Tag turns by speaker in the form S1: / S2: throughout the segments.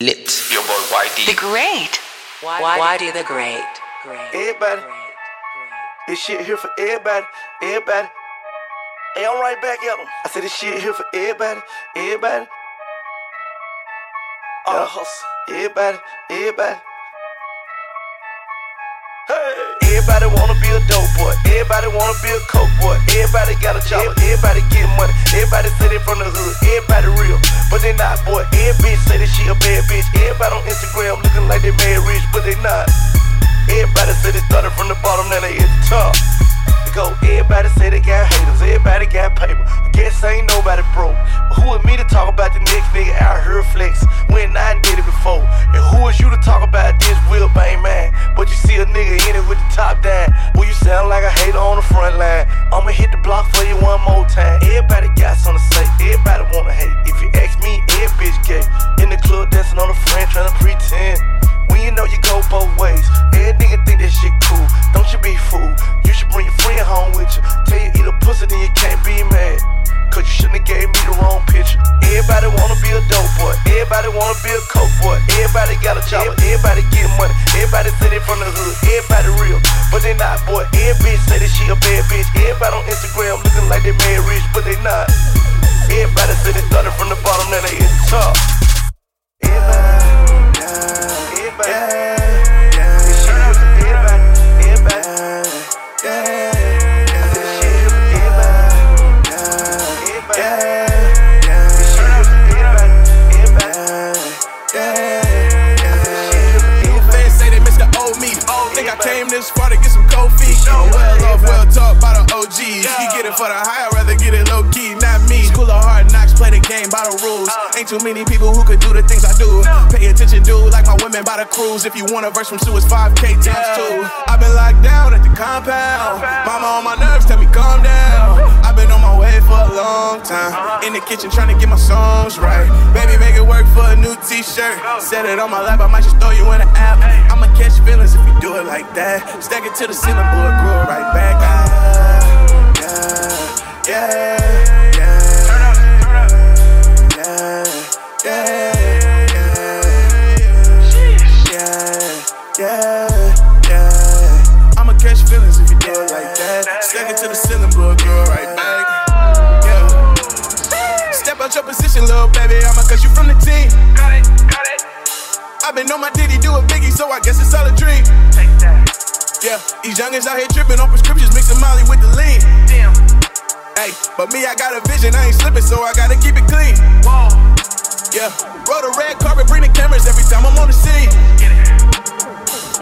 S1: Lips.
S2: Your boy YD.
S3: The Great.
S4: Why, why do the great? Great.
S5: Everybody. This shit here for everybody, everybody. Hey, I'm right back at them. I said this shit here for everybody, everybody. All the hustle, everybody, everybody. Hey. Everybody wanna be a dope boy. Everybody wanna be a coke boy. Everybody got a job. Everybody get money. Everybody say they from the hood. Everybody real, but they not boy. Every bitch say that she a bad bitch. Everybody on Instagram looking like they mad rich, but they not. Everybody say they started from the bottom, now they at the top. Go, everybody say they got haters, everybody got paper. I guess ain't nobody broke. But who is me to talk about the next nigga out here flex when I did it before? And who is you to talk about this Will Bang man? But you see a nigga in it with the top down. Well, you sound like a hater on the front line. I'ma hit the block for you one more time. Everybody got something to say, everybody wanna hate. If you ask me, every bitch gay. In the club dancing on the friend trying to pretend. When you know you go both ways, every nigga think that shit cool. Don't you be fool. You should bring your friend home with you. Tell you eat a pussy, then you can't be mad. Cause you shouldn't have gave me the wrong picture. Everybody wanna be a dope boy. Everybody wanna be a coke boy. Everybody got a job. Everybody get money. Everybody say they from the hood. Everybody real, but they not boy. Every bitch say that she a bad bitch. Everybody on Instagram looking like they mad rich, but they not. Everybody say they started from the bottom, now they at the top. Everybody, everybody. This shit here for everybody, everybody. I said this shit everybody, everybody. This shit here for everybody, everybody. I said this shit everybody.
S6: Fans say they miss the old me. Think I came this far to get some cold feet. Well off, well talked by the OGs. You get it for the high, I'd rather get it low key, not me. School of hard knocks, play the game by the rules. Ain't too many people who could do the things I do. Pay attention, dude, like my women by the cruise. If you want a verse from Sue, it's 5K times two. I've been locked down at the compound. Mama on my nerves, tell me calm down. I've been on my way for a long time. In the kitchen trying to get my songs right. Baby, make it work for a new t-shirt. Set it on my lap, I might just throw you in the app. I'ma catch feelings if you do it like that. Stack it to the ceiling, boy, grow it right back. Ah, yeah, yeah, yeah. Like that. Stack it to the ceiling, boy, grow it right back. Yeah. Step out your position, little baby. I'ma cut you from the team. Got it, got it. I've been on my diddy, do a biggie, so I guess it's all a dream. Take that. Yeah, these youngins out here tripping on prescriptions, mixing Molly with the lean. Damn. Hey, but me, I got a vision, I ain't slipping, so I gotta keep it clean. Whoa. Yeah, roll the red carpet, bring the cameras every time I'm on the scene.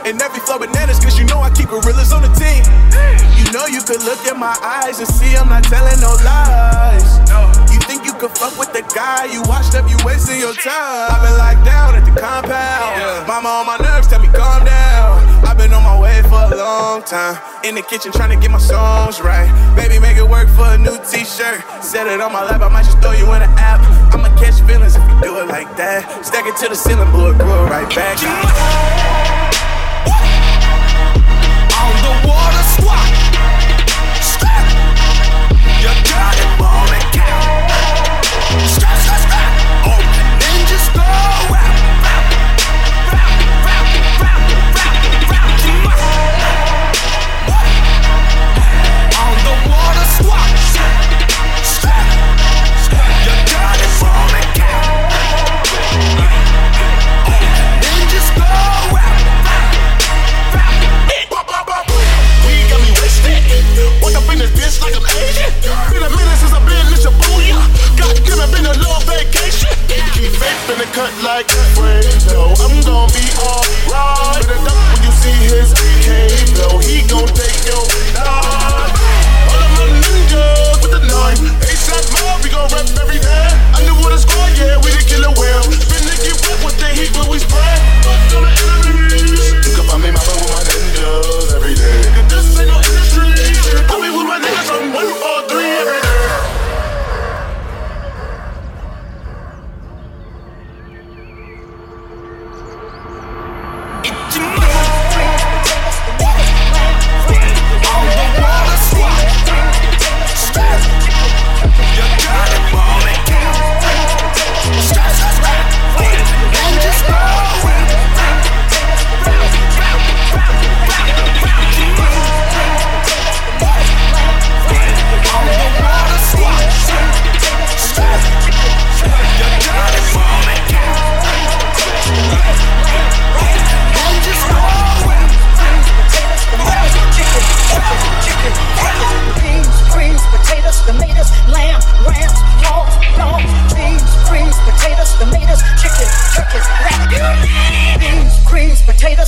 S6: And every flow bananas, cause you know I keep gorillas on the team. You know you could look in my eyes and see I'm not telling no lies. You think you could fuck with the guy you washed up, you wasting your time. I've been locked down at the compound. Mama on my nerves, tell me calm down. I've been on my way for a long time. In the kitchen trying to get my songs right. Baby, make it work for a new t-shirt. Set it on my lap, I might just throw you in the app. I'ma catch feelings if you do it like that. Stack it to the ceiling, boy, grow right back.
S7: Water squat.
S8: Been a little vacation. Keep faith in the cut like Fredo. I'm gon' be alright. Better duck when you see his cave, though. He gon' take your life. All of my ninjas with the nine. ASAP mob, we gon' rap every day. Underwater squad, yeah, we the killer whale. Been to get wet with the heat when we spray. Fuck on the enemies. You can find me mobbing with my ninjas every day.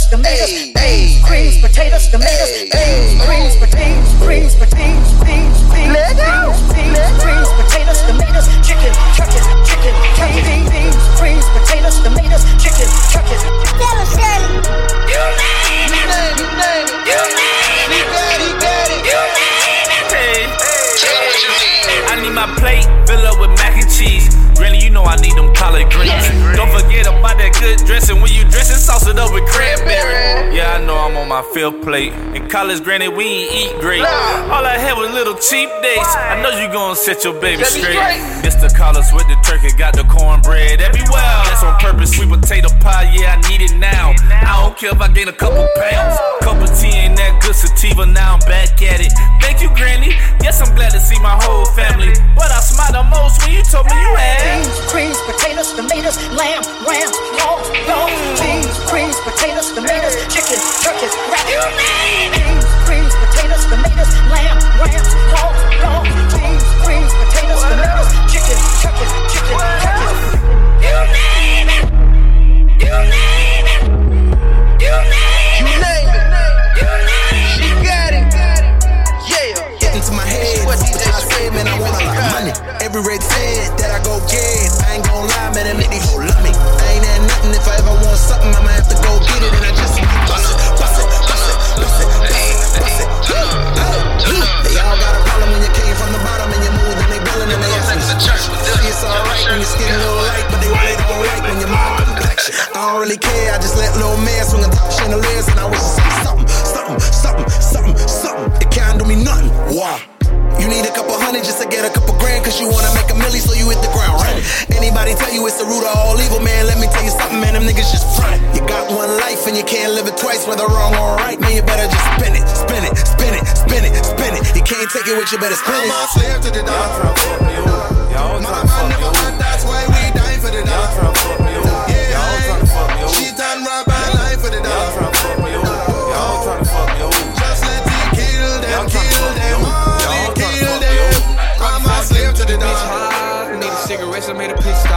S8: Potatoes, tomatoes. Greens, potatoes, tomatoes.
S2: My fifth plate. In college, granny, we ain't eat great. All I had was little cheap dates. I know you gon' set your baby straight. This the collars with the turkey, got the cornbread everywhere. That's on purpose. Sweet potato pie, yeah, I need it now. I don't care if I gain a couple pounds. Cup of tea ain't that good sativa, now I'm back at it. Thank you, granny. Yes, I'm glad to see my whole family. But I smile the most when you told me you had.
S8: Beans, greens, potatoes, tomatoes, lamb, ram, dog. Beans, greens, potatoes, tomatoes, chicken, turkeys, rat. You name it. Beans, greens, potatoes, tomatoes, lamb, ram, hog, dog. Beans, greens, potatoes, tomatoes, chicken, turkeys, chicken, turkeys. You name it. You name it.
S3: Really care. I just let little man swing on top of chandeliers, and I was just say something, something, something, something, something. It can't do me nothing. Why? You need a couple hundred just to get a couple grand Cause you wanna make a milli so you hit the ground running Anybody tell you it's the root of all evil, man Let me tell you something, man, them niggas just front You got one life and you can't live it twice Whether wrong or right, man, you better just spin it Spin it, spin it, spin it, spin it You can't take it with you, better spin it
S9: I'm a slave to the dog. Mama, man, never mind, that's why we die for the dog. Yeah,
S10: made a piss stop.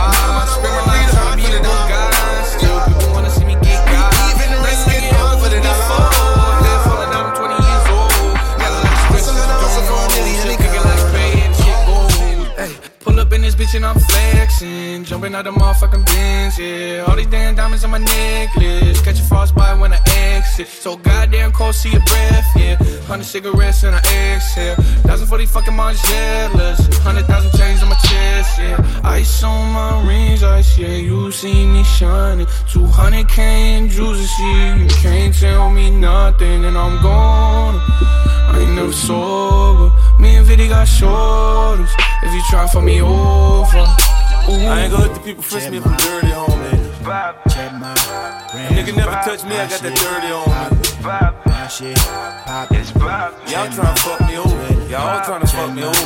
S10: Jumping out the motherfucking bins, yeah. All these damn diamonds on my necklace. Catch a frostbite when I exit. So goddamn cold, see your breath, yeah. Hundred cigarettes and I exhale. Thousand forty fucking Margielas. Hundred thousand chains on my chest, yeah. Ice on my rings, ice, yeah. You see me shining. 200k in juices, yeah. You can't tell me nothing, and I'm gone. I ain't never sober. Me and Viddy got shoulders. If you try for me over. Ooh.
S2: I ain't gonna let the people frisk me if I'm dirty, homie.
S3: Check.
S2: Nigga never touch me, I got that dirty on me.
S3: My shit, pop it.
S2: Y'all tryna fuck me over. Y'all tryna fuck me over.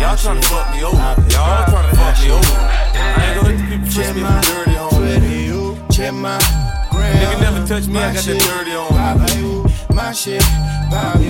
S2: Y'all tryna fuck me over. Y'all tryna fuck me over. I ain't gonna let the people frisk me if I'm dirty, homie.
S3: Twitter, check my.
S2: Nigga never touch me, I got that dirty on me.
S3: Pop it, my shit, pop.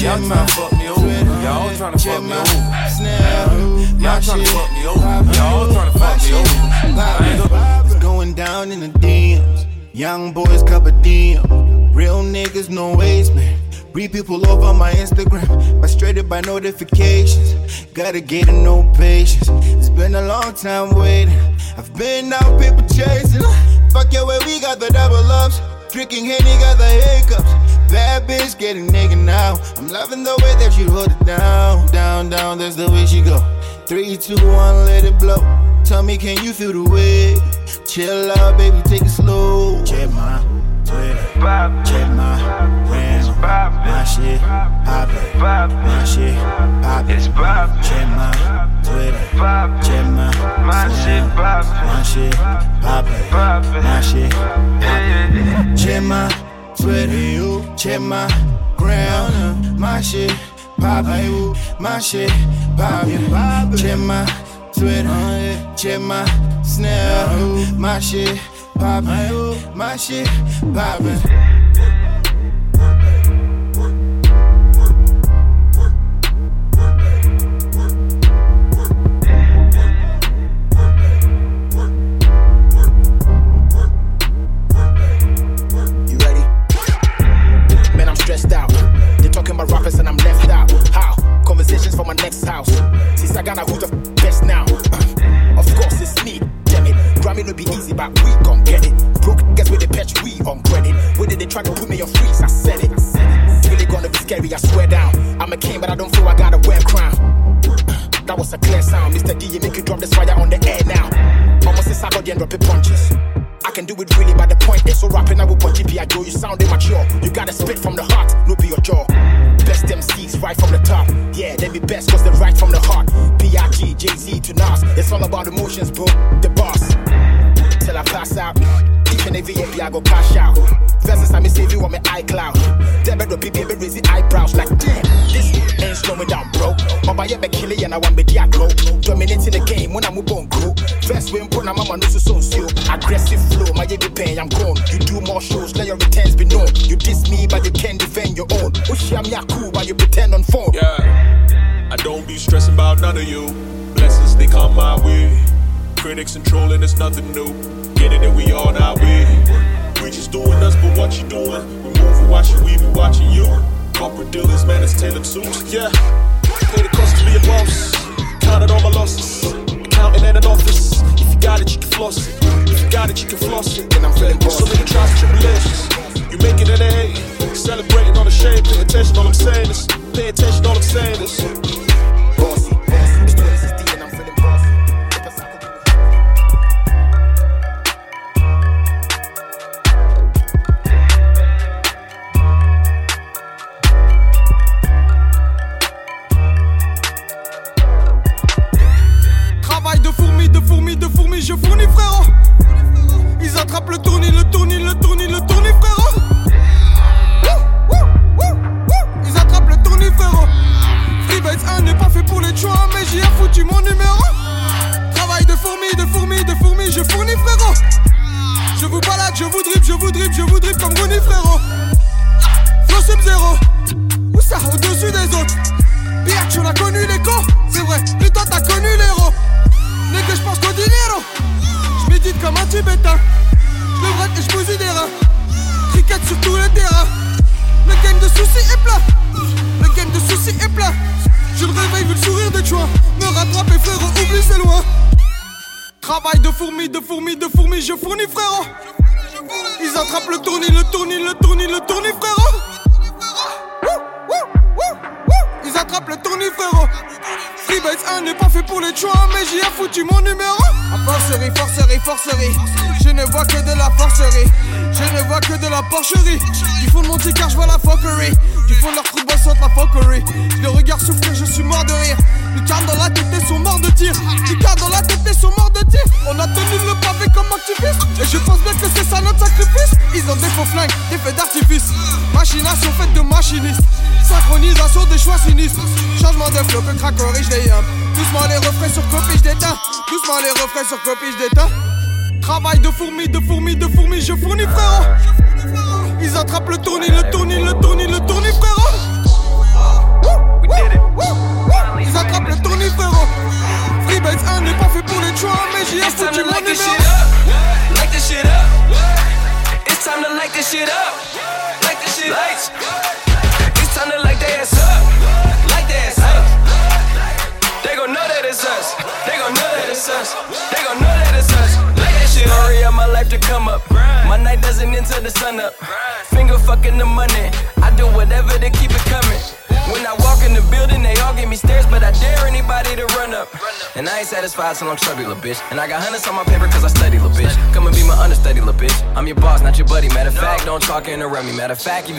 S2: Y'all tryna fuck me over. Y'all tryna fuck me over. Y'all tryna fuck me over. Y'all tryna fuck me over. I ain't gonna.
S3: It's going down in the DMs. Young boys cup of DM. Real niggas, no waste, man. Read people over my Instagram, frustrated by notifications. Gotta get in no patience. It's been a long time waiting. I've been out people chasing. Fuck your way, we got the double ups. Drinking Henny got the hiccups. Bad bitch getting nigga now. I'm loving the way that she hold it down, down, down. That's the way she go. Three, two, one, let it blow. Tell me, can you feel the way? Chill out, baby, take it slow. Check my Twitter, check my gram. My shit poppin', my shit poppin'. Check my Twitter, check my Snap. My shit poppin', my shit poppin'. Check my Twitter, check my gram. My shit poppin', my shit poppin'. Check my Twitter, check my Snap. My shit poppin', my shit poppin'.
S11: They try to put me on freeze? I said it. Really gonna be scary, I swear down. I'm a king, but I don't feel I gotta wear a crown. That was a clear sound. Mr. D, you make you drop this fire on the air now. Almost a sack and drop it punches. I can do it really, but the point is so rapping. I will punch GPI Joe. You sound immature. You gotta spit from the heart, no be your jaw. Best MCs right from the top. Yeah, they be best cause they right from the heart. PIG, Jay Z to Nas. It's all about emotions, bro. The boss. Till I pass out. Each and every EP I go cash out. I me save you on my iCloud. Them better be baby raise the eyebrows like damn. This ain't slowing down, bro. Baba yeah be killing and I want me dia grow. Dominating the game when I'm on grow. First win put my mama no so so. Aggressive flow, my be pain, I'm gone. You do more shows, let your returns be known. You diss me, but you can't defend your own. Ushi I'm cool, but you pretend on phone.
S12: Yeah, I don't be stressing about none of you. Blessings they come my way. Critics and trolling is nothing new. Get it and we on our way. We just doing us, but what you doing? We moving, watching, we be watching you. Corporate dealers, man, it's tailored suits. Yeah, pay the cost to be a boss. Counted all my losses. Accounting in an office. If you got it, you can floss it. If you got it, you can floss it.
S11: And I'm feeling boss.
S12: So many trials and tribulations. You make it the hay. Celebrating on the shade. Pay attention, all I'm saying is. Pay attention, all I'm saying is.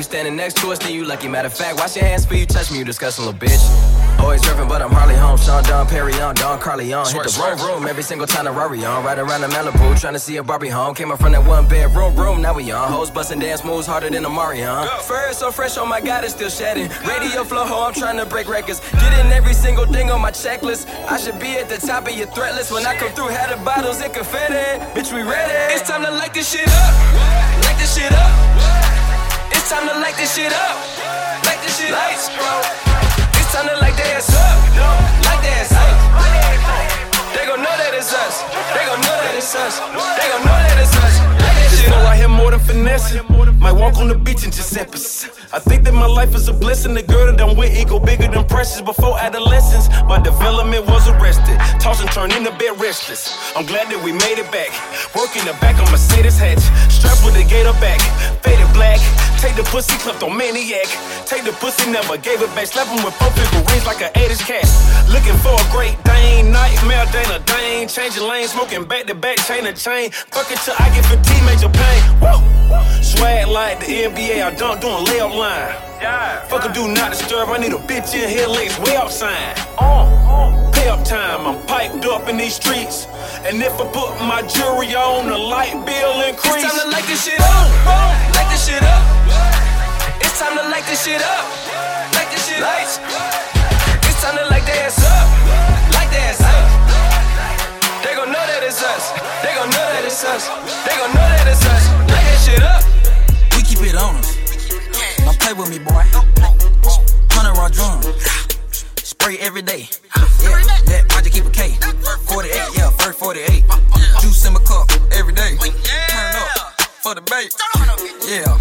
S13: Standing next to us, then you lucky. Matter of fact, wash your hands before you touch me, you disgusting little bitch. Always ripping, but I'm Harley home. Sean Don Perry on, Don Carly on. Hit the wrong room every single time the Rari on. Right around the Malibu, trying to see a Barbie home. Came up from that one bedroom room, now we on. Hoes busting dance moves harder than a Marion. Fur is so fresh, oh my god, it's still shedding. Radio flow, ho, I'm trying to break records. Getting every single thing on my checklist. I should be at the top of your threat list. When I come through, had the bottles and confetti. Bitch, we ready. It's time to light this shit up. Light this shit up. It's time to light this shit up. Light this shit Lights. It's time to light ass up. Light ass up. They gon' know that it's us. They gon' know that it's us. They gon' know that it's us. Light shit
S12: know I have more than finesse. Might walk on the beach just emphasis. I think that my life is a blessing. The girl that I'm with, ego bigger than precious. Before adolescence, my development was arrested. Toss and turn in the bed restless. I'm glad that we made it back. Working the back of Mercedes hatch. Strapped with the gator back. Faded black. Take the pussy, kleptomaniac. Take the pussy, never gave it back. Slap him with four figurines like an 80s cat. Looking for a great Dane. Nightmare Dana Dane. Changing lanes, smoking back to back, chain to chain. Fuck it till I get fatigue, major pain. Woo! Swag like the NBA, I dunk doing layup line. Yeah. Fuck a do not disturb, I need a bitch in here, legs way up sign. Uh, pay up time, I'm piped up in these streets. And if I put my jewelry on, the light bill increase.
S13: It's time to light this shit up. Light this shit up. It's time to light this shit up. Light this shit Lights. It's time to light their ass up. Light their ass up. They gon' know that it's us. They gon' know that it's us. They gon' know that it's us. Light that shit up.
S14: Keep on us. Don't play with me, boy. Hundred raw drum. Spray every day. Yeah, that just keep a K. 48, yeah, first 48. Juice in my cup every day. Turn up for the bait. Yeah,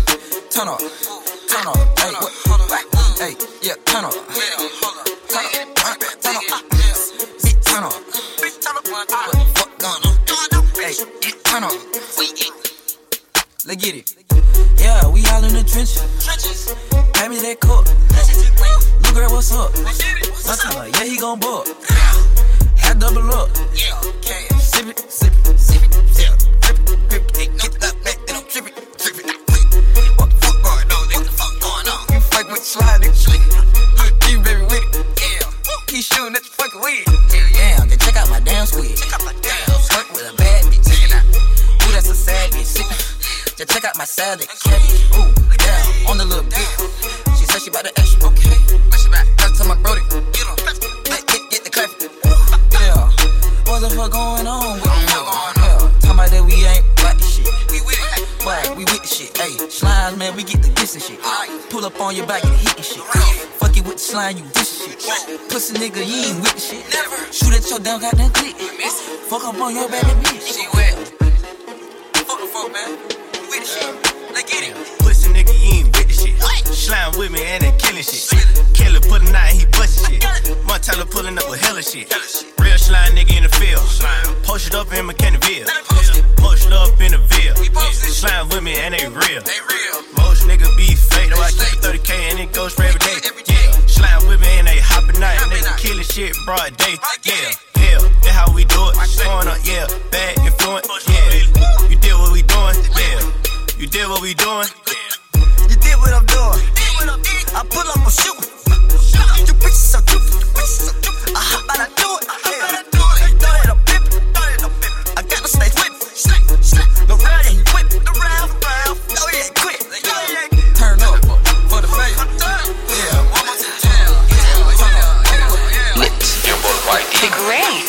S14: turn up, turn up. Hey? Hey, yeah, turn up. Turn up, turn up. Turn up. What the fuck going on? Hey, turn up. Let's get it. Yeah, we all in the trenches. Pay me that cup. Look girl, what's up? I tell yeah, he gon' buck. Had double up. Sip it, sip it, sip it, yeah. Grip it, get that back, then I'm tripping, tripping. What the fuck going on? What the fuck going on? You fuck with slide, nigga. You baby with it. Yeah. He shooting at the fucking weed. Yeah, yeah. Then check out my damn squid. Check out my damn fuck with a bad bitch. Ooh, that's a sad bitch. Just check out my salad, cabbage. Ooh, yeah, on the little bit. She said she about to ask you, okay. What she about? Gotta my brody. Get on. Get, get, get the clap. Yeah. What the fuck going on? With me? Yeah. Talking about that we ain't the shit. We with it. What? We with the shit. Hey, slimes, man, we get the diss and shit. Pull up on your back and hit and shit. Fuck it with the slime, you dish shit. Pussy nigga, you ain't with the shit. Never. Shoot at your damn goddamn click. Fuck up on your baby bitch. She wet. Fuck the fuck, man. With the shit. Let's get it.
S15: Pussy nigga, you ain't with the shit. Slime with me and they killing shit. Killer pulling out, he bustin' shit. Montana pulling up with hella shit. Real slime nigga in the field. Posted up in McKinneyville. Posted up in the Ville. Slime with me and they real. Most nigga be fake, though I keep 30k and it goes for every day. Yeah, slime with me and they hopping night and they killing shit broad day. Yeah, yeah, that's how we do it. Going up, yeah, bad influence. Yeah, you did what we doing. Yeah, you did what we doing.
S14: You did what I'm doing. I pull up a shoot. You bitches so cute. I hop out, I do it. Yeah. You know that I'm pimpin'. I got the snakes with me. Round, he whip. Around, around. No, he ain't quit. Turn up for the fake. Yeah.
S4: The Great.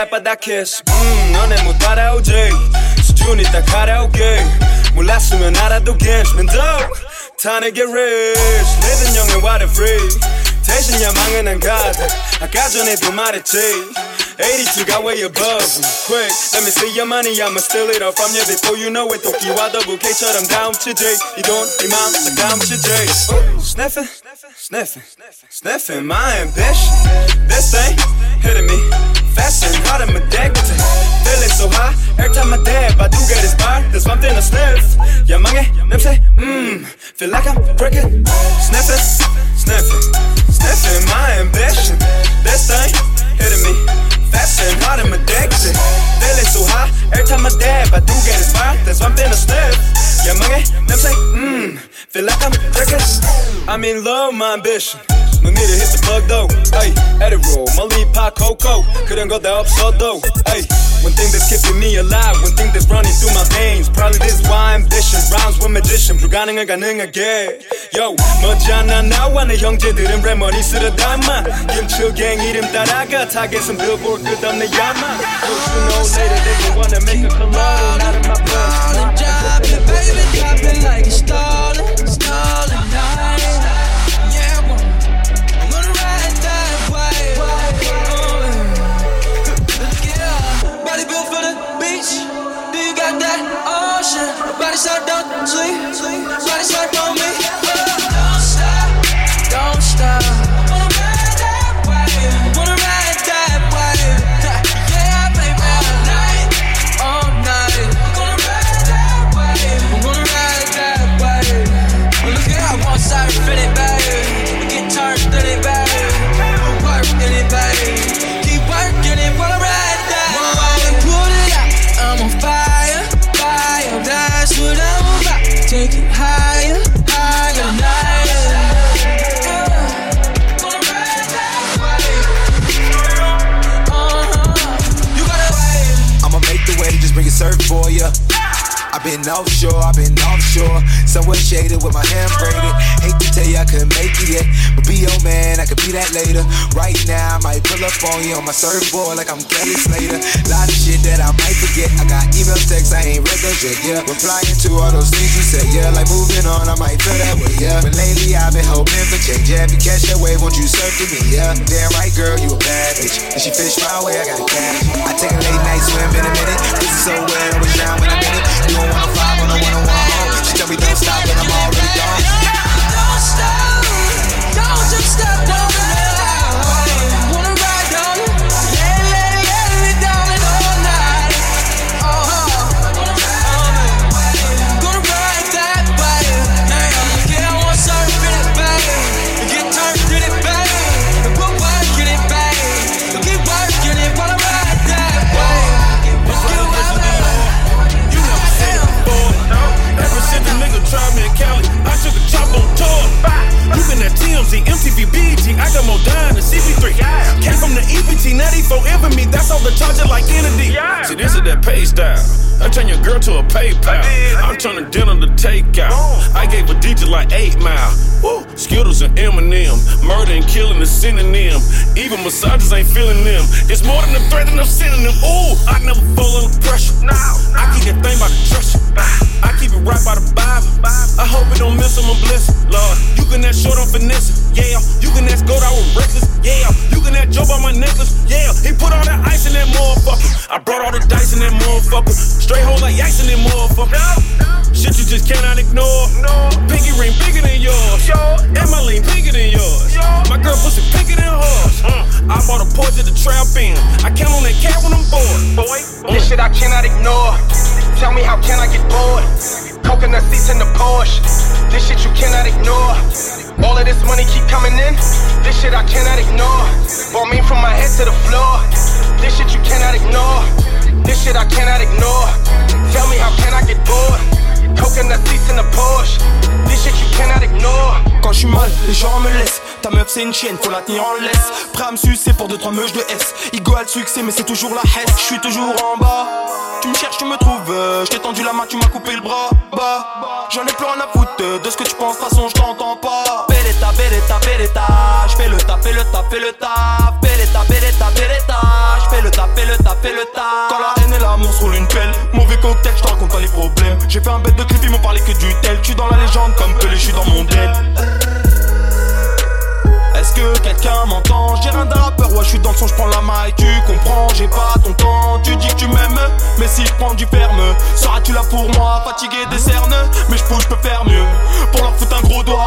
S16: 발바닥 kiss 음 너네 못 따라오지 수준이 딱 가라오게 몰랐으면 알아도 괜찮으면 더 타내게 rich 내든 영의 water free 대신 야망은 안 가다 아까 전에도 말했지 82가 way above quick let me see your money I'ma steal it all from you before you know it 도끼와 더블 K처럼 다음 주제 이돈 이맘 딱 다음 주제 Sniffing sniffing sniffing my ambition this thing hitting me fast and hard I'm addicted feeling so high every time I dab I do get inspired there's something to sniff 야망의 냄새 mmm feel like I'm cricket sniffing sniffing sniffing my ambition this thing hitting me fast and hard I'm addicted feeling so high every time I dab I do get inspired there's something to sniff 야망의 냄새 mmm feel like I'm cricket I'm in love my ambition No need to hit the plug though. Hey, edit roll, Molly pop cocoa. 그런 거 다 없어도. Hey, one thing that's keeping me alive, one thing that's running through my veins. Probably this why ambition rhymes with magician. 불가능을 가능하게. Yo, 멋잖아 나와 내 형제들은 랩머니 쓰러 담아. 김치gang 이름 따라가 타겟은 billboard 끝없는 야마. Don't you know later they gon' wanna make a collab. Not in my blood.
S17: Drop it, baby, drop it like it's stalling, Don't
S18: I've been offshore, I've been offshore. Somewhere shaded with my hand braided. Hate to tell you I couldn't make it yet. But be your man, I could be that later. Right now, I might pull up on you on my surfboard like I'm Kelly Slater. Lot of shit that I might forget. I got email, texts, I ain't read those yet, yeah. Replying to all those things you said, yeah. Like moving on, I might feel that way, yeah. But lately, I've been hoping for change, yeah. If you catch that wave, won't you surf to me, yeah. Damn right, girl, you a bad bitch. And she fish my way, I got a catch. I take a late night swim in a minute. This is so wet, I was drown when I'm in it. Don't five on a one on one home. She tell me don't stop, but I'm already
S17: tribe in Cali. I took a chop on tour. Bye.
S12: CP3. Came from the EPT, now they forever me. That's all the charger like Kennedy. See, this is that pay style. I turn your girl to a PayPal. I'm turning dinner to takeout. I gave a DJ like 8 Mile. Woo. Skittles and Eminem. Murder and killing is synonym. Even massages ain't feeling them. It's more than a threat than I'm sending them. Ooh, I never fall under pressure. Now, I keep that thing by the treasure. I keep it right by the Bible. I hope it don't miss him a blessing. Lord, you can ask short on finesse. Yeah, you can ask gold, I was reckless. Yeah, you can ask Joe by my necklace. Yeah, he put all that ice in that motherfucker. I brought all the dice in that motherfucker. Straight hole like ice in that motherfucker. Shit you just cannot ignore. Pinky ring bigger than yours. My bigger than yours. My girl pussy bigger than hers. I bought a Porsche at the trap in. I count on that cat when I'm bored. Boy,
S6: This shit I cannot ignore. Tell me how can I get bored? Coconut seats in the Porsche. This shit you cannot ignore. All of this money keep coming in. This shit I cannot ignore. Bought me from my head to the floor. This shit you cannot ignore. This shit I cannot ignore. Tell me how can I get bored? Coconut seats in the Porsche. This shit you cannot ignore.
S19: Quand je suis mal, les gens me laissent. Ta meuf c'est une chienne, faut la tenir en laisse. Prêt à me sucer pour 2-3 meuches de S. Le succès, mais c'est toujours la hesse. Je suis toujours en bas. Tu me cherches, tu me trouves. euh, Je t'ai tendu la main, tu m'as coupé le bras. Bah, j'en ai plus rien à foutre de ce que tu penses. De toute façon, je t'entends pas. Belleta, belleta, belleta. Je fais le fais le fais le taf. Belleta, belleta, belleta. Je fais le fais le fais le taf. Quand la haine et l'amour se roulent une pelle. Mauvais cocktail, je te raconte pas les problèmes. J'ai fait un bête de clip, ils m'ont parlé que du tel. Tu dans la légende comme que les je suis dans mon del. Est-ce que quelqu'un m'entend? J'ai rien d'un rappeur, ouais, je suis dans le son, je prends la main et tu comprends, j'ai pas ton temps. Tu dis que tu m'aimes, mais si je prends du ferme, seras-tu là pour moi? Fatigué des cernes, mais je peux, je peux faire mieux pour leur foutre un gros doigt.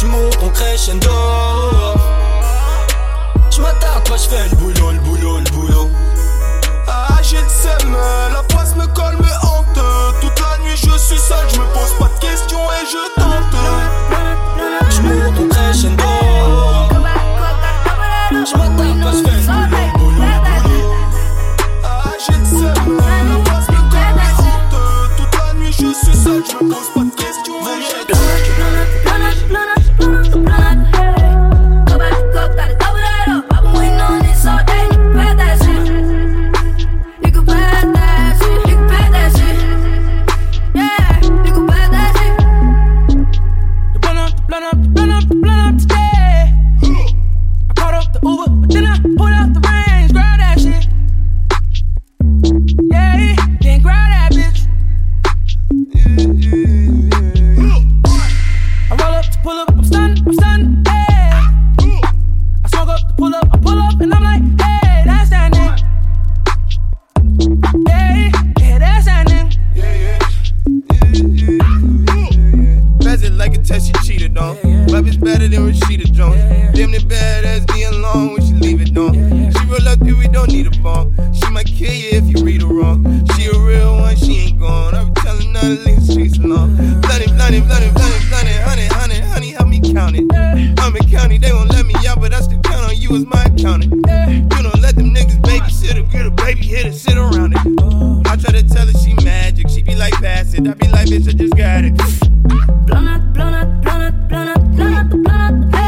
S19: J'monte en crescendo. J'm'attarde pas, j'fais le boulot, le boulot, le boulot. Ah, j'ai le seum, la poisse me colle, me hante. Toute la nuit, je suis seul, je me pose pas de questions et je tente. J'monte en crescendo. J'm'attarde pas, j'fais le boulot, le boulot, le boulot. Ah, j'ai le seum, la poisse me colle, me hante. Toute la nuit, je suis seul, je me pose pas I pull up the reins, grab that shit. Yeah, then grab that bitch.
S17: I roll up to pull up, I'm I'm. I smoke up to pull up, I pull up, and I'm like, hey, that's that nigga.
S5: It like a test she cheated on. Rap is better than Rashida Jones. Damn the badass me alone when she leave it on. She real up we don't need a bomb. She might kill you if you read her wrong. She a real one, she ain't gone. I be telling her to leave the streets alone. Blunted, blunted, blunted, blunted, blunted, honey, honey, honey, help me count it. I'm in county, they won't let me out, but I still count on you was my accountant. You don't let them niggas babysit her, get a baby hit sit around it. I try to tell her she magic, she be like, pass it. I be like, bitch, I just got it.
S1: Blonde, blonde, blonde, blonde, blonde, blonde, hey.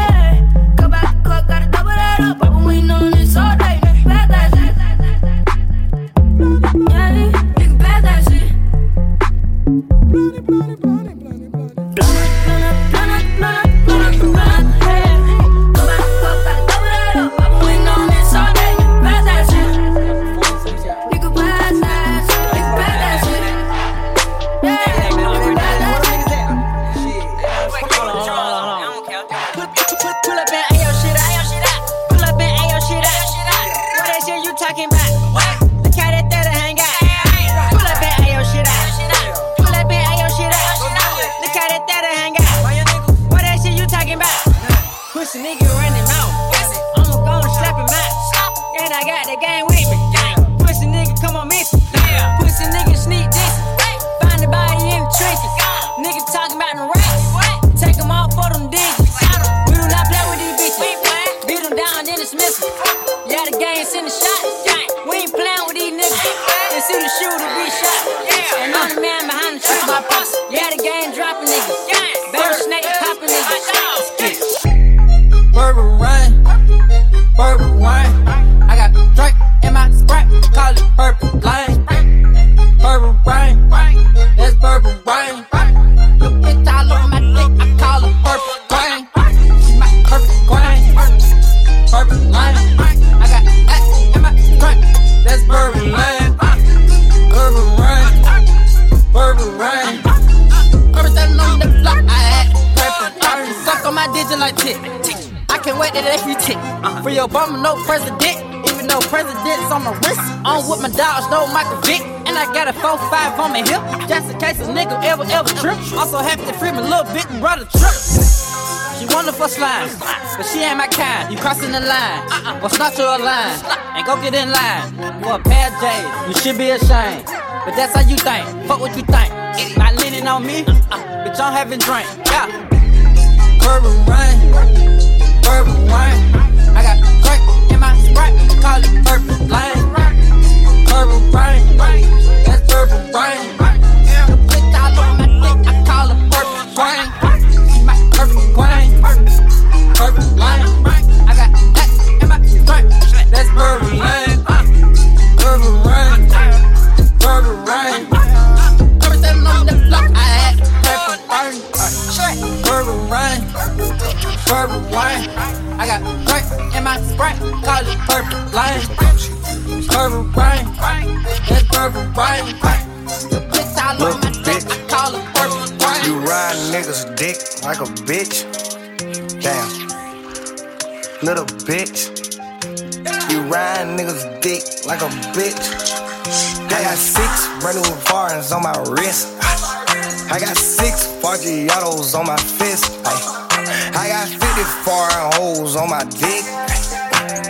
S20: On
S21: my
S22: fist. Ay. I got 50 foreign hoes on my dick.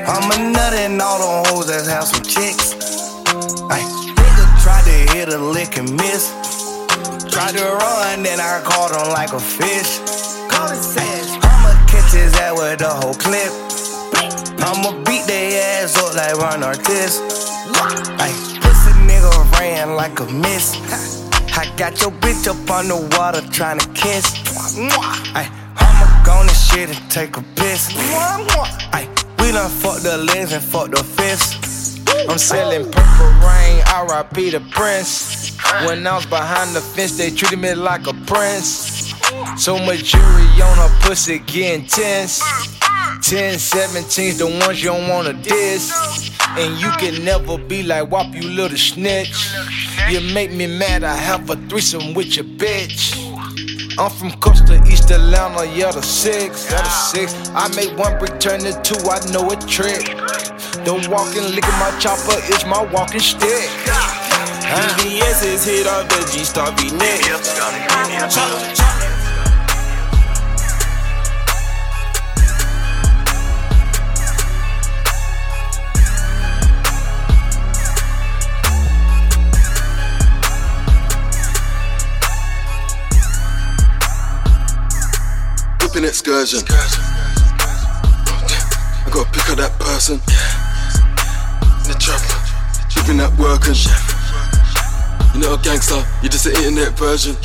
S22: I'm a nut and all the hoes that have some chicks. Ay. Nigga tried to hit a lick and miss. Tried to run, then I caught him like a fish. I'ma catch his ass with the whole clip. I'ma beat their ass up like Ron Artest. Ay, pussy nigga ran like a miss. I got your bitch up on the water trying to kiss. Ay, I'ma go on this shit and take a piss. Ay, we done fucked the legs and fucked the fists.
S2: I'm selling purple rain, RIP the prince. When I was behind the fence, they treated me like a prince. So much jewelry on her pussy getting tense. 10, 17's the ones you don't wanna diss. And you can never be like WAP, you little snitch. You make me mad, I have a threesome with your bitch. I'm from Costa East Atlanta, yeah, the six, yeah, the six. I make one brick turn to two, I know a trick. Don't walk and lick my chopper, it's my walking stick.
S23: VVS is hit off the G Star V
S24: excursion. I gotta pick up that person. In the trap. Whipping that working. You know a gangster, you're just an internet version.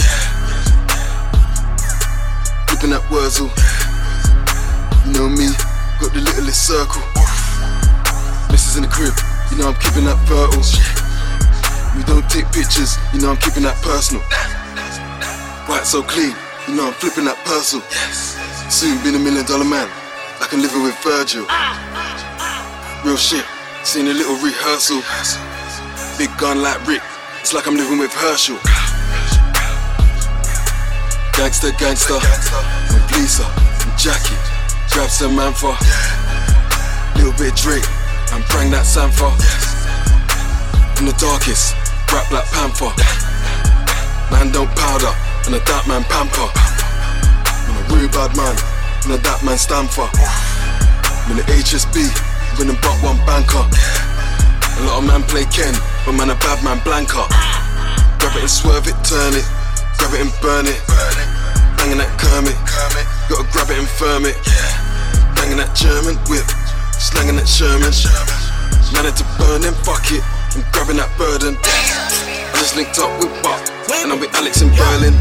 S24: Whipping that Wurzel. You know me, got the littlest circle. Misses in the crib, you know I'm keeping that fertile. We don't take pictures, you know I'm keeping that personal. White so clean, you know I'm flipping that parcel. Soon been a million dollar man, like I'm living with Virgil. Real shit, seen a little rehearsal. Big gun like Rick, it's like I'm living with Herschel. Gangster, gangster, and Bleezer, and Jackie. Grab some man little bit Drake, and bring that Sanfa. In the darkest, rap Black Panther. Man don't powder, and a dark man pamper. Real bad man, a that man stand for. In the HSB, winning but one banker. A lot of man play Ken, but man a bad man blanker. Grab it and swerve it, turn it, grab it and burn it. Banging that Kermit, gotta grab it and firm it. Banging that German whip, slanging that Sherman. Man had to burn them, fuck it, I'm grabbing that burden. I just linked up with Buck, and I'm with Alex in Berlin.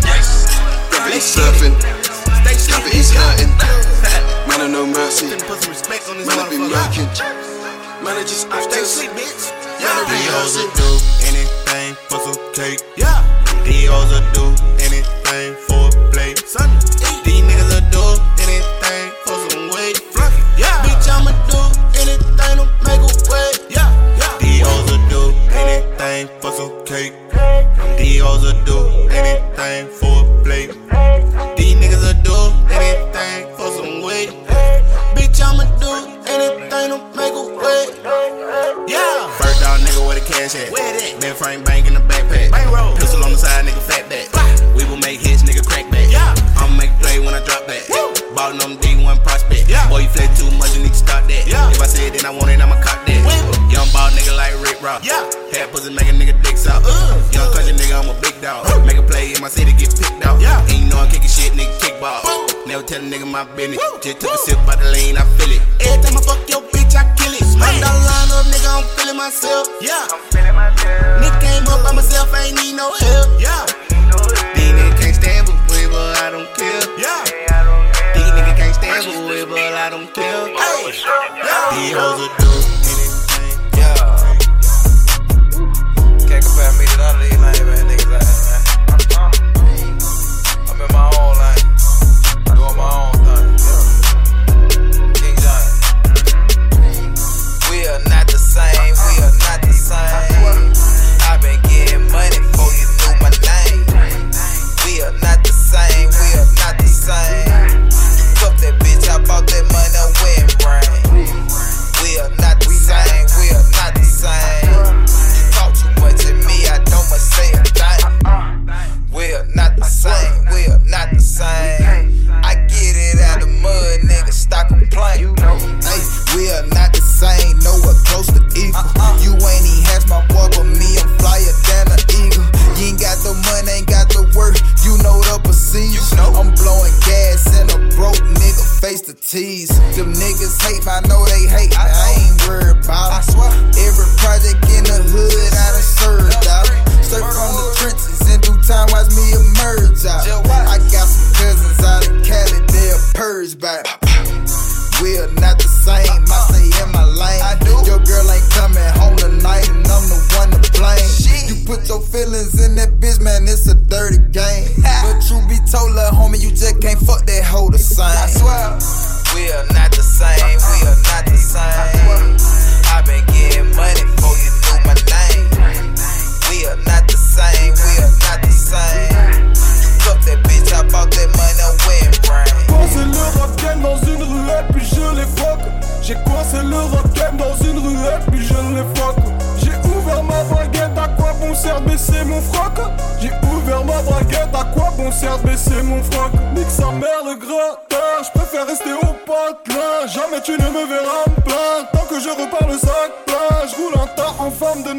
S24: Gravity's surfing. Gravity's hurting. Man, I no mercy. Man, I be murking. Man, I just actors. Man, I rehearsing.
S5: do anything for some cake. Yeah. These hoes will do anything for a plate. These niggas will do anything for some weight. Yeah. Bitch, I'ma do anything to make a way. Yeah. yeah. These hoes will do anything for some cake. These hoes will do anything for a plate. Anything for some weight. Bitch, I'ma do anything to make a way. Yeah. First dog nigga where the cash at. Ben Frank bank in the backpack. Pistol on the side, nigga fat back. We will make hits, nigga crack back. Yeah. I'ma make play when I drop that. Ballin' on D1 prospect. Yeah. Boy, you play too much, you need to stop that. Yeah. If I say it, then I want it, I'ma cock that. Young ball nigga like Rick Rock. Yeah. Hat pussy make a nigga dicks out. Uh. Young country nigga, I'm a big dog. Make a play in my city, get picked out. Yeah. Know I'm kicking shit, nigga kick ball. Never tell a nigga my business. Woo. Just took a sip out the lean, I feel it. Every time I fuck your bitch, I kill it. Hundred dollar line up, nigga, I'm feeling myself. Yeah. I'm feeling myself. Nigga came up by myself, I ain't need no help. Yeah. These niggas can't stand but we, but I don't care. Yeah. These niggas can't stand but we, but I don't care. Hey. These hoes will do
S25: same. I get it out of mud, nigga, stop complaining. Hey, we are not the same, nowhere close to equal. Uh-uh. You ain't even hatch my boy, but me, I'm flyer than an eagle. You ain't got the money, ain't got the work, you know the procedure. I'm blowing gas in a broke nigga face to tease. Them niggas hate, I know they hate, me, I ain't worried about it. Every project in the hood, I done served out. Straight from the trenches, in due time, watch me emerge out. Put your feelings in that bitch, man, it's a dirty game. but truth be told, little homie, you just can't fuck that hoe the same. I swear. We are not the same, we are not the same. I've been getting money before you knew my name. We are not the same, we are not the same. You cuff that bitch, I bought that money on wedding ring.
S26: Coincé le rap game dans une ruelle, puis je les fuck. J'ai coincé le rap game dans une ruelle, puis je les fuck. J'ai ouvert ma braguette, à quoi bon sert baisser mon froc J'ai ouvert ma braguette, à quoi bon sert baisser mon froc? Nique sa mère le gratteur, je préfère rester au patelin. Jamais tu ne me verras me plaindre, tant que je repars le sac plein. Je roule un tas en forme de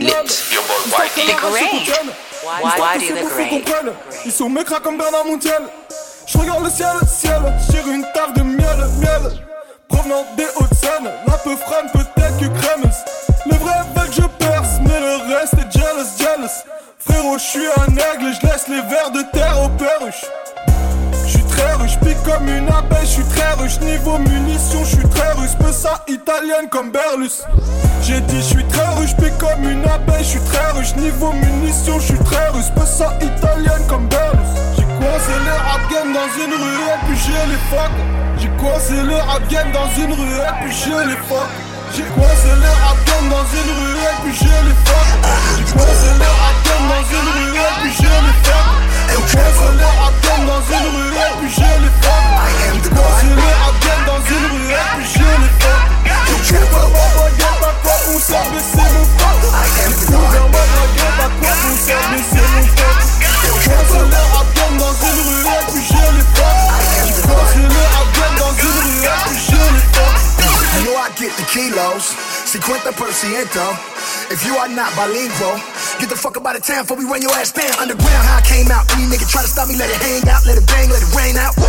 S26: comprennent. Ils sont mécras comme Bernard Montiel. Je regarde le ciel, ciel, sur une table de miel, miel. Provenant des Hauts-de-Seine, la peu frane peut-être que crémeuse. Les vrais le reste est jealous, jealous. Frérot, je suis un aigle, je laisse les vers de terre aux perruches. Je suis très ruche, pique comme une abeille, je suis très ruche. Niveau munitions, je suis très russe, peu ça italienne comme Berlus. J'ai dit, je suis très ruche, pique comme une abeille, je suis très ruche. Niveau munitions, je suis très russe, peu ça italienne comme Berlus. J'ai coincé le rap game dans une ruelle, puis j'ai les fuck. J'ai coincé le rap game dans une ruelle, puis j'ai les fuck. J'ai coincé le rap game dans une ruelle, puis j'ai les fuck. J'ai coincé le rap game dans une ruelle, puis j'ai les fuck. J'ai coincé le rap game dans une ruelle, puis j'ai les fuck. J'ai coincé le rap game dans une ruelle, puis j'ai les fuck. J'ai ouvert ma baguette, à quoi on sert baisser mon fuck. J'ai ouvert ma baguette, à quoi on sert baisser mon fuck. J'ai coincé le rap game dans une ruelle, puis j'ai les fuck. J'ai coincé le
S27: 50 kilos, 50%. If you are not bilingual, get the fuck up out of town before we run your ass down. Underground, how I came out. Any nigga try to stop me, let it hang out, let it bang, let it rain out. Woo!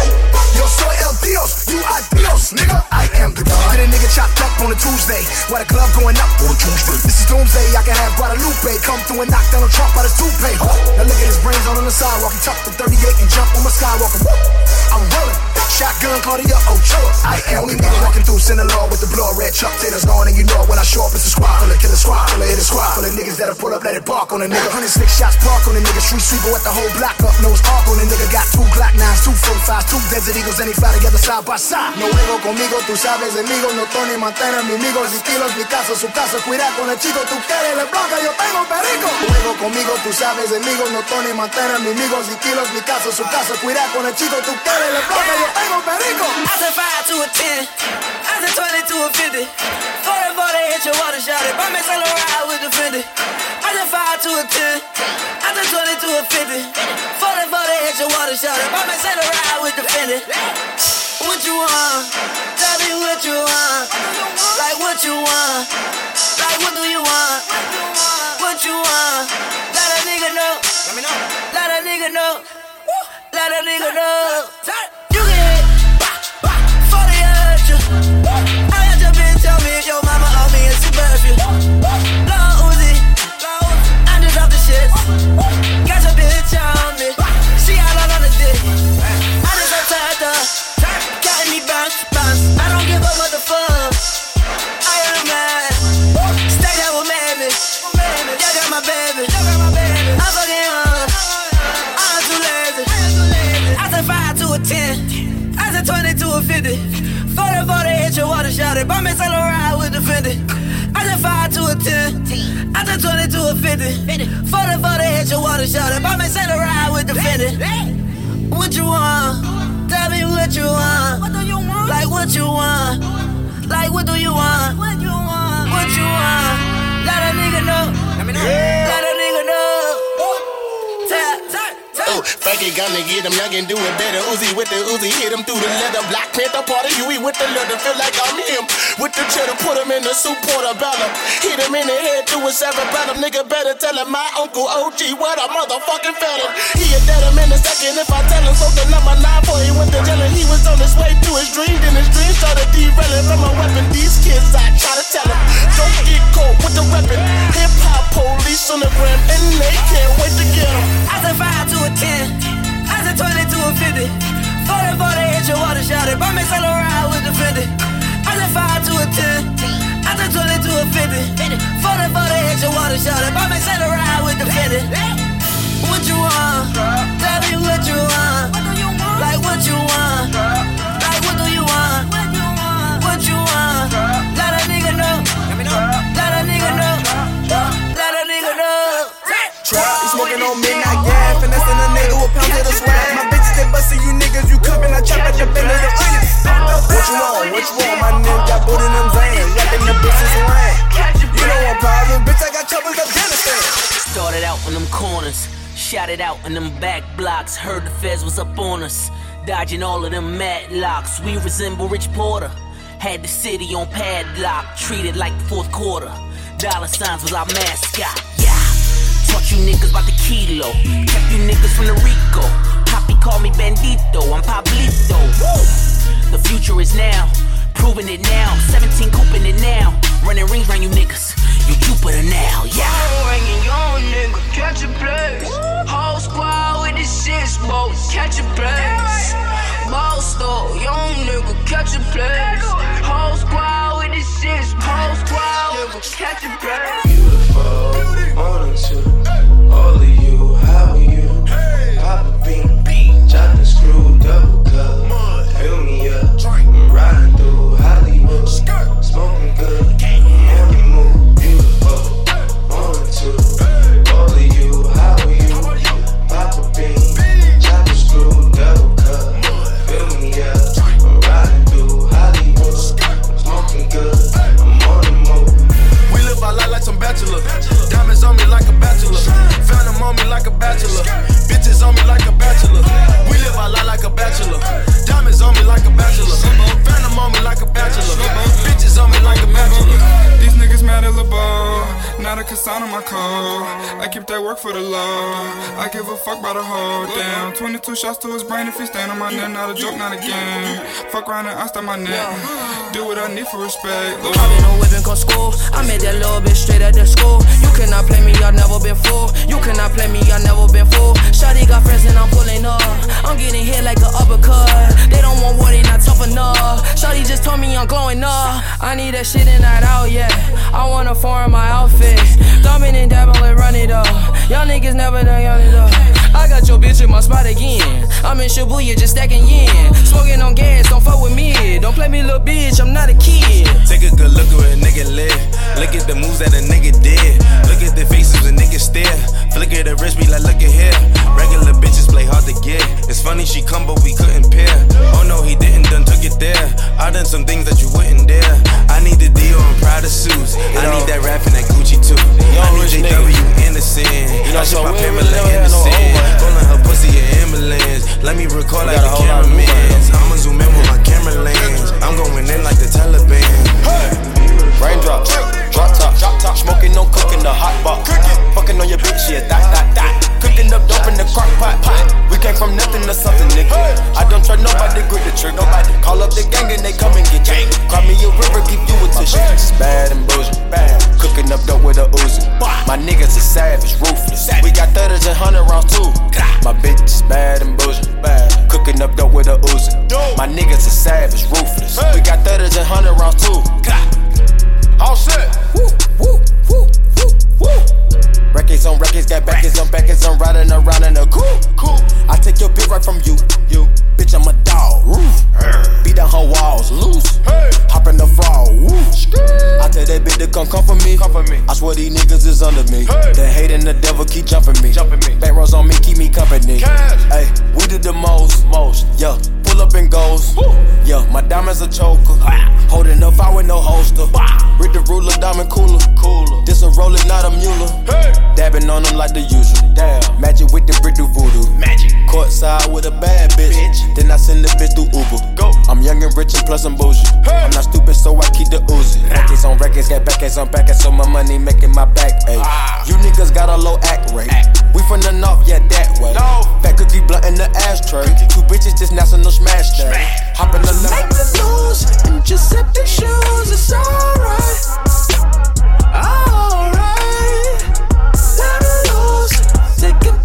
S27: Yo soy el Dios, you are Dios, nigga. I am the God. Get a nigga chopped up on a Tuesday, while the club going up on Tuesday. This is doomsday, I can have Guadalupe come through and knock down a Trump out of toupee. Now look at his brains on the sidewalk, he tucked the 38 and jump on my skywalker. Woo! I'm rolling. Shotgun, Cartier, Ochoa. Oh, I am only nigga walking through Sinaloa with the blood red Chuck Taylors on, and you know when I show up, it's a squad full of killer squad, full of hit a squad, full of niggas that'll pull up, let it bark on a nigga. 106 shots park on a nigga, street sweeper with the whole block up, nose arc on a nigga. Got two Glock 9s, two 45s, two Desert Eagles, and they fly together side by side. No juego conmigo, tú sabes, amigo, no Tony Montana, mi amigo, si kilos, mi casa, su casa, cuida con el chico, tú quieres le blanca, yo tengo perico. Juego conmigo, tú sabes, amigo, no Tony Montana, mi amigo, si kilos, mi casa, su casa, cuida con el chico, tú quieres le blanca, yo tengo perico.
S17: I said 5 to a 10. I said 20 to a 50. 40 40 hit your water shot it. Buy me sell a ride with the Fendi. I said 5 to a 10. I said 20 to a 50. 40 40 hit your water shot it. Buy me sell a ride with the Fendi. What you want? Tell me what you want. Like what you want. Like what do you want? What you want? Let a nigga know. Let me know. Let a nigga know. Let a nigga know. You can hit. 40 at you. I got your bitch tell me your mama owe me and she 10. I said 20 to a 50. 40 40 hit your water shot. Buy me sell a ride with the Fendi. What you want? Tell me what you want. What do you want? Like what you want? Like what do you want? What you want? What you want? Let a nigga know. Let me know. Let
S9: Oh, it, gonna get him, y'all can do it better. Uzi with the Uzi, hit him through the leather. Black Panther party, Huey with the leather. Feel like I'm him. With the cheddar, put him in the soup portobello. Hit him in the head through a cerebellum. Nigga better tell him my uncle OG, what a motherfucking felon. He a dead him in a second if I tell him something. Number nine for he went to jail he was on his way to his dream. Then his dream started derailing from a weapon. These kids, I try to tell them, don't get caught with the weapon. Hip hop police on the gram and they can't wait to get him.
S17: I said 5 to a 10. I said 20 to a 50. 40 40 hit your water shot it. Buy me sell a ride with the Fendi. I said 5 to a 10. I said 20 to a 50. 40 40 hit your water shot it. Buy me sell a ride with the Fendi. What you want? Tell me what you want. Like what you want? Like what do you want? What you want? Let a nigga know. Let a nigga know. Let a nigga know.
S6: Trap, you smoking on midnight chop at the bend of the onions. What you want, what you want, my nigga got booty in them zans, got them the bitches land. You know I'm problem, bitch, I got troubles Afghanistan.
S28: Started out in them corners, shot it out in them back blocks. Heard the feds was up on us, dodging all of them madlocks. We resemble Rich Porter. Had the city on padlock, treated like the fourth quarter. Dollar signs was our mascot, yeah. Taught you niggas about the kilo, kept you niggas from the Rico. Poppy called me Bendito, I'm Pablito. Woo! The future is now, proving it now. 17 cooping it now, running rings round you niggas. You Jupiter now, yeah.
S17: Hanging young nigga, catch a place. Whole squad with the six boat, catch a place. Boss though, young nigga, catch a place. Whole squad with the six, whole squad, nigga, catch a place.
S13: One or two, all of you, how
S29: to his brain if he stand on my neck. Not a joke, not a game. Fuck around and I stop my neck. Do what I need for respect.
S17: I've been on whipping come school. I made that little bitch straight at the school. You cannot play me, I never been fool. You cannot play me, I never been fool. Shawty got friends and I'm pulling up. I'm getting hit like an uppercut. They don't want war, they not tough enough. Shawty just told me I'm glowing up. I need that shit and not out yet. I wanna foreign my outfit. Thumbing and dabbing and run it up. Y'all niggas never done young it up. I got your bitch in my spot again. I'm in Shibuya just stacking yen. Smoking on gas, don't fuck with me. Don't play me, little bitch, I'm not a kid.
S2: Take a good look at where a nigga live. Look at the moves that a nigga did. Look at the faces and niggas stare. Flick at the wrist, be like, look at here. Regular bitches play hard to get. It's funny she come, but we couldn't pair. Oh no, he didn't, done took it there. I done some things that you wouldn't dare. I need the deal and Prada suits. I need that rap and that Gucci too. I need JW innocent. I should pop Pamela innocent. Pulling her pussy an ambulance. Let me record like the cameraman. I'ma zoom in with my camera lens. I'm going in like the Taliban.
S13: Raindrops, drop top, smoking, no cooking, the hot pot. Fucking on your bitch, yeah, that, that, that. Cooking up dope in the crock pot, pot. We came from nothing to something, nigga. I don't trust nobody, grip the trigger. Nobody call up the gang and they come and get you. Cry me a river, give you a tissue. It's bad and bullshit, bad. Cooking up dope with a Uzi. My niggas are savage, ruthless. We got 30s and 100 rounds too. My bitch is bad and bullshit, bad. Cooking up dope with a Uzi. My niggas are savage, ruthless. We got 30s and 100 rounds too. All set. Woo, woo, woo, woo. Records on records, got backers on backers, I'm riding around in a coupe. Cool. I take your bitch right from you. You. Bitch, I'm a dog. Roof. Beat down her walls loose. Hop in the frog. Woo. I tell that bitch to come come for me. Come for me. I swear these niggas is under me. The hate and the devil keep jumping me. Jumping me. Back rows on me, keep me company. Hey, we did the most. Most. Yeah. Pull up and goes. Yeah, my diamonds a choker. Holding up, I with no holster. With the ruler, diamond cooler. Cooler. This a roller, not a mule. Dabbing on them like the usual. Damn. Magic with the brick do voodoo. Magic. Courtside with a bad bitch. Then I send the bitch through Uber. Go. I'm young and rich and plus I'm bougie. I'm not stupid, so I keep the Uzi. Records on records, got backers on backers, so my money making my back. Ayy. Ah. You niggas got a low act rate. We from the north, yeah, that way. No. Fat cookie blunt in the ashtray. Two bitches just national smash day. Hop in the
S5: Make the news shoes, it's alright. Alright. Let it loose, taking my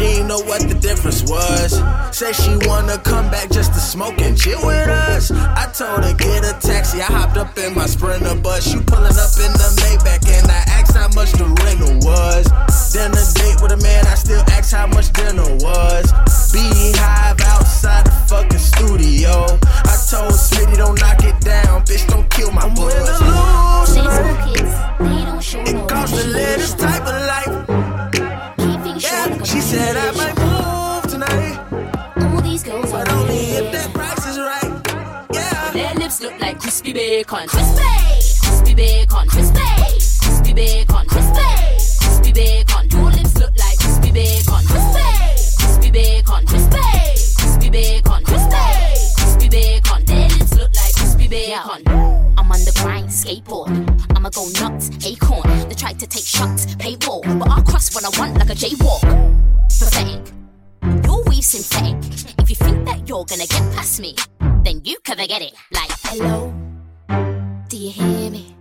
S30: She
S13: ain't know what the difference was. Said she wanna come back just to smoke and chill with us. I told her get a taxi. I hopped up in my Sprinter bus. You pulling up in the Maybach, and I asked how much the rental was. Then a date with a man, I still asked how much dinner was. Beehive outside the fucking studio. I told Smitty don't knock it down, bitch don't kill my buzz.
S5: It
S13: costs to live this type of life. Yeah, said I might move tonight.
S31: All these girls
S13: But only if that price is right. Yeah.
S31: Their lips look like crispy bacon. Crispy, crispy bacon. Crispy, crispy bacon. Crispy, crispy bacon. Your lips look like crispy bacon. Crispy, crispy bacon. Crispy, crispy bacon. Crispy, crispy bacon. Their lips look like crispy bacon. I'm the grind, skateboard. I'ma go nuts, acorn. They tried to take shots, paywall, but I'll cross when I want like a jaywalk. Pathetic. Your weave synthetic. If you think that you're gonna get past me, then you can forget it. Like, hello, do you hear me?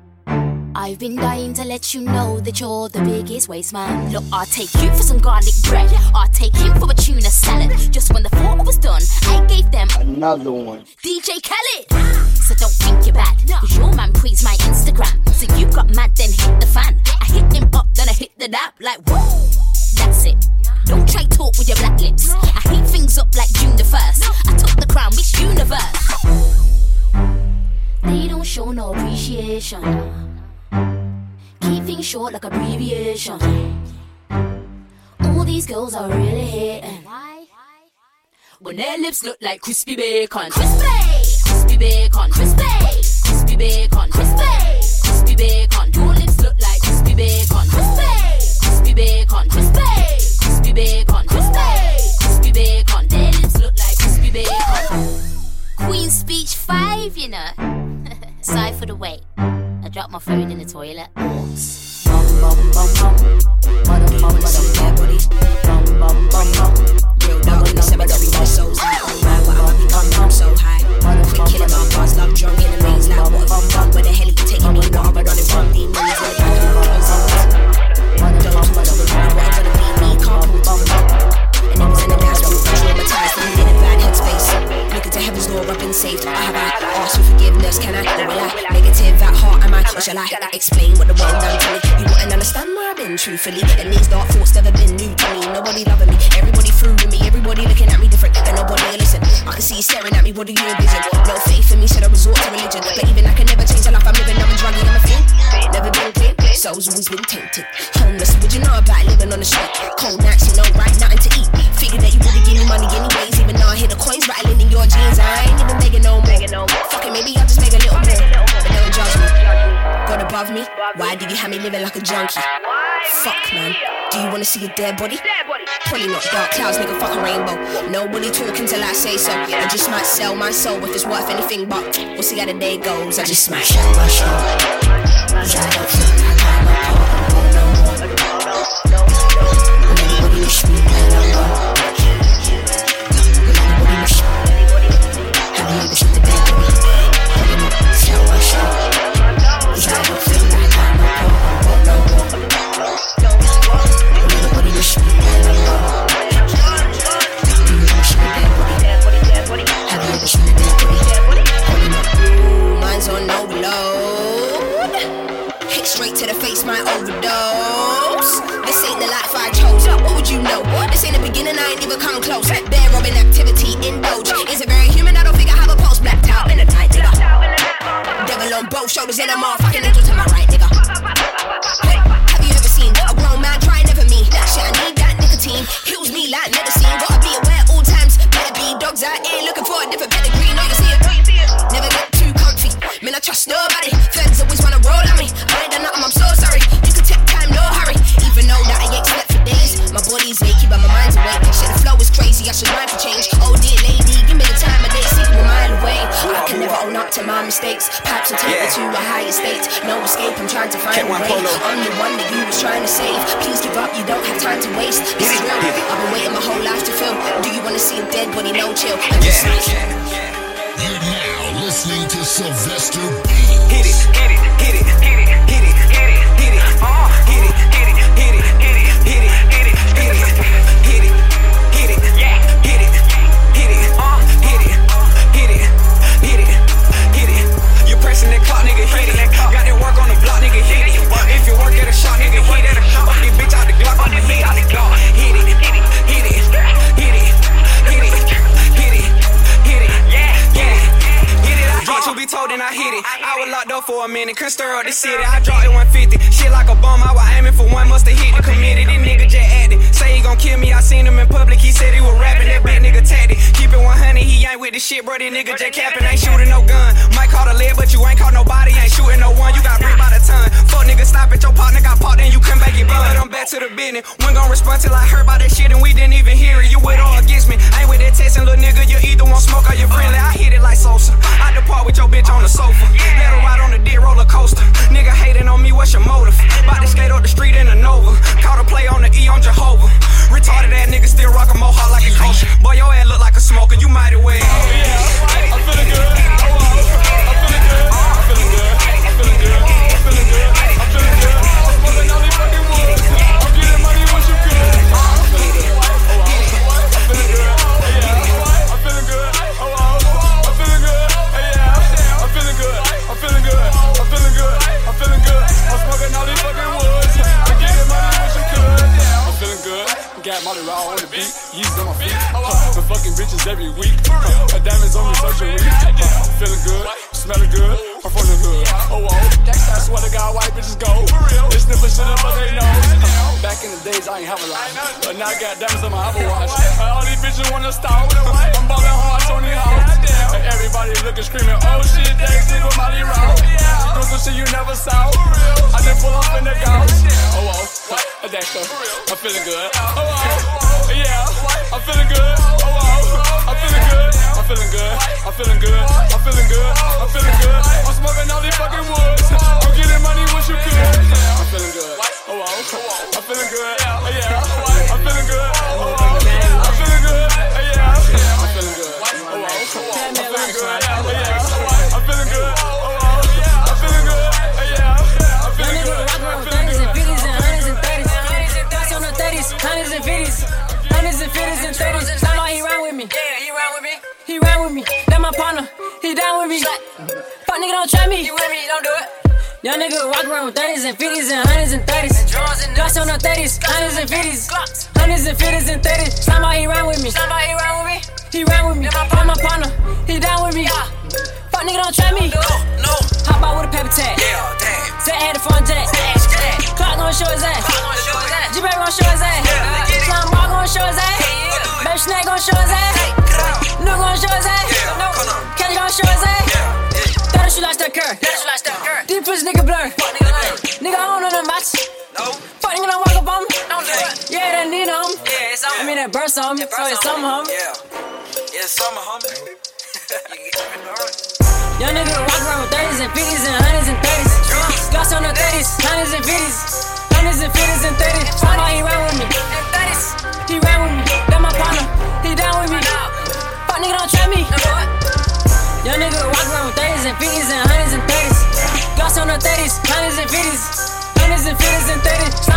S31: I've been dying to let you know that you're the biggest waste man. Look, I'll take you for some garlic bread. I'll take him for a tuna salad. Just when the thought was done, I gave them
S13: another one.
S31: DJ Khaled. So don't think you're bad, cause your man praised my Instagram. So you got mad, then hit the fan. I hit him up, then I hit the dap, like whoa. That's it. Don't try talk with your black lips. I heat things up like June the 1st. I took the crown, Miss Universe. They don't show no appreciation. Keep things short like abbreviation. All these girls are really hating. when their lips look like crispy bacon. Crispy, crispy bacon, crispy, crispy bacon, crispy, crispy bacon. Your lips look like crispy bacon. Crispy, crispy bacon, crispy, crispy bacon, crispy, crispy bacon. Their lips look like crispy bacon.
S32: Queen Speech 5, you know. Sorry for the wait. I dropped my phone in the toilet. Bum, bum, bum, bum. Bottom, bum, bottom, yeah, booty. Bum, bum, bum, bum. Real dog in the cemetery, my soul's high. Oh, my, what I'll become, I'm so high. Quick killing my bars, love drunk the maze. Like, what done? Where the hell are you taking me? Have I in front? Demons the the talk about the ground. What gonna be me? Can't pull bum, bum. And it was in the last room, traumatized Looking to heaven's door, I've been saved. I have I asked for forgiveness? Can I? Or will I? Negative at heart, am I? Or shall I explain what the world done to me? You wouldn't understand where I've been, truthfully. And these dark thoughts never been new to me. Nobody loving me, everybody through with me, everybody looking at me different, and nobody listen. I can see you staring at me, what do you envision? No faith in me, should I resort to religion? But even I can never change the life I'm living, I'm a druggie, I'm a fiend. Never been clean, soul's always been tainted. Homeless, would you know about living on the street? Cold nights, you know, right? Nothing to eat. Figured that you would've give me money anyways, even though I hear the coins rattling in your jeans. I ain't even begging no more. Fuck it, maybe I'll just make a little more. But don't judge me. God above me, why did you have me living like a junkie? Fuck, man. Do you wanna see a dead body? Probably not dark clouds, nigga, fuck a rainbow. Nobody talking till I say so. I just might sell my soul if it's worth anything, but we'll see how the day goes. I just smash my show. Cause I don't feel no This ain't the beginning, I ain't even come close. Bear robbing activity, indulge. Is it on both shoulders and a motherfucking angel to my right, nigga. Hey, have you ever seen a grown man try never me? That shit, I need that nicotine. Kills me like medicine. Gotta be aware all times. Better be dogs out here looking for a different pedigree. Know you see it? Never get too comfy. Man, I trust nobody. Feds always wanna roll on me. I ain't done nothing, I'm so sorry. You can take time, no hurry. Even though that I ain't slept for days. My body's achy, but my mind's awake. Shit, the flow is crazy, I should mind for change. Oh dear lady, give me I can never own up to my mistakes. Perhaps will take me to a higher state. No escape, I'm trying to find a way. I'm the one that you was trying to save. Please give up, you don't have time to waste. This is real. I've been waiting my whole life to feel. Do you wanna see a dead body? No chill. I just
S27: You're now listening to Sylvester B.
S33: Hit it, hit it, Pressing that clock, nigga, hit it. Got that work on the block, nigga, hit it. If you work at a shop, nigga, hit it. Fuck this bitch out the Glock, I'ma hit it. Hit it, I to be told and I hit it. I was locked up for a minute, couldn't stir up the city. I dropped it 150. Shit like a bomb, I was aiming for one, musta hit the committed. This nigga just acted. Say he gon' kill me, I seen him in public. He said he was rapping, that bad nigga tatted. Keep it 100, he ain't with the shit, bro. This nigga just capping, ain't shooting no gun. Might call the lead, but you ain't caught nobody, ain't shooting no one. You got ripped by the ton. Fuck nigga, stop it, your partner got popped, then you come back, get bun. But I'm back to the business. One gon' respond till I heard about that shit and we didn't even hear it. You with or against me? Ain't with that testing, little nigga. You either want smoke or you friendly. I hit it like Sosa. I depart with your bitch on the sofa. Let her ride on the dick roller coaster. Nigga hating on me, what's your motive? To skate up the street in a Nova. Caught a play on the E on Jehovah. Retarded that nigga still rock a mohawk like a culture. Boy, your ass look like a smoker. You might as well. Oh, I'm feeling good. Oh,
S29: I'm feeling good. Oh, whoa, yeah, I'm feeling good. Oh, whoa, I'm feeling good. I'm feeling good. I'm feeling good. I'm feeling good. I'm feeling good.
S34: Young nigga rock around with 30s and 50s and hundreds and 30s. Gloss on the 30s, hundreds and 50s. Hundreds and 50s and 30s. Somebody he ride with me. Somebody he ride with me. He ride with me. That my partner. He down with me. Fuck nigga, don't try me. No, no. Hop out with a paper tag. Yeah, damn. I had a phone jack. Clock gon' show his ass. G-Bag gon' show his ass. Slime ball gon' show his ass. Baby Snack gon' show his ass. New gon' show his ass. Kelly gon' show his ass. That shoot like Steph Curry. Deep pussy nigga blur. Fuck Nigga, I don't know the match. No. Fuck nigga, don't walk up on me. Don't do it. Yeah, that need on. Yeah, it's on I mean, that burst on me. So it's something, homie.
S14: Yeah. Yeah, summer, homie.
S34: Young nigga rock around with 30s and 50s and hundreds and 30s. Gloss on the 30s, hundreds and 50s. Hundreds and 50s and 30s. Somebody he ride with me. He ride with me. That my partner. He down with me. Fuck nigga, don't try me. Young nigga 30s, hundreds and 50s. Hundreds and 50s and 30s.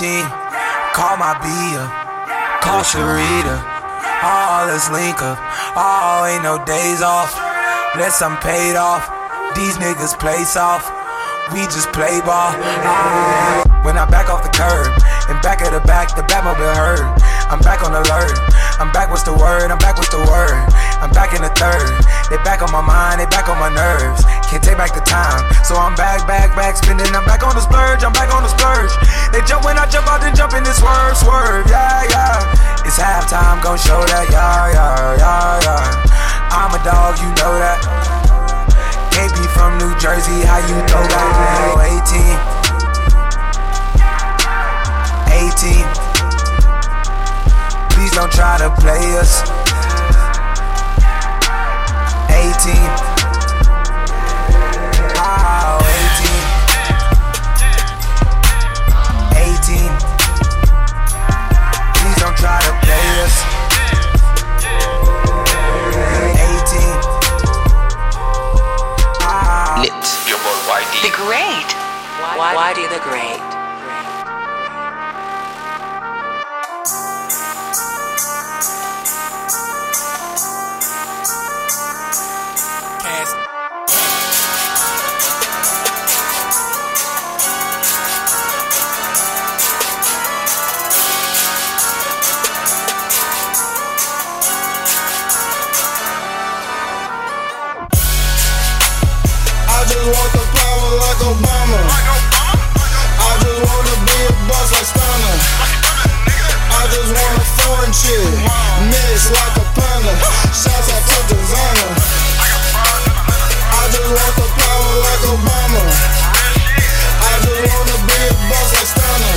S18: 15. Call my Bia, call Sharita. All this link up, all ain't no days off. Unless I'm paid off, these niggas play soft. We just play ball. Ah. When I back off the curb and back of the back, the Batmobile hurt. I'm back on alert. I'm back, what's the word? I'm back, what's the word? I'm back in the third. They back on my mind, they back on my nerves. Can't take back the time. So I'm back, back, back, spinning. I'm back on the splurge, I'm back on the splurge. They jump when I jump out, then jump in this swerve, swerve. Yeah, yeah. It's halftime, gon' show that. Yeah, yeah, yeah, yeah. I'm a dog, you know that. Can't be from New Jersey, how you throw back now? 18. 18. Please don't try to play us. 18. Oh, 18. 18. Please don't try to play us. 18. Ah.
S4: Lips. The Great. Why do the Great?
S25: just want the power like Obama. I just wanna be a boss like Stunner. I just want a foreign chick, miss like a panda. Shouts out to designer. I just want the power like Obama. I just wanna be a boss like Stunner.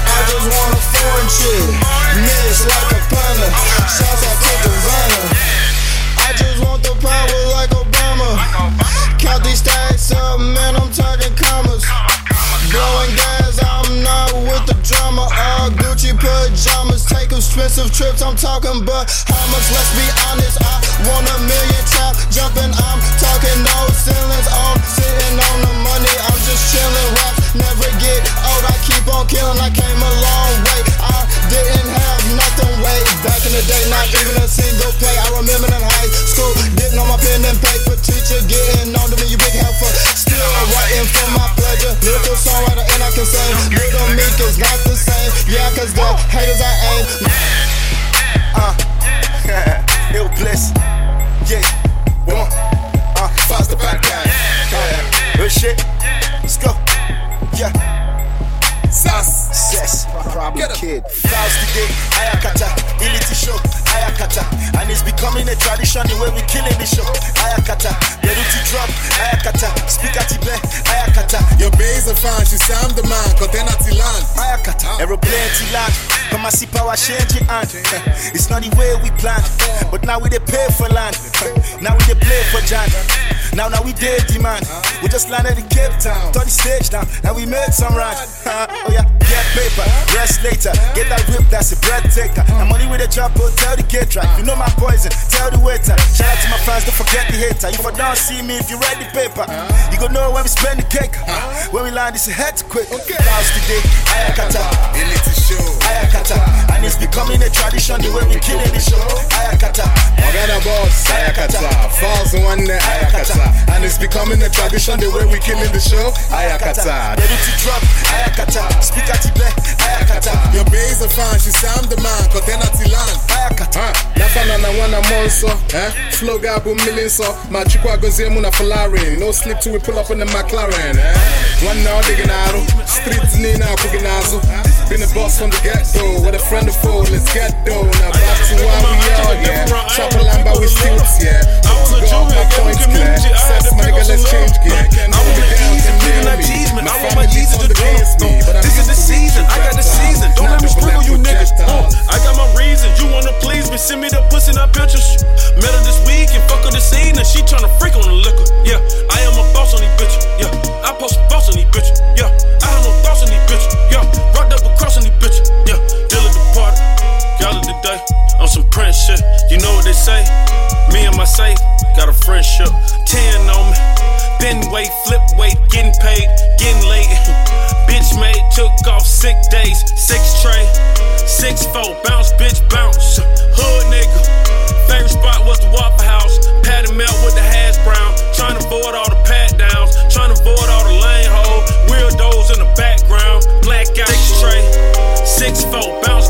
S25: I just want a foreign chick, miss like a panda. Shouts out to designer. I just want the power like Obama count these stacks up, man, I'm talking commas. Blowing gas, I'm not with the drama. All Gucci pajamas, take expensive trips, I'm talking but how much? Let's be honest, I want a million times jumping. I'm talking no ceilings, I'm sitting on the money, I'm just chilling. Raps never get old, I keep on killing, I came a long way. I didn't have nothing way back in the day, not even a single play. I remember in high school, getting on my pen and paper. Teacher getting on to me. You big helper. Still writing for my pleasure. Little songwriter and I can sing. Little Meek is not the same. Yeah, cause the haters I aim.
S11: Uh, ill bliss. Yeah, one. Uh, faster back down. Uh, real shit. Let's go. Yeah. Sass, Sass, problem kid. Faust Ayakata, show, Ayakata, becoming a tradition the way we killing the show. Ayakata, Beruti drop, Ayakata, speak at Ibe, Ayakata.
S35: Your base are fine, she say I'm the man, cause then at land.
S11: Ayakata, aeroplane to land, come and see power change in hand. Eh, it's not the way we planned, but now we dey pay for land. Eh, now we dey play for Jan. Now now we dey demand. We just landed in Cape Town, turn the stage down, and we made some rhyme. oh yeah, get paper, rest later, get that whip, that's a breath taker. And money with a drop, tell the gate track. You know my tell the waiter. Shout out to my fans, don't forget the hater. If I don't see me, if you read the paper, you gon' know when we spend the cake. When we land, it's a head to quick. Okay. House today, Ayakata,
S35: Ility show,
S11: Ayakata, and it's becoming a tradition the way we killing the show. Ayakata,
S35: Morgana boss, Ayakata, falls one day, Ayakata, and it's becoming a tradition the way we killing the show. Ayakata,
S11: ready to drop, Ayakata, speak at Ibe, Ayakata.
S35: Your base are fine, she I'm the man, at land.
S11: Ayakata,
S35: nafana na wana monso, eh? Flow gabu million so, machukwa gozie muna Ferrari, no sleep till we pull up in the McLaren, eh? One now digging out, streets nina kuginazo. Been a boss from the get-go, with a friend of foe, let's get dough. Now back to where we are, yeah. Chop a line by with stilts, yeah.
S12: I was a
S35: Go my points, clear.
S12: community, I had
S35: Says
S12: to
S35: my nigga, let's change gear.
S12: I
S35: Hold
S12: want
S35: me down, can
S12: and picking
S35: nail
S12: up
S35: me. My
S12: I want my
S35: family
S12: G's
S35: on
S12: to
S35: the dance me, but I'm
S12: This is the
S35: to
S12: season. I got the season. Don't let me sprinkle you niggas. Uh, I got my reason. You wanna please me? Send me the pussy, not pictures. Met her this week and fuck her this scene, and she tryna freak on the liquor. Yeah, I am a boss on these bitches. Yeah, I post a boss on these bitches. Yeah, I have no thoughts on these bitches. Yeah, rocked up across on these bitches. Yeah, deal at the party. Of the day on some prince shit. You know what they say? Me and my safe got a friendship. Ten on me. Been weight, flip weight, getting paid, getting late. bitch made, took off sick days. Six tray, six four, bounce, bitch, bounce. Hood nigga. Favorite spot was the Waffle House. Patty melt with the hash brown. Trying to avoid all the Six tray. Six four, bounce.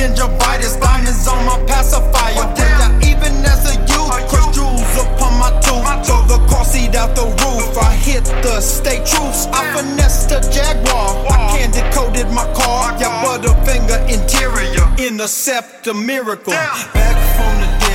S29: Gingivitis. Diamonds on my pacifier. Yeah, even as a youth, crush jewels upon my tooth. Throw the car seat out the roof. I hit the state troops. I finessed the Jaguar. I candy coated my car. Yeah, Butterfinger interior. Intercept a miracle. Back from
S10: the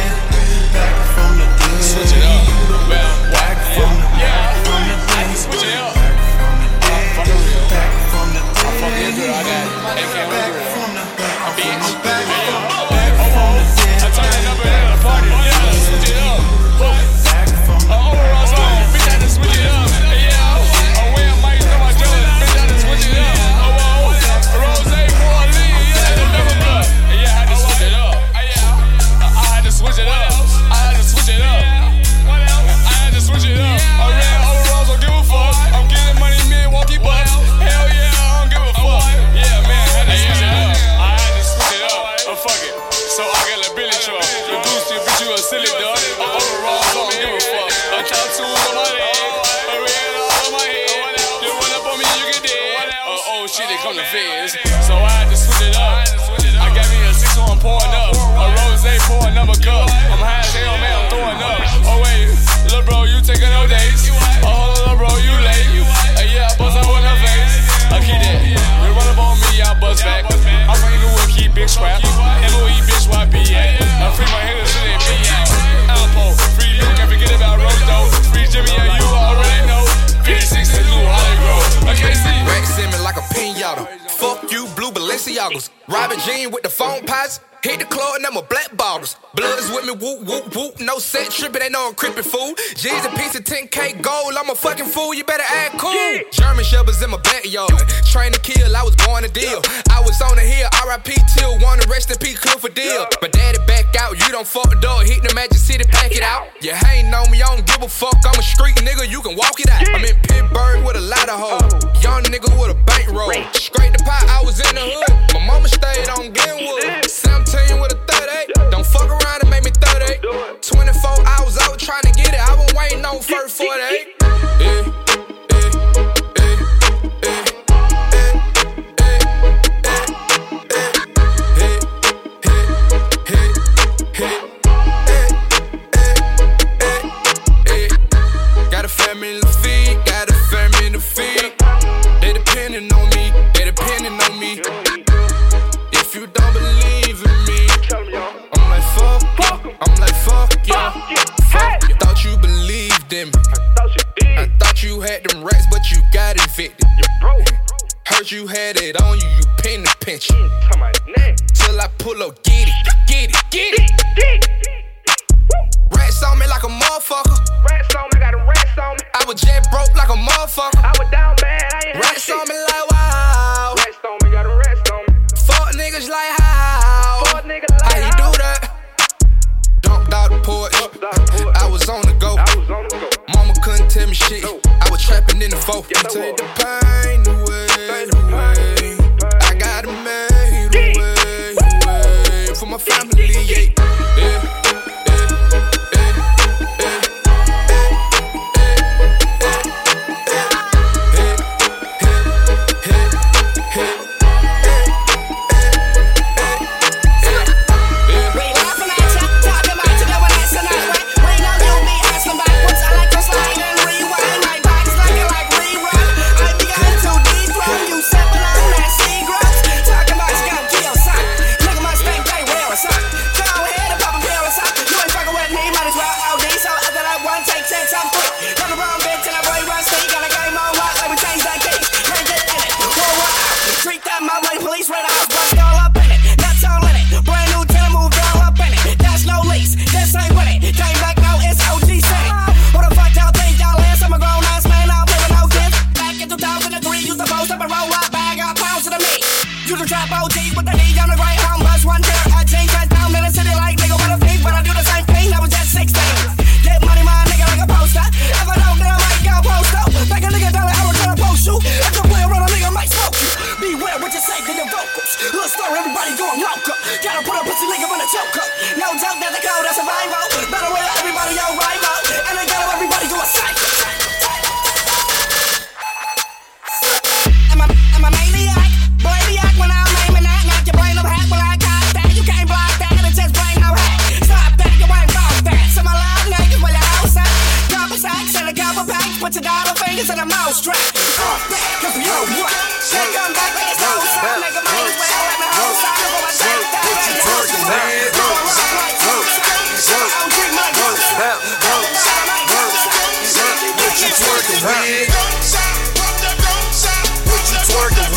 S10: weird. Would you twerk it?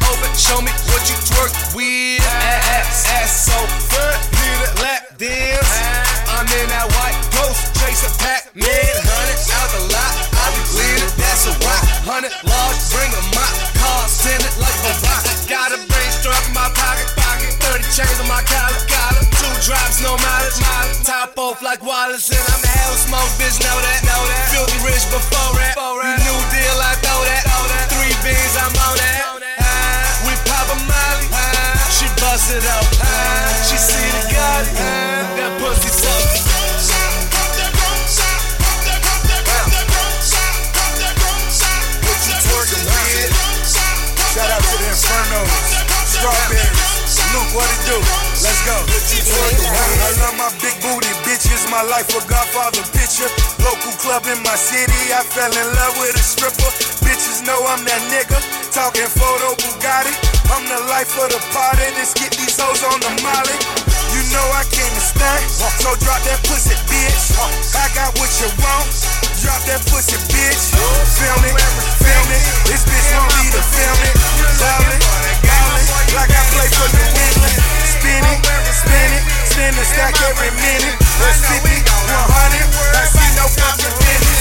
S10: Go and show me what you
S36: life a Godfather picture. Local club in my city, I fell in love with a stripper. Bitches know I'm that nigga. Talking photo Bugatti. I'm the life of the party. Let's get these hoes on the molly. You know I came to stand, so drop that pussy, bitch. I got what you want. Drop that pussy, bitch. Film it, film it. This bitch want me to film it. Ballin', like I play for New England. Spin it, spin it, spin the stack every minute. Let's 50, 100. I see no fucking business.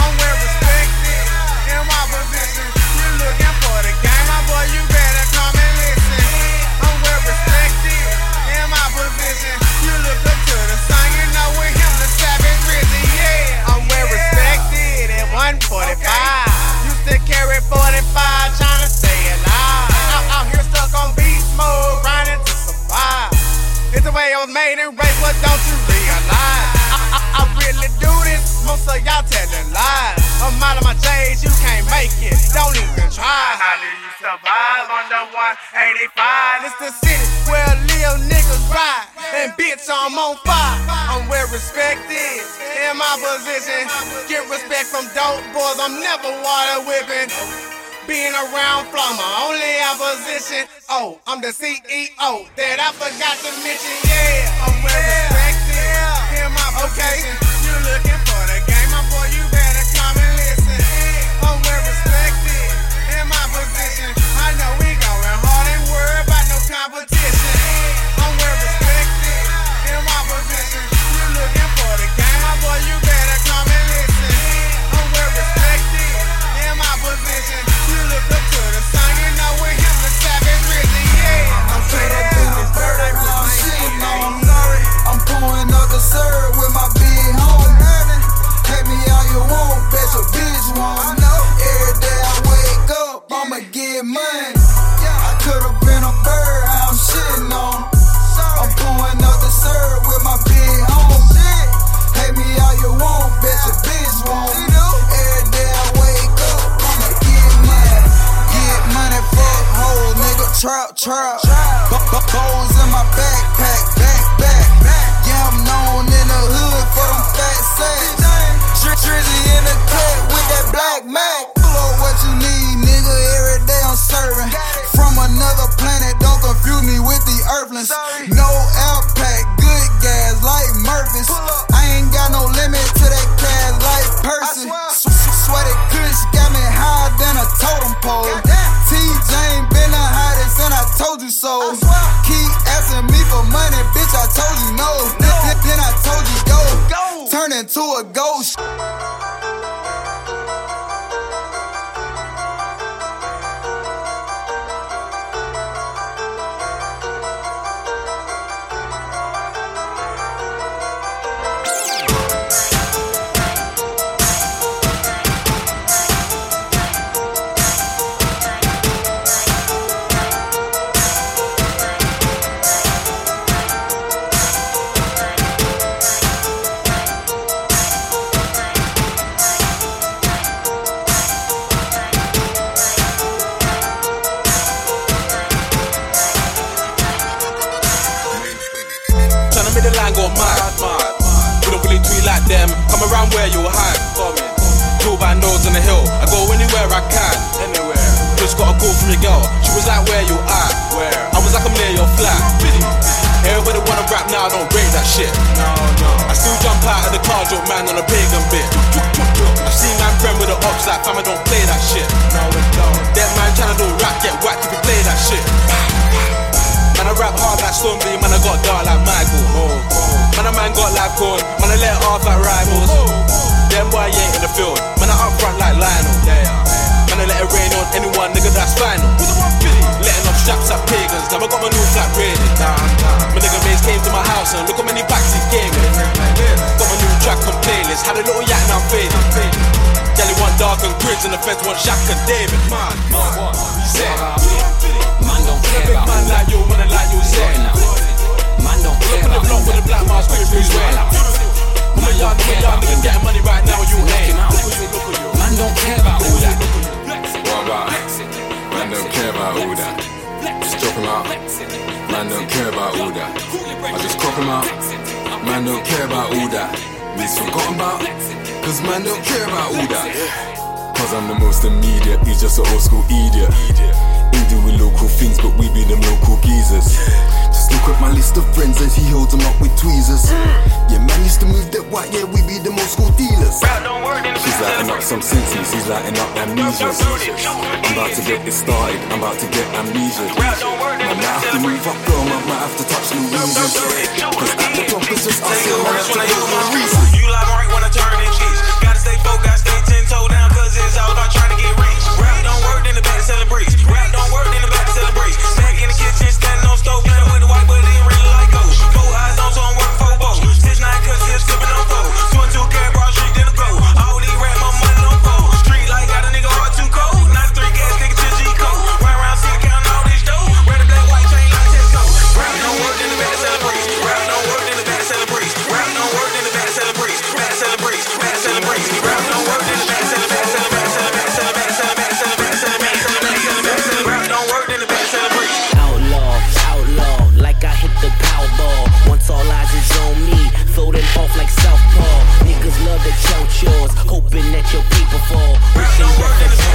S37: I'm well respected in my position. You looking for the game, my boy, you better come and listen. I'm well respected in my position. You look up to the sun, you know with him the savage risen, yeah. I'm well respected at 145. Was made and raised, what don't you realize? I, I, I really do this, most of y'all telling lies. I'm out of my J's, you can't make it, don't even try. How do you survive on under 185? It's the city where little niggas ride, and bitch, I'm on fire. I'm well respected in my position. Get respect from dope boys, I'm never water whipping. Being around only opposition. Oh, I'm the CEO that I forgot to mention. Yeah, I'm well respected in my position. You looking for the game, my boy? You better come and listen. I'm well respected in my position. I know we going hard, worried about no competition. Yeah. I'm straight up in this bird, shitting on.
S25: I'm pouring up the syrup with my big homie. Hate me all you want, bet your bitch want. Every day I wake up, I'ma get money. I could've been a bird, I'm shitting on. I'm pouring up the syrup with my big homie. Hate me all you want, bet your bitch want. Every day I wake up, I'ma get money. Get money, fuck hoes, nigga. Trap, trap. Bows in my backpack, back, back. Yeah, I'm known in the hood for them fat sacks. Dri- Drizzy in the cut with that black Mac. Pull up what you need, nigga. Every day I'm serving. From another planet, don't confuse me with the earthlings. No air Into a ghost.
S6: Call from your girl. She was like, Where you at? Where? I was like, I'm near your flat. Everybody wanna rap now, I don't rate that shit. No, no. I still jump out of the car, joke man on a pagan bit. I see man friend with the ops like fam, I don't play that shit. No, it don't. That man tryna do rap, get whacked if you play that shit. Man, I rap hard like Stormzy, man, I got dark like Michael. Oh, oh. Man, a man got life corn, man, I let off like rivals. Oh, Them boy ain't in the field, man, I up front like Lionel. Man, I let it rain on anyone, nigga, that's final. Letting off straps like pagans, now I got my new flat ready. My nigga Maze came to my house and look how many packs he gave me. Got my new track on playlist, had a little yak now I'm fading. Jelly want dark and grids and the feds want Shaq and David. Man, man, he said.
S28: Man don't care about
S6: man like you, man, like you, say.
S28: Man don't care
S6: at the
S28: about
S6: block with the black mask, who's wearing. Man, y'all, man, y'all niggas getting money right now, you ain't.
S28: Man don't care about all that
S24: about. Man don't care about all that. Just drop him out. Man don't care about all that. I just crop him out. Man don't care about all that. He's forgotten about. Cause man don't care about all that. Cause I'm the most immediate. He's just an old school idiot. We with local things, but we be them local geezers. Look my list of friends as he holds them up with tweezers. Yeah, man used to move that white, yeah, we be the most school dealers. She's lighting up some senses, he's lighting up amnesia. I'm about to get it started, I'm about to get amnesia. I might have to move up, girl, I might have to touch new reasons. Cause at the top it's just us, I'm trying to no reason.
S38: You like right when I turn in cheese. Gotta stay focused, stay ten toe down, cause it's all about trying to get rich. Rap don't work, then the back selling bricks.
S39: shores, hoping that your people fall. Wishing that the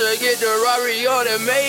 S39: should get the Rari
S40: on the May.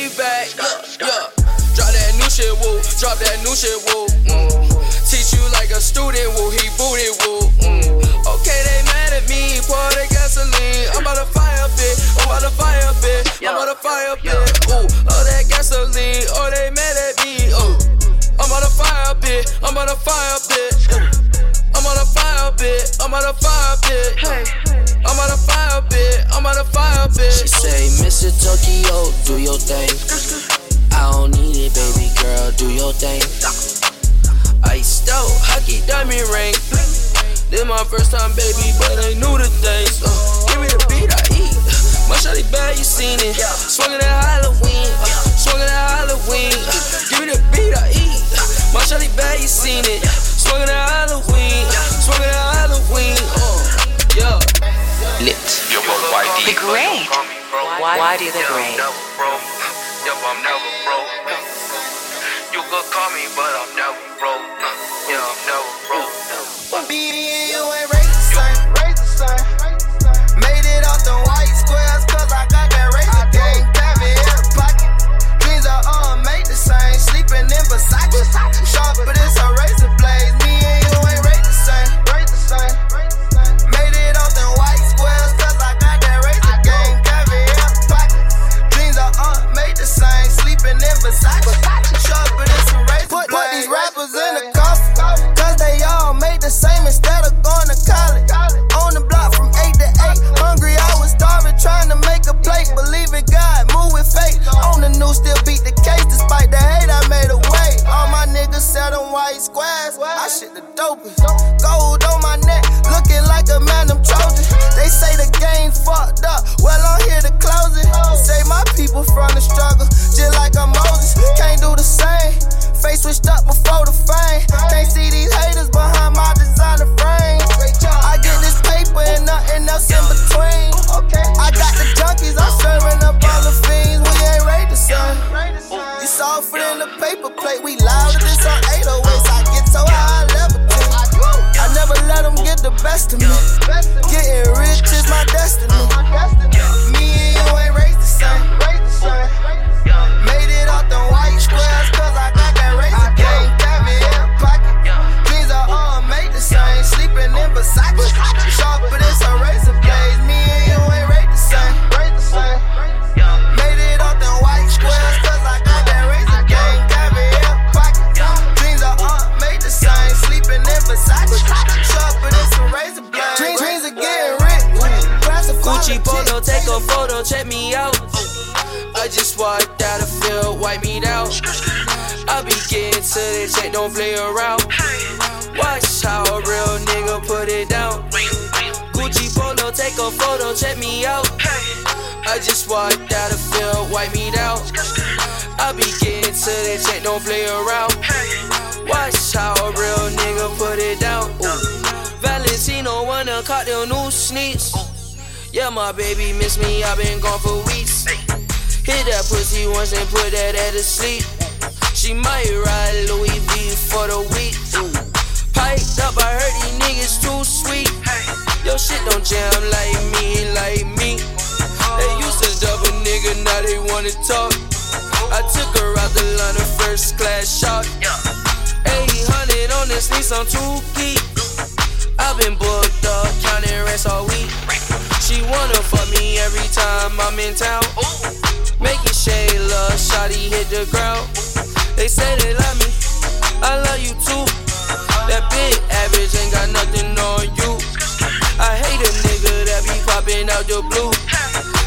S40: out the blue.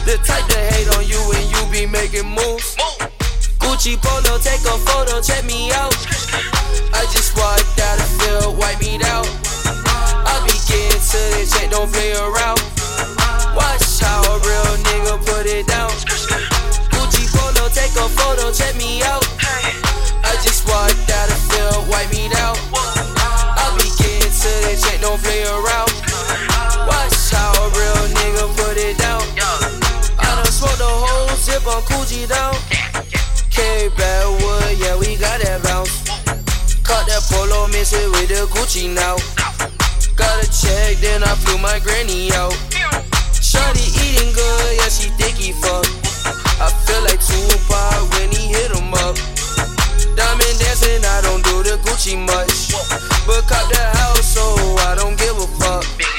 S40: The type that hate on you and you be making moves. Gucci polo, take a photo, check me out. I just walked out the field, wipe me out. I be getting to the check, don't play around. Watch how a real nigga put it down. Gucci polo, take a photo, check me out. I just walked out the field, wipe me out. I be getting to the check, don't play around nigga put it down. I done smoked the whole zip on Coogee down. K Badwood, yeah, we got that bounce. Caught that polo, miss it with the Gucci now. Got a check, then I flew my granny out. Shorty eating good, yeah, she think he fuck. I feel like Tupac when he hit him up. Diamond dancing, I don't do the Gucci much. But cop that house, so I don't give a fuck.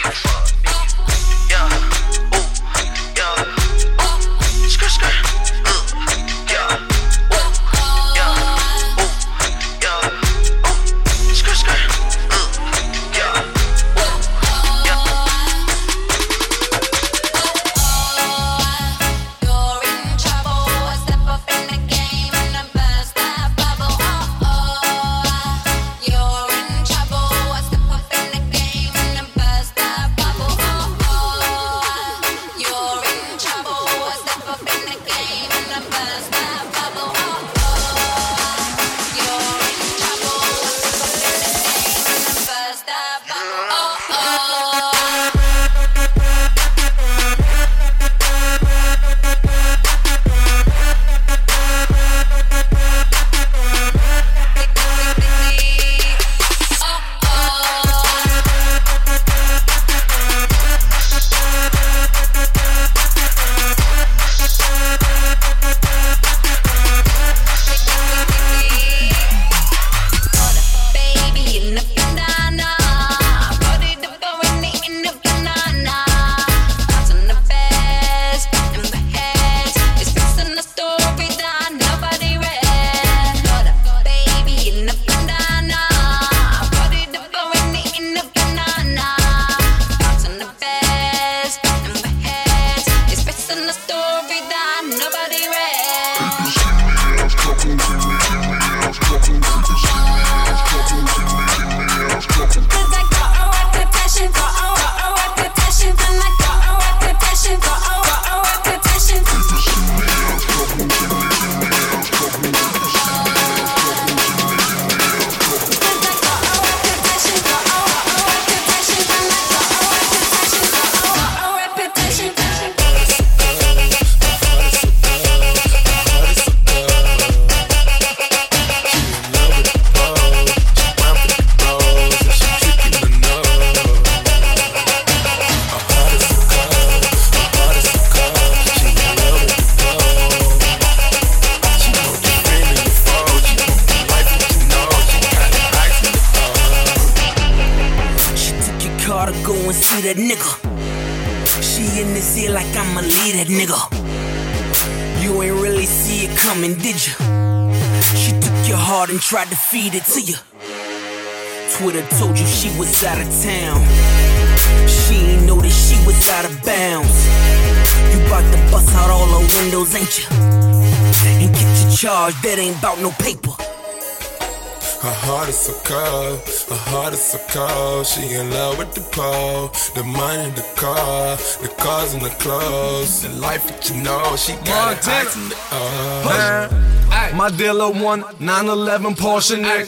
S28: Feed it to you. Twitter told you she was out of town. She ain't know that she was out of bounds. You bout to bust out all her windows, ain't you? And get your charge, that ain't bout no paper.
S35: Her heart is so cold, her heart is so cold. She in love with the pole, the money, the car, the cars and the clothes, the life that you know. She got it ice in the
S10: Man, my dealer won 911 Porsche neck.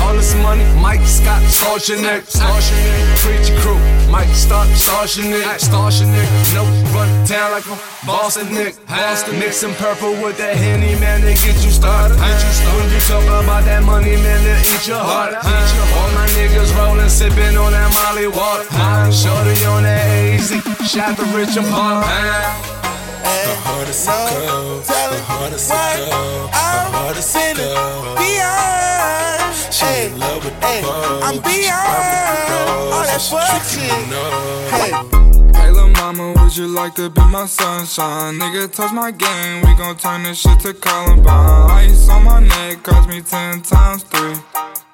S10: All this money, Mike Scott, your neck. Preacher crew, Mike start, starch your neck. Starch your. No, run down like a Boston Nick. Boston mixing purple with that Henny, man, they get you started. When you talk about that money, man, they eat your heart. All my niggas rolling, sipping on that Molly water. Shorty on that AZ, shot the rich and
S35: Her heart is so cold, her heart is so cold, her heart is so cold. She in love with the pole,
S9: I'm beyond all that bullshit.
S41: Hey, lil' mama, would you like to be my sunshine? Nigga, touch my game, we gon' turn this shit to Columbine. Ice on my neck cost me ten times three.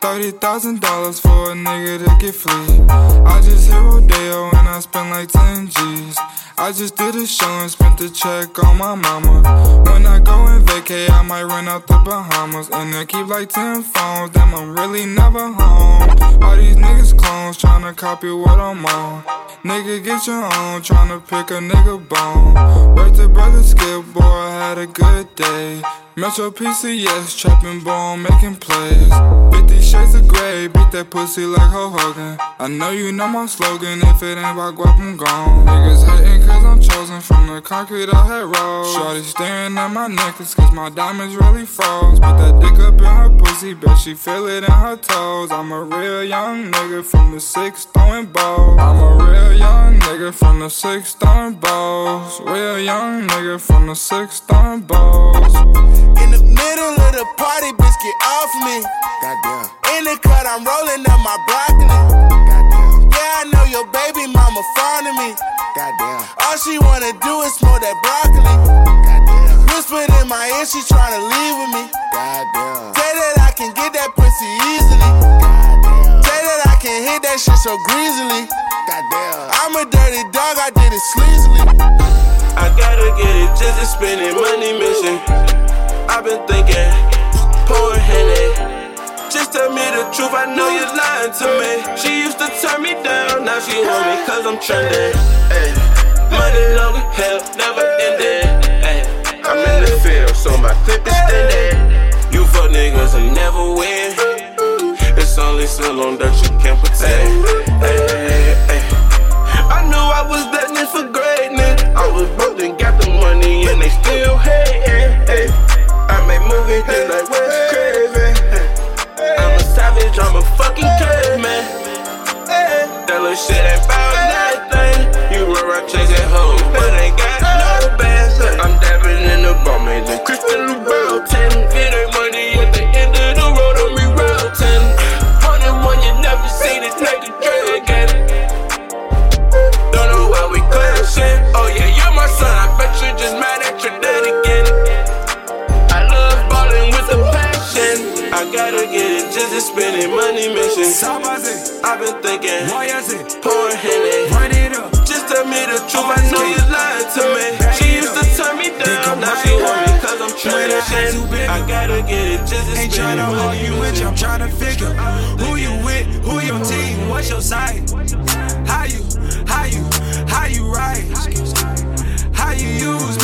S41: Thirty thousand dollars for a nigga to get free. I just hit Rodeo and I spent like ten G's. I just did a show and spent the check on my mama. When I go and vacay, I might run out the Bahamas. And I keep like ten phones, damn, I'm really never home. All these niggas clones tryna copy what I'm on. Nigga, get your own, tryna pick a nigga bone. Work the brother skip, boy, I had a good day. Metro PCS, trapping bone, making plays. 50 shades of gray, beat that pussy like Hulk Hogan. I know you know my slogan, if it ain't about guap, I'm gone. Niggas hating I'm chosen from the concrete I had rolled. Shorty staring at my necklace cause my diamonds really froze. Put that dick up in her pussy, bet she feel it in her toes. I'm a real young nigga from the six throwing balls. I'm a real young nigga from the six throwing balls. Real young nigga from the six throwing balls.
S9: In the middle of the party, bitch, get off me. Goddamn. In the cut, I'm rolling up my broccoli. Goddamn. Yeah, I know your baby mama fond of me. Goddamn. All she wanna do is smoke that broccoli. Goddamn. Whispered in my ear, she tryna leave with me. Goddamn. Say that I can get that pussy easily. Goddamn. Say that I can hit that shit so greasily. Goddamn. I'm a dirty dog, I did it sleazily.
S12: I gotta get it just to spend it, money mission. I've been thinking, poor Henny. Just tell me the truth, I know you're lying to me. She used to turn me down, now she want me cause I'm trending. Money long hell, never ending. I'm in the field, so my clip is extended. You fuck niggas and never win. It's only so long that you can pretend. I knew I was destined for greatness. I was broke and got the money and they still hating. I make movies just like. I'm savage, I'm a fucking caveman. That little shit ain't about nothing. Get it just to spend it. Money mission. I've been thinking, poor Henny.
S41: Run it up.
S12: Just tell me the truth. Oh, I know you lying to me. She used to turn me down. Now she want me cause I'm trying to shit. I gotta get it just to
S41: Ain't tryna
S12: it.
S41: hold you with you. I'm trying to figure who you with, who your team, what's your side, how you, how you, how you rise, how you use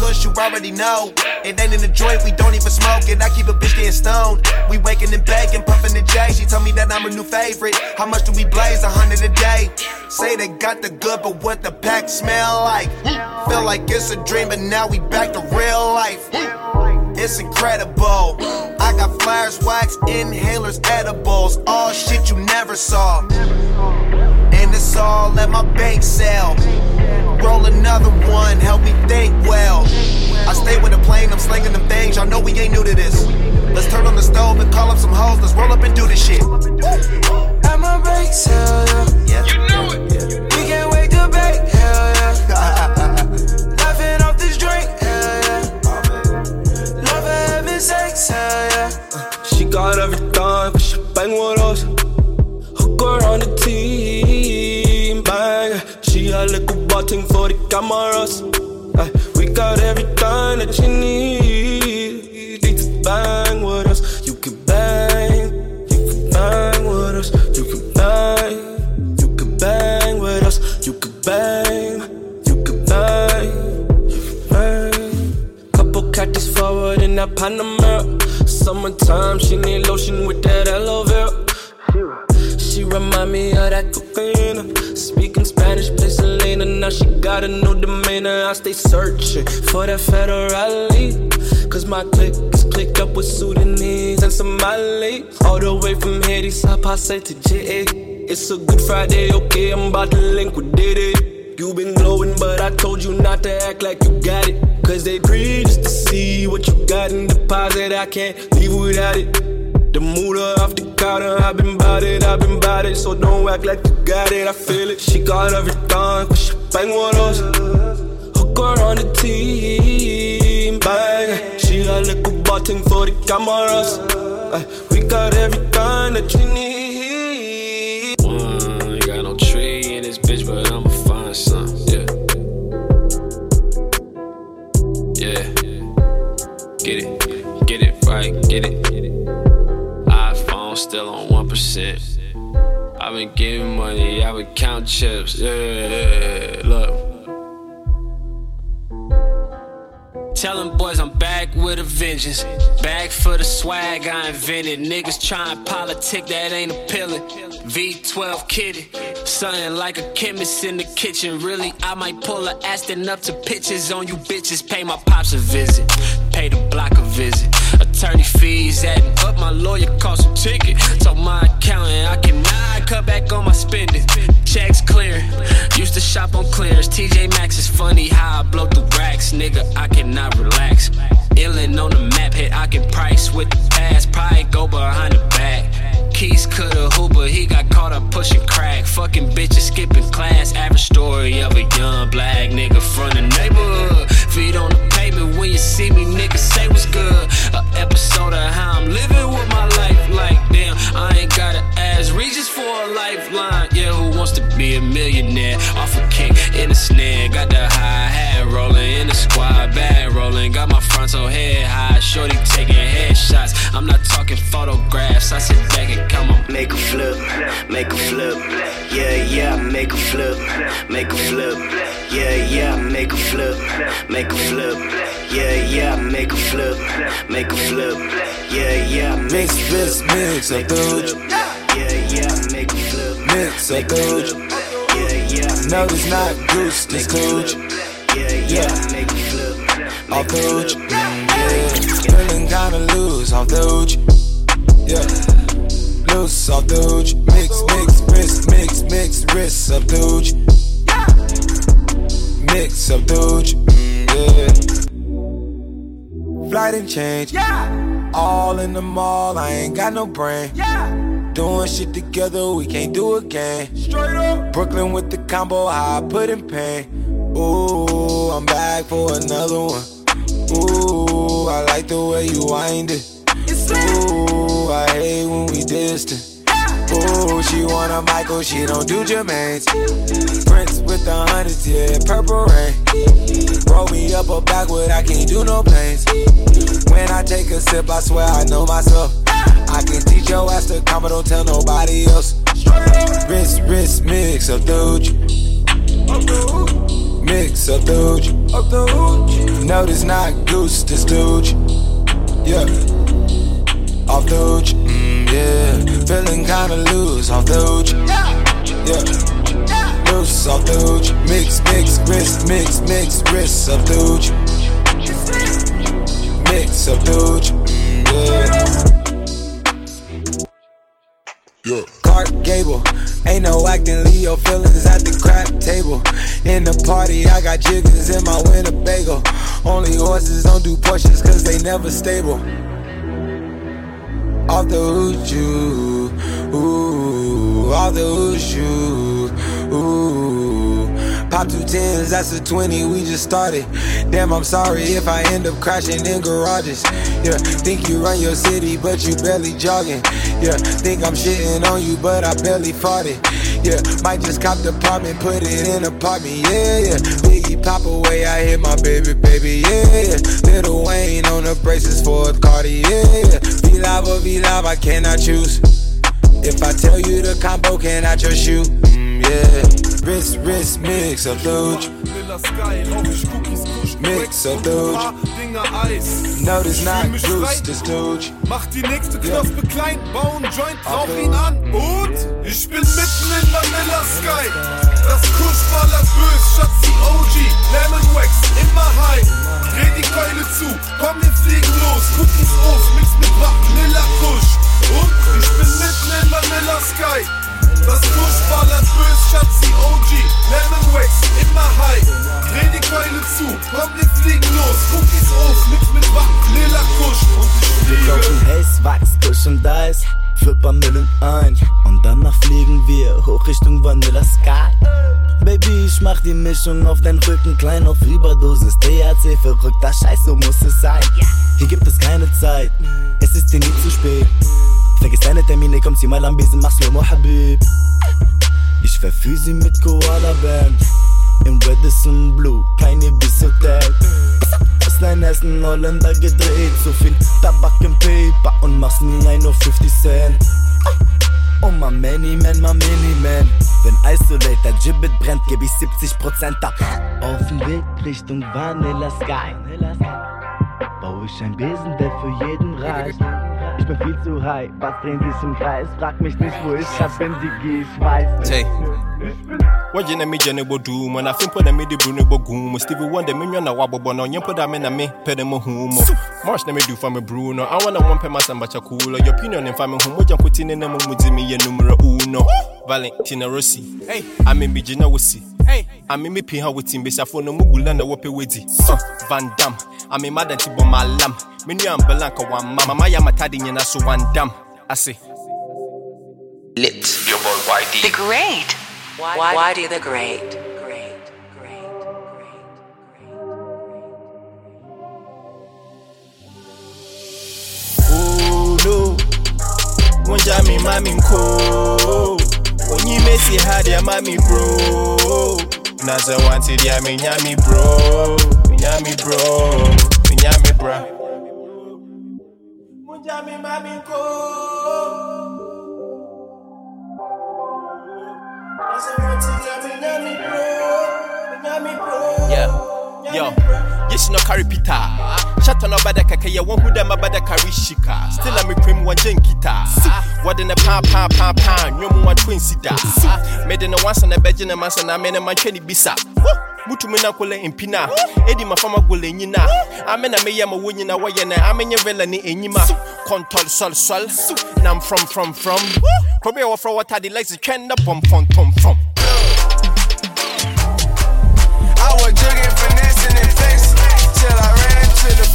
S41: cause you
S9: already know. It ain't in the joint, we don't even smoke it. I keep a bitch getting stoned. We waking and baking, puffing the J. She told me that I'm her new favorite. How much do we blaze? A hundred a day. Say they got the good, but what the pack smell like? Feel like it's a dream, but now we back to real life. It's incredible. I got flares, wax, inhalers, edibles, all shit you never saw. And it's all at my bank sale. Roll another one, help me think well. I stay with the plane, I'm slinging them things. Y'all know we ain't new to this. Let's turn on the stove and call up some hoes. Let's roll up and do this shit.
S42: At my bank sale, yeah. You know it. We can't wait to bake, hell yeah. Laughing off this drink, hell yeah. Love for heaven's sakes, hell yeah.
S43: She got everything, cause she bang with us. Hook her on the team, bang. She a little button for the cameras. Ay, we got everything that you need. You just bang with us. You can bang, you can bang with us. You can bang, you can bang with us. You can bang, you can bang, bang. Couple cactus forward in that Panamera. Summertime, she need lotion with that aloe vera. She remind me of that Now she got a new demeanor. I stay searching for that federale. Cause my click is clicked up with Sudanese and Somali. All the way from Haiti, I pass to JA. It's a good Friday, okay, I'm about to with Diddy. You been glowing, but I told you not to act like you got it. Cause they breathe just to see what you got in deposit. I can't leave without it. The moolah off the counter, I've been bout it, I've been bout it. So don't act like you got it, I feel it. She got everything, but she bang with us. Hook her on the team, bang. She a little button for the cameras. We got everything that you need.
S44: Mm, one, ain't got no tree in this bitch, but I'ma find some. Yeah. Yeah. Get it. Get it right. Get it. iPhone still on 1%. I've been getting money. I've been count chips. Yeah. Look. Tell them boys I'm back with a vengeance. Back for the swag I invented. Niggas trying politic that ain't appealing. V12 kitty. Something like a chemist in the kitchen. Really, I might pull a Aston up to pitches on you bitches. Pay my pops a visit. Pay the block a visit. Attorney fees adding up. My lawyer cost a ticket. Told my accountant I cannot cut back on my spending. Checks clear. Used to shop on clearance. TJ Maxx is funny how I blow through racks. Nigga, I cannot relax. Illin on the map, hit I can price with the pass. Probably go behind the back. Keys coulda Hooper, he got caught up pushing crack. Fucking bitches skipping class. Average story of a young black nigga from the neighborhood. Feet on the pavement when you see me, nigga, say what's good. A episode of how I'm living with my life. Lifeline. Yeah, who wants to be a millionaire? Off a kick in the snare. Got the high hat rolling in the squad bag rolling. Got my frontal head high. Shorty taking headshots. I'm not talking photographs. I sit back and count my
S45: Make a flip, make a flip, yeah, yeah, make a flip, make a flip, yeah, yeah, make a flip, make a flip, yeah, yeah, make a flip, make a flip, yeah, yeah,
S18: Mix, mix, mix up the
S45: yeah, yeah, make a flip,
S18: Mix up the
S45: yeah, yeah,
S18: No, it's not goose, it's cooch.
S45: yeah, yeah, make a flip,
S18: Off the hooch, yeah. Feeling kinda loose off the hooch. Yeah. Loose off the hooch. Mix, mix, wrist, mix, mix, wrist up the hooch. Mix up the hooch, mm, yeah. Flight and change. Yeah. All in the mall, I ain't got no brain. Doing shit together, we can't do again. Straight up. Brooklyn with the combo, how I put in pain. Ooh, I'm back for another one. Ooh, I like the way you wind it. Ooh, I hate when we distant. Ooh, she want a Michael, she don't do Jermaine's. Prince with the hundreds, yeah, purple rain. Roll me up a backward, I can't do no planes. When I take a sip, I swear I know myself. I can teach your ass to come, but don't tell nobody else. Wrist, wrist, mix of Doge. Mix of Doge. No, this not goose, this Doge. Yeah. Off Doge. Mm, yeah. Feeling kinda loose off Doge. Yeah. Loose off Doge. Mix, mix, wrist, mix, mix, wrist of Doge. Mix of Doge. Mm, yeah.
S35: Yeah.
S18: Clark Gable. Ain't no acting, leave your feelings at the crap table. In the party, I got chickens in my Winnebago. Only horses don't do Porsches cause they never stable. Off the hoochoo, ooh, off the hoochoo, ooh. Pop two tens, that's a 20, we just started. Damn, I'm sorry if I end up crashing in garages. Yeah, think you run your city, but you barely jogging. Yeah, think I'm shitting on you, but I barely it. Yeah, might just cop the apartment, put it in apartment. Yeah, yeah. Biggie pop away, I hit my baby, baby. Yeah, yeah. Lil Wayne on the braces for a Cardi. Yeah, yeah. Be live or be live, I cannot choose. If I tell you the combo, can I trust you? Yeah. Wrist, wrist, mix of Doge.
S26: Lila Sky, rauch ich Cookies, kusch
S18: Mix of Doge. No, this
S26: Fühl
S18: not juice, this Doge.
S26: Mach die nächste Knospe klein, bau einen Joint, rauch ihn an und ich bin mitten in Vanilla Sky. Das Kusch ballert bös, Schatzi OG, Lemon Wax, immer high. Dreh die Keule zu, komm wir fliegen los, Cookies auf, mix mit Vanilla Kusch. Und ich bin mitten in Vanilla Sky. Das Kusch ballert bös, Schatzi OG, Lemon Wax, immer high. Dreh die Keule zu, komm wir fliegen los, Cookies auf, mix mit Vanilla Kusch. Und ich
S46: Wir
S26: fliege.
S46: kaufen Haze, Wachs, Kusch und Eis. Flipper Millen ein. Und danach fliegen wir hoch Richtung Vanilla Sky. Baby, ich mach die Mischung auf deinen Rücken klein auf Überdosis. THC, verrückter Scheiß, so muss es sein. Hier gibt es keine Zeit, es ist dir nie zu spät. Vergiss deine Termine, komm, zieh mal am Besen, mach Slow-Mo, Habib. Ich verführ sie mit Koala Band. Im Radisson Blue, keine Bis-Hotel. Aus dein Essen Holländer gedreht. So viel Tabak im Paper und mach's nie ein auf 50 Cent. Oh my many man, my mini man. Wenn Isolator Gibbet brennt, geb ich 70% ab. Auf dem Weg Richtung Vanilla Sky. Bau ich ein Besen, der für jeden reicht. Bin viel zu high, was drehen sich im Kreis? Frag mich nicht, wo ich hab, die Geh, ich weiß.
S13: Tay. Waje na meja ne bodu mo na fimpo na mede bru ne bogu mo Stevie Wonder me nwa na wabobo na onye poda me na me pede mo hu mo March na me do fa me bru no I wanna one pe masamba cha cool Your opinion in fa me hu mo jan kuti ne na mo mudi me ye numero uno. Valentino Rossi. Hey I me me jina wosi Hey. I me me pi ha wetin be safo no mugula na wope wedi uh, Van Dam I me mad anti bo malam Me nu ambelanka wa mama. Mama ya matadi nyina so one dam I say.
S47: Lit.
S13: Your boy YD
S47: The Great. Why, why do the Great?
S13: Oh no. Wonja mi mami mko Onyi mesi hadi ya mami bro. Naza wanti dia mi nyami bro Mi nyami bro Mi nyami bra mi mami mko Naza wanti dia mi nyami bro Mi nyami bro. Yeah Yo, yes, no carry pita. Shut on about the kaka, ya one who them about the carry shika. Still, I'm a cream one jen kita. What in a pa pa pa pa, no one twin sida. Made in a once on a bed in a mass and I made a man twenty bisa. Mutu mina kule impina, Eddie my farmer gule nyina. Amen, I may am a winning away and I'm in your villa ni enyima. Control sol sol. Now I'm from from from. Probably offer what I like to trend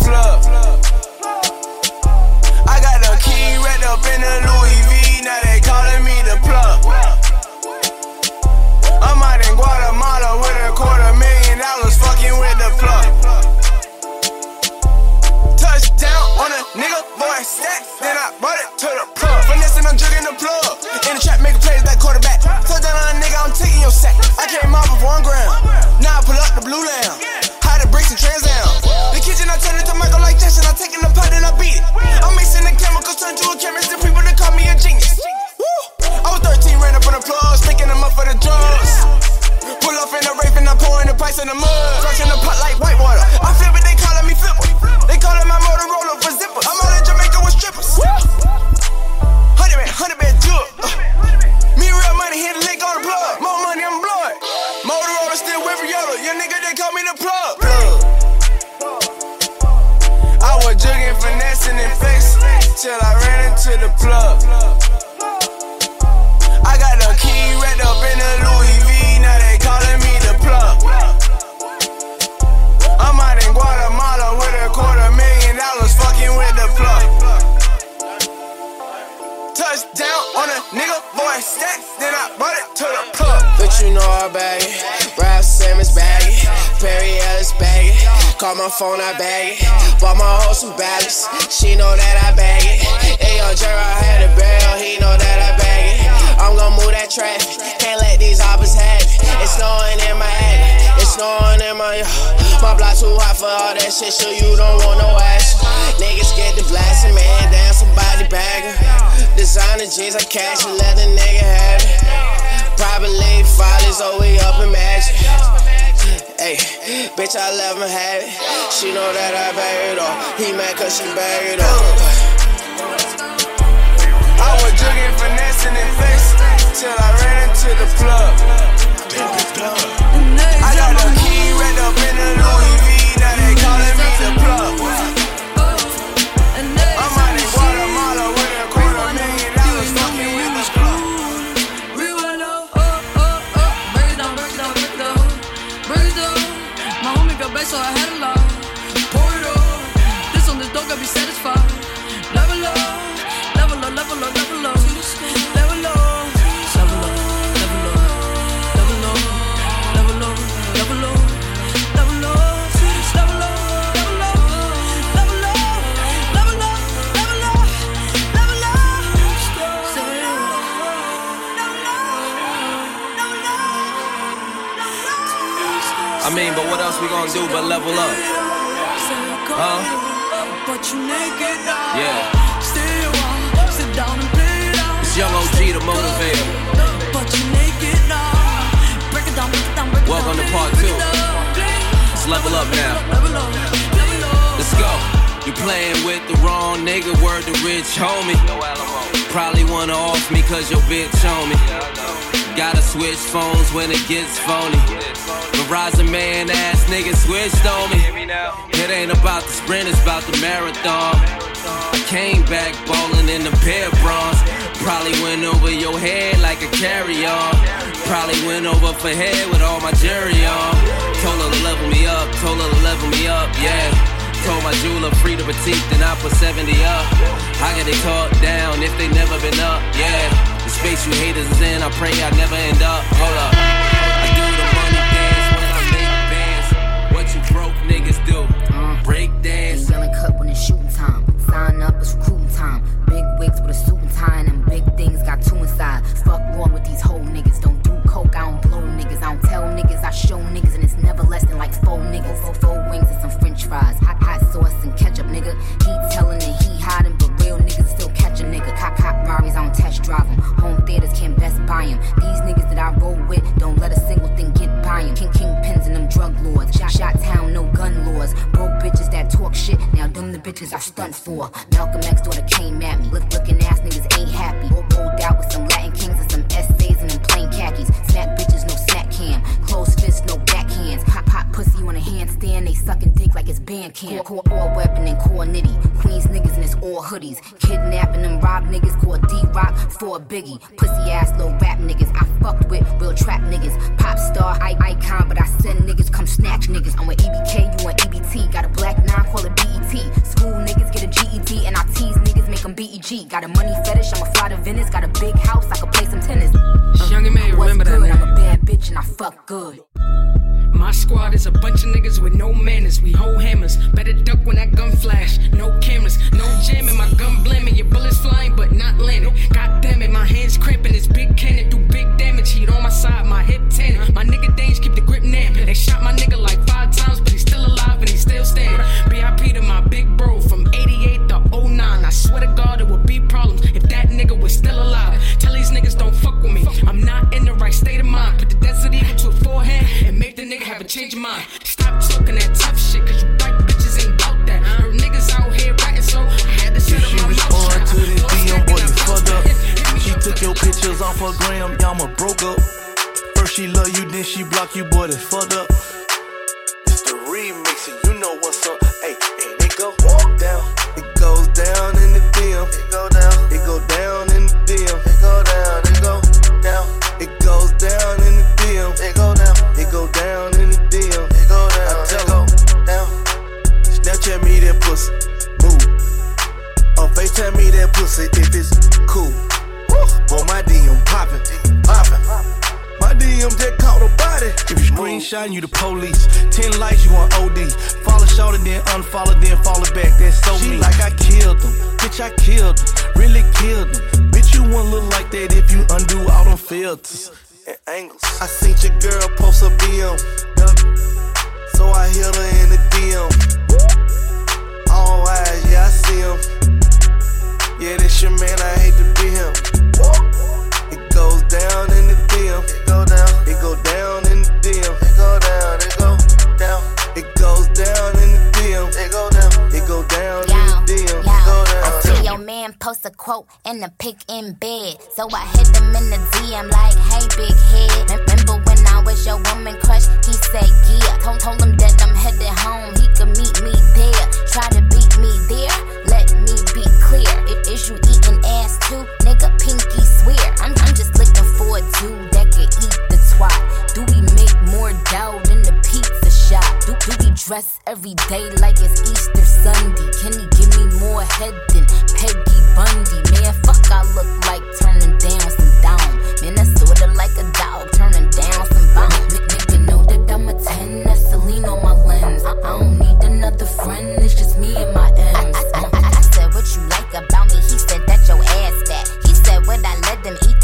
S48: plug. I got the key wrapped up in the Louis V, now they calling me the plug. I'm out in Guatemala with a quarter million dollars fucking with the plug. Touchdown on a nigga, boy, stack. Then I brought it to the plug. Finessing, I'm jugging the plug. In the trap, making plays back quarterback. Touchdown on a nigga, I'm taking your sack. I came off of one gram. Now I pull up the blue lamb. Hide the bricks and trans down. I turn it to Michael like Jackson. I'm taking the pot
S49: and
S48: I beat it. I'm mixing the chemicals, turn to a chemist, and people that call me a genius. Woo. I was 13, ran up on the plugs, picking them up for the drugs. Pull off
S49: in a rape and I'm pouring the price in the mud. Drunk in the pot like white water. I feel it, they calling me flipper. They calling my Motorola for zipper. I'm out in Jamaica with strippers. Hundred man, hundred man, do it. Uh. Me real money, hit a lick on the plug. More money, I'm blowing. Motorola still with Yoda. Your nigga, they call me the plug. plug. I was jugging, finessing, and flexing till I ran into the plug. I got the key wrapped up in the Louis on a nigga, boy stack, then I brought it to the plug.
S9: But you know I bag it. Raf Simons bag it. Perry Ellis bag it. Call my phone, I bag it. Bought my hoe some balance. She know that I bag it. Ayo, Gerard had a barrel. He know that I bag it. I'm gon' move that traffic. Can't let these hoppers have it. It's snowing in my head. It's snowing in my. My block too hot for all that shit, so you don't want no action. Niggas get the blasting, man. Damn, somebody bagging. Designer jeans, I cash and let a nigga have it. Probably fathers, oh, we up in magic. Hey, bitch, I let him have it. She know that I bag it off. He mad cause she bag it off.
S49: I was jugging, finessing, and flexing till I ran into the plug. I got the key wrapped up in the
S13: else do but level up? Huh?
S50: But you naked now.
S13: Yeah.
S50: Sit down and play it out.
S13: It's Young OG, the motivator.
S50: But you naked now. Break it down, break it down, break it
S13: Welcome to part two. Let's level up now. Let's go. You playing with the wrong nigga, word to rich homie. Probably wanna off me cause your bitch on me. Gotta switch phones when it gets phony. Verizon man ass niggas switched on me. It ain't about the sprint, it's about the marathon. I came back ballin' in the pair bronze. Probably went over your head like a carry on. Probably went over for head with all my jury on. Told her to level me up, told her to level me up, yeah. Told my jeweler free the petite, then I put 70 up. How can they talk down if they never been up? Yeah. The space you haters is in, I pray I never end up. Hold up.
S47: Bitches I stunt for. Malcolm X daughter came at me. Look, looking ass niggas ain't happy. Roll- Rolled out with some Latin kings and some essays and them plain khakis. Snack bitches, no snack cam. Closed fist, no backhands. Pop, pop pussy on a handstand. They sucking dick like it's band camp. Core, core weapon and core nitty. Queens niggas and it's all hoodies. Kidnapping them rob niggas. Called D-Rock for a biggie. Pussy ass little rap niggas. I fucked with real trap niggas. Pop star, I- icon, but I send niggas come snatch niggas. I'm with EBK, you want EBT. Got a black nine, call it BET. School niggas get a GED, and I tease niggas, make them BEG. Got a money fetish, I'ma fly to Venice. Got a big house, I can play some tennis.
S51: Young and May, remember that
S47: good?
S51: name.
S47: I'm a bad bitch and I fuck good.
S51: My squad is a bunch of niggas with no manners. We hold hammers. Better duck when that gun flash. No cameras, no jamming. My gun blaming. Your bullets flying, but not landing. God damn it, my hands cramping. This big cannon do big damage. Heat on my side, my hip tanning. My nigga Danes keep the grip now. They shot my nigga like five times, but he's still alive and he's still standing. BIP to my big bro from 88 to 09. I swear to God, it would be problems if that nigga was still alive. Tell these niggas don't fuck with me. I'm not in the right state of mind. Put the desert eagle to his forehead and make the nigga have a change of mind. Stop talking that tough shit, cause you white bitches ain't bout that. Her niggas out here writing, so I had to shut
S5: she
S51: up my mouth.
S5: respond to this DM, boy, you fucked up. She took your pictures off her gram, y'all ma broke up. First she love you, then she block you, boy, that's fucked up. It's the remix, down in the DM. It go down. It go down. It goes down in the DM. It go down. It go down in the DM. It go down. I tell go down. Snapchat me that pussy. Move. Or FaceTime me that pussy if it's cool. Boy, my DM. Poppin'. My just caught a body. If you screenshot, you the police. Ten likes, you on OD. Follow short and then unfollow, then follow back. That's so me. Like I killed them. Bitch, I killed them. Really killed them. Bitch, you won't look like that if you undo all them filters and angles. I seen your girl post a BM. So I hit her in the DM. All eyes, yeah, I see him. Yeah, this your man, I hate to be him. It goes down in the DM. It go down. It go down in the DM. It go down. It go down. It goes down in the DM. It go down. It go down in the DM. It go down.
S52: I see your man post a quote and a pic in bed. So I hit him in the DM like, hey, big head. Remember when I was your woman crush? He said, yeah. Told, told him that I'm headed home. He could meet me there. Try to beat me there. Let me be clear. I- Is you eating ass too? Nigga, pinky swear. I'm, I'm just looking for a dude that could eat the twat. Do we make more dough than the pizza shop? Do, do we dress every day like it's Easter Sunday? Can he give me more head than Peggy Bundy? Man, fuck, I look like turning down some down. Man, that's sorta like a dog turning down some bone. Nigga know that I'm a 10, that's Celine on my lens. I, I don't need another friend, it's just me and my M's. I, I, I, I said, what you like about me? He said that your ass fat. He said, would I let them eat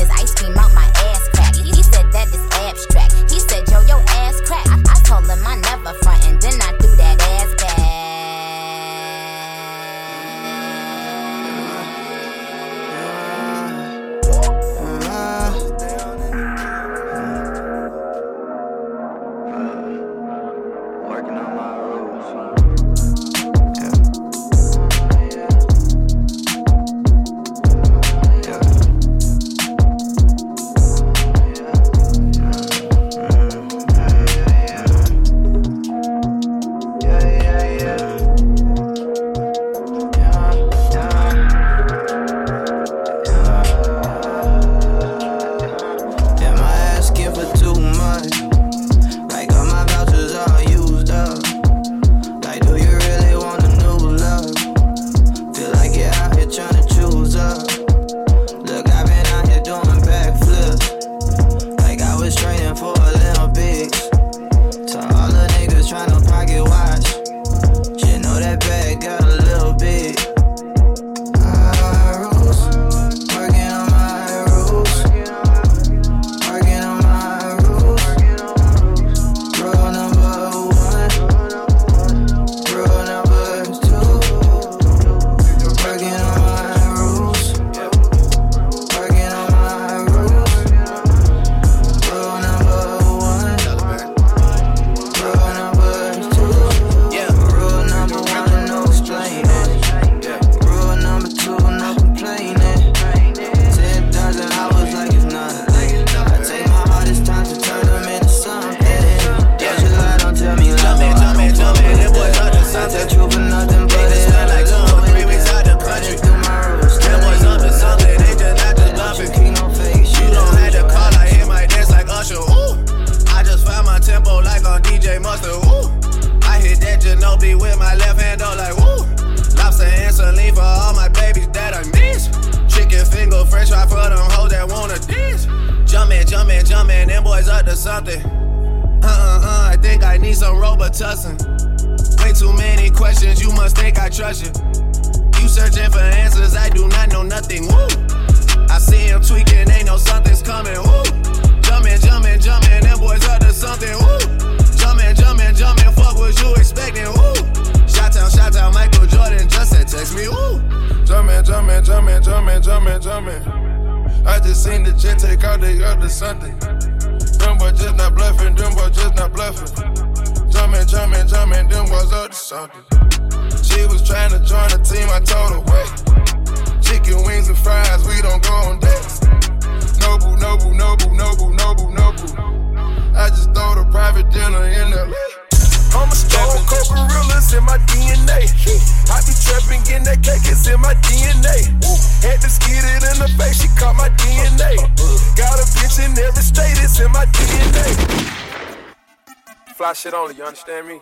S6: only, you understand me?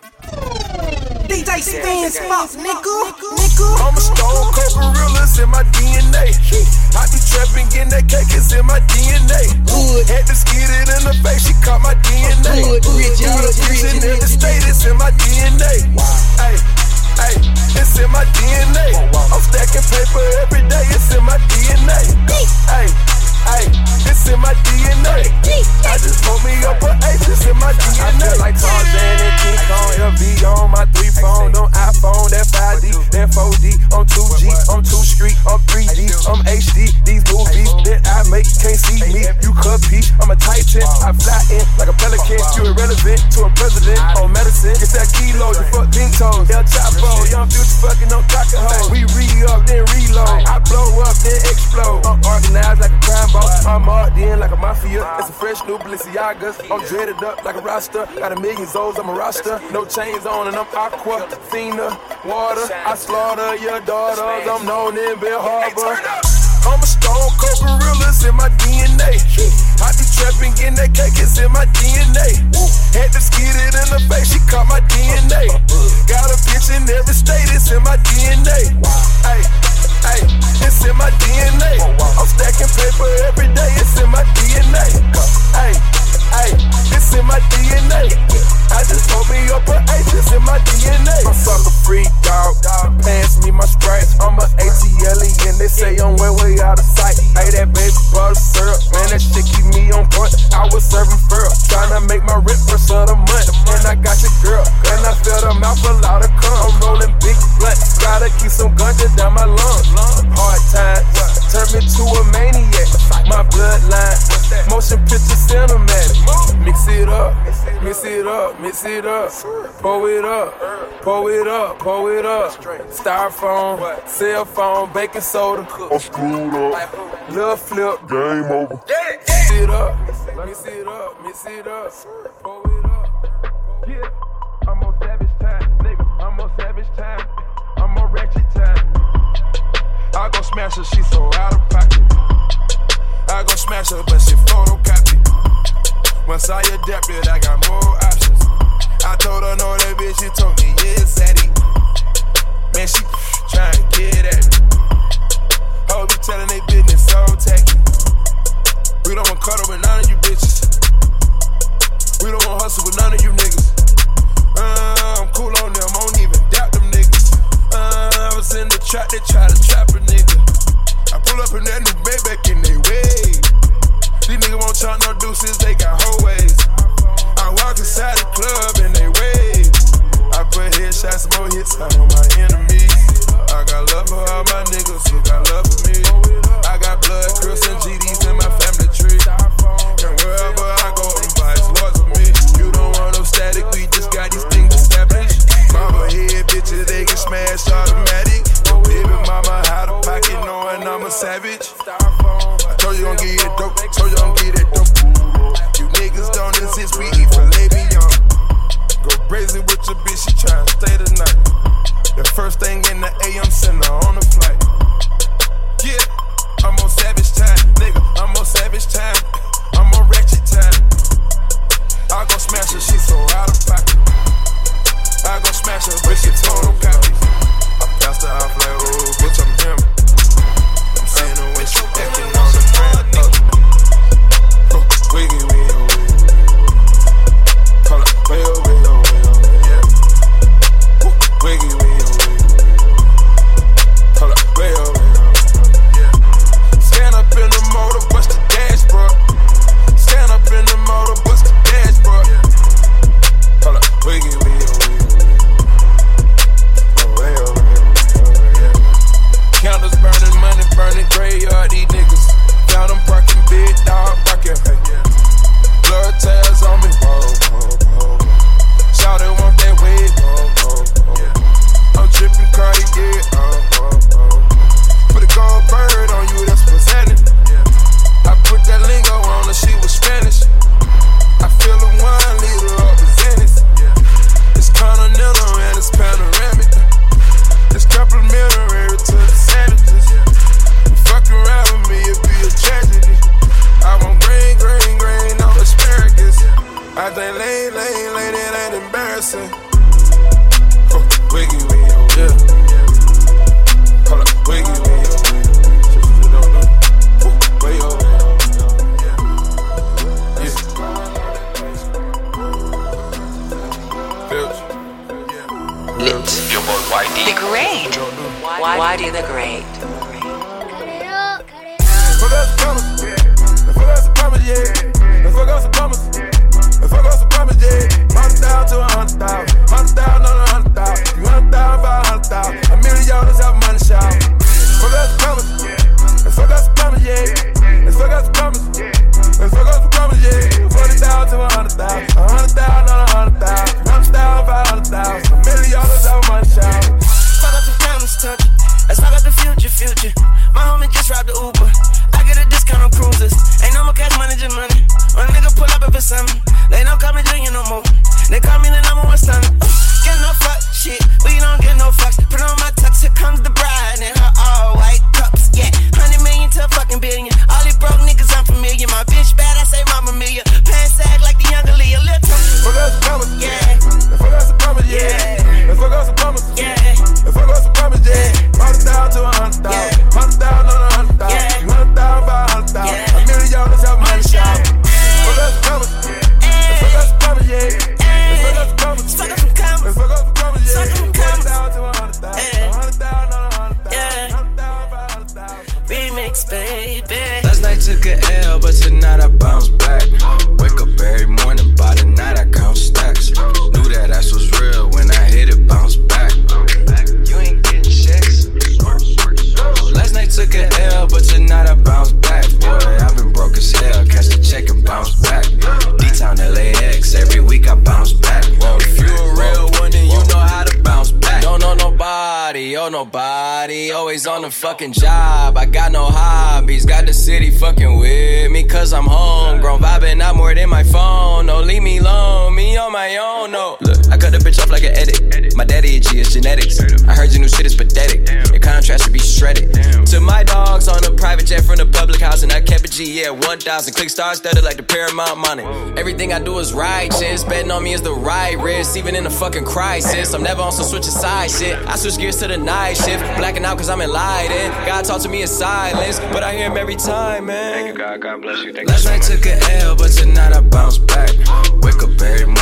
S6: Like a mafia. It's a fresh new Balenciagas. I'm dreaded up like a roster. Got a million zones, I'm a roster. No chains on and I'm aqua. Fina, water. I slaughter your daughters. I'm known in Bell Harbor. I'm a stone cold gorilla, it's in my DNA. I be trapping, getting that cake, it's in my DNA. Had to skid it in the face, she caught my DNA. Got a bitch in every state, it's in my DNA. Hey, it's in my DNA. I'm stacking paper every day, it's in my DNA. Hey, hey, it's in my DNA. I just told me up a H, it's in my DNA. I'm sucker free, dog. Pass me my sprite, I'm a ATL and they say I'm way, way out of sight. Hey, that baby butter syrup, man, that shit keep me on point. I was serving fur, tryna make my rip first of the. And I got your girl, and I felt her mouth a lot of cum. I'm rolling big blunts, gotta keep some ganja down my lungs. Hard times, turn me to a maniac. My bloodline, motion picture cinematic. Mix it up, mix it up, mix it up. Pull it up, pull it up, pull it up. Styrofoam, cell phone, baking soda. I'm screwed up. Lil' flip, game over. Mix it up, mix it up, mix it up. Pull it up. Yeah, I'm on savage time, nigga. I'm on savage time. I'm on ratchet time. I go smash her, she so out of pocket. I go smash her, but she photocopy. Once I adapted, I got more options. I told her no, that bitch, she told me, yeah, Zaddy. Man, she trying to get at me. Hoes be telling they business so tacky. We don't want cuddle with none of you bitches. We don't want hustle with none of you niggas. Uh, I'm cool on them, I don't even doubt them niggas. Uh, I was in the trap, they try to trap a nigga. I pull up in that new Maybach in they way. These niggas won't chop no deuces, they got whole ways. I walk inside the club and they wave. I put headshots, more hits on my enemies. I got love for all my niggas who got love for me. I got blood, Crips, and GDs in my family tree. And wherever I go, them vibes lords with me. You don't want no static, we just got these things established. Mama head bitches, they get smashed automatic. Baby mama out of pocket, knowing I'm a savage. I told you gon' get first thing in the AM, send her on the flight. Yeah, I'm on savage time, nigga. I'm on savage time. I'm on ratchet time. I go smash her, she so out of pocket. I go smash her, but she
S13: YD the Great.
S18: 1,000. Click stars studded like the Paramount money. Everything I do is righteous. Betting on me is the right risk, even in a fucking crisis. I'm never on some switching side shit. I switch gears to the night shift. Blacking out cause I'm enlightened. God talk to me in silence, but I hear him every time, man. Thank you, God. God bless you. Last night took a L, but tonight I bounce back. Wake up every morning,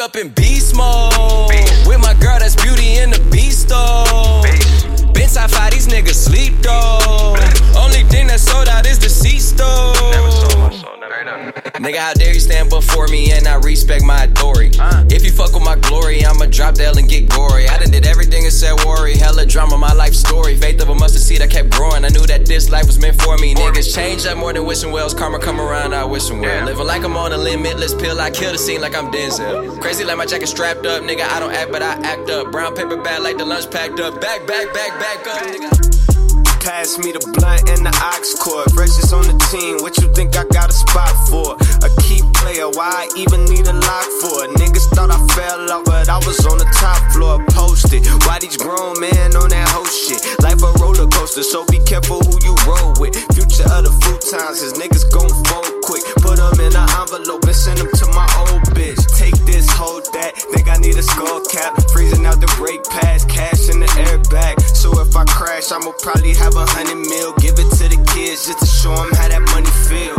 S18: up in beast mode Drama, my life story. Faith of a mustard seed, I kept growing. I knew that this life was meant for me. Niggas change up more than wishing wells. Karma come around, I wish them well. Living like I'm on a limitless pill. I kill the scene like I'm Denzel. Crazy like my jacket strapped up. Nigga, I don't act, but I act up. Brown paper bag like the lunch packed up. Back, back, back, back up. Nigga. Pass me the blunt and the aux cord. Freshest on the team, what you think I got a spot for? Player, why I even need a lock for? It? Niggas thought I fell off, but I was on the top floor, posted. Why these grown men on that whole shit? Life a roller coaster, so be careful who you roll with. Future of the futons, cause niggas gon' fold quick. Put them in an envelope and send them to my old bitch. Take this, hold that. Think I need a skull cap. Freezing out the brake pads, cash in the airbag. So if I crash, I'ma probably have a hundred mil. Give it to the kids just to show them how that money feel.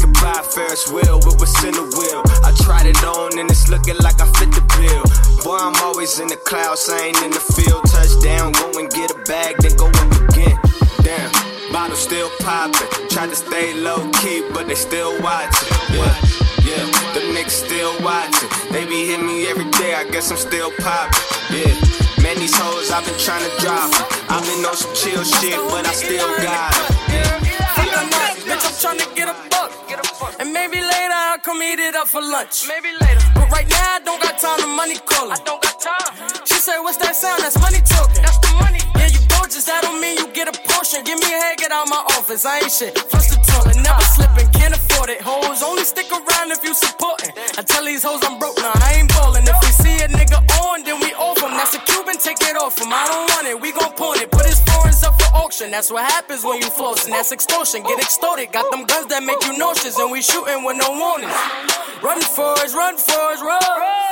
S18: Could buy Ferris wheel with what's in the wheel. I tried it on and it's looking like I fit the bill. Boy, I'm always in the clouds, I ain't in the field. Touchdown, go and get a bag, then go up again. Damn, bottle still popping. Tried to stay low key, but they still watching. Yeah, yeah, the niggas still watching. They be hitting me every day, I guess I'm still popping. Yeah. Man, these hoes I've been trying to drop. I've been on some chill shit, but I still got it.
S51: Nut, bitch, I'm tryna get a buck. And maybe later I'll come eat it up for lunch. Maybe later. But right now I don't got time to money calling. I don't got time. She said, What's that sound? That's money talking. That's the money. Yeah, you gorgeous, that don't mean you get a portion. Give me a head, get out my office. I ain't shit. First the toilet, never slipping, can't afford it. hoes only stick around if you supportin'. I tell these hoes I'm broke, now. I ain't ballin'. If we see a nigga on, then we off him. That's a Cuban, take it off him. I don't want it, we gon' pawn it. Auction. That's what happens when you flossing. That's extortion, get extorted. Got them guns that make you nauseous, and we shootin' with no warnings. Run for us, run for us, run.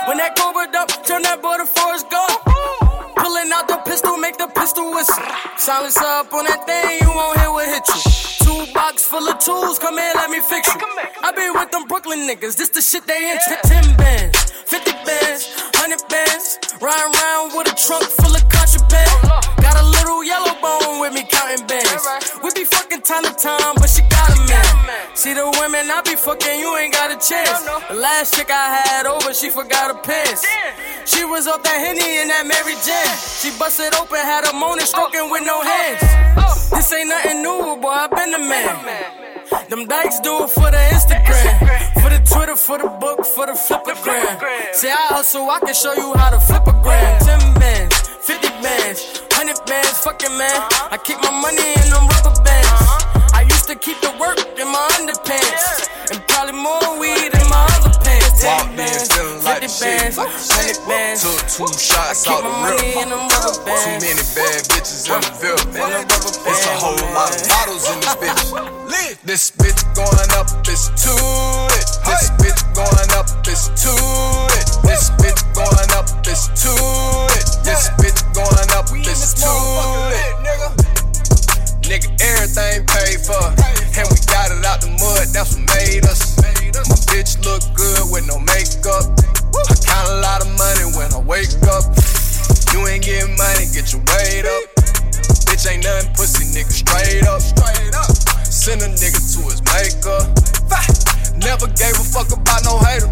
S51: When that cobra up, turn that border for us, go. Pulling out the pistol, make the pistol whistle. Silence up on that thing, you won't hear what hit you. Two box full of tools, come here, let me fix you. I be with them Brooklyn niggas, this the shit they into. 10 bands, 50 bands, 100 bands. Riding around with a trunk full of contraband. Got a little yellow bone with me counting bands. We be fucking time to time, but she got a man. See the women I be fucking, you ain't got a chance. The last chick I had over, she forgot her pants. She was off that Henny and that Mary Jane. She busted open, had a moaning, stroking with no hands. This ain't nothing new, boy, I been the man. Them dykes do it for the Instagram, for the Twitter, for the book, for the flipagram. Say I hustle, I can show you how to flip a gram. 10 bands, 50 bands, 100 bands, fucking man. I keep my money in them rubber bands. I used to keep the work in my underpants, and probably more weed 10 bands, 50 bands, 100 bands.
S41: Took two shots out the rip.
S51: in
S41: Too many bad bitches in the Ville. It's a whole lot of bottles in this bitch. This bitch going up, it's too lit. This bitch going up, it's too lit. This bitch going up, it's too lit. This bitch going up, it's too lit. Nigga, everything paid for. And we got it out the mud, that's what made us. My bitch look good with no makeup. I count a lot of money when I wake up. You ain't getting money, get your weight up. Bitch ain't nothing, pussy nigga, straight up. Straight up. Send a nigga to his maker. Never gave a fuck about no hater.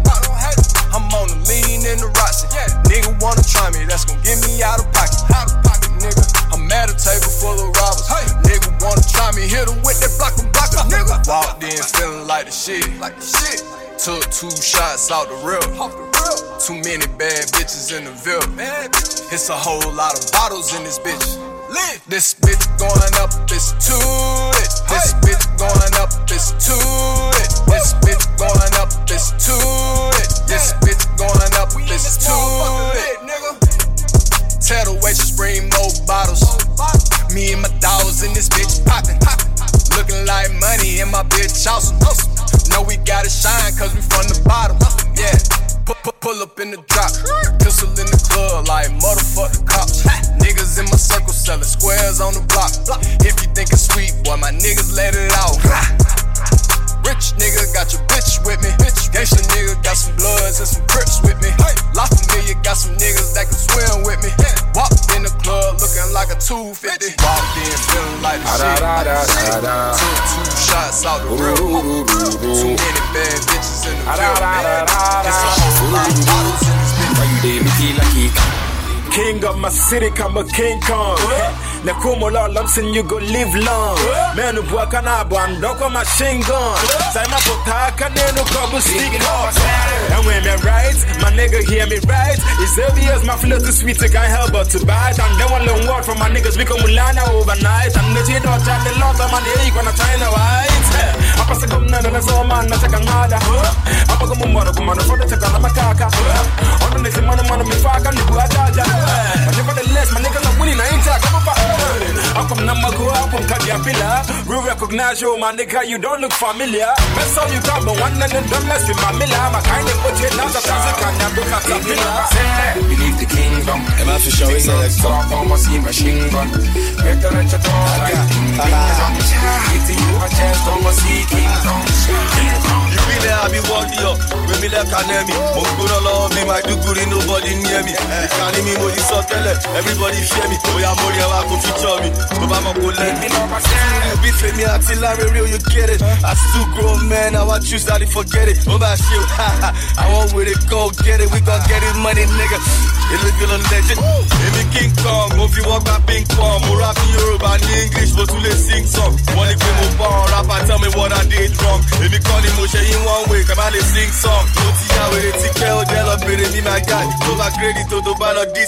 S41: I'm on the lean in the Roxy. Nigga wanna try me, that's gon' get me out of pocket. Out of pocket, nigga. I'm at a table full of robbers. Nigga wanna try me, hit him with that block and block nigga. Walked in feeling like the shit. Like the shit. Took two shots out the rip. Too many bad bitches in the Ville. It's a whole lot of bottles in this bitch. This bitch going up, it's too lit. This bitch going up, it's too lit. This bitch going up, it's too lit. This bitch going up, it's too lit. Tell the waitress bring more bottles. Me and my dogs in this bitch poppin'. Looking like money and my bitch awesome. Know we gotta shine cause we from the bottom. Yeah. Pu- pu- Pull up in the drop, pistol in the club like motherfuck the cops. Niggas in my circle selling squares on the block. If you think it's sweet, boy, my niggas let it out. Rich nigga got your bitch with me. Gangsta nigga got some bloods and some crips with me. La Familia got some niggas that can swim with me. Walked in the club looking like a 250. Walked in feeling like the shit. Took two shots out the rip. Too many bad bitches in the field. It's a whole lot of bottles in this bitch.
S18: Why you there, Mickey Lucky? King of my city, I'm a King Kong. Na kumo la lamsin, you go live long. Menu buaka na bandoko machine gun. Say my potaka nenu kobu stick hot. And when me right, my nigga hear me right. It's obvious my flow too sweet, I can't help but to bite. And then one long word from my niggas, we come Mulana overnight. And the G dot chat the lot of my nigga when I China white. Apa sa gum na so man na sa kangada. Apa ko man for the taka na makaka. Ono ni si man man mi faka ni bu ajaja. But nevertheless, my niggas are winning. I ain't talking about I'm from Namago, I'm from Kadiapila. We recognize you, my nigga. You don't look familiar. Mess all you got, but one and then don't mess with my miller. My kind of put it now, the classic and I look at the pillar.
S53: Believe the kingdom.
S54: Am I for sure? It's like
S53: Stop on my see machine gun. Get the at all. Kingdom. Getting you a chance, don't go see kingdom.
S5: ìpínlẹ̀ àbí wọ́ọ̀dì ọ̀ gbẹ̀mí lẹ́ka nẹ́mi mo gbóná lọ́wọ́ bí máa dúkúrí nobody near me ìkànnì mi mo ti sọ tẹ́lẹ̀ everybody fear me bóyá mo rí ẹwà kó feature mi tó bá mọ̀ kó lẹ́nu. you be fèmí àti láre real you get it I still grow man I choose that to forget it ó bá ṣe o àwọn wèrè go get it we gon get it money nigga ìlú ìgbìlọ̀ legend èmi king kong mo fi wọ́n gba ping pong mo rap ní yorùbá ní english mo tún lè sing song wọ́n ní pé mo bá rapper tell me what I did wrong. Èmi kọ́ ni mo ṣe yín one way kẹ́ bá lè sing song mo ti yá wèrè tí kẹ́ ó jẹ́ lọ my guy tó bá gírèdì tó tó bá lọ dí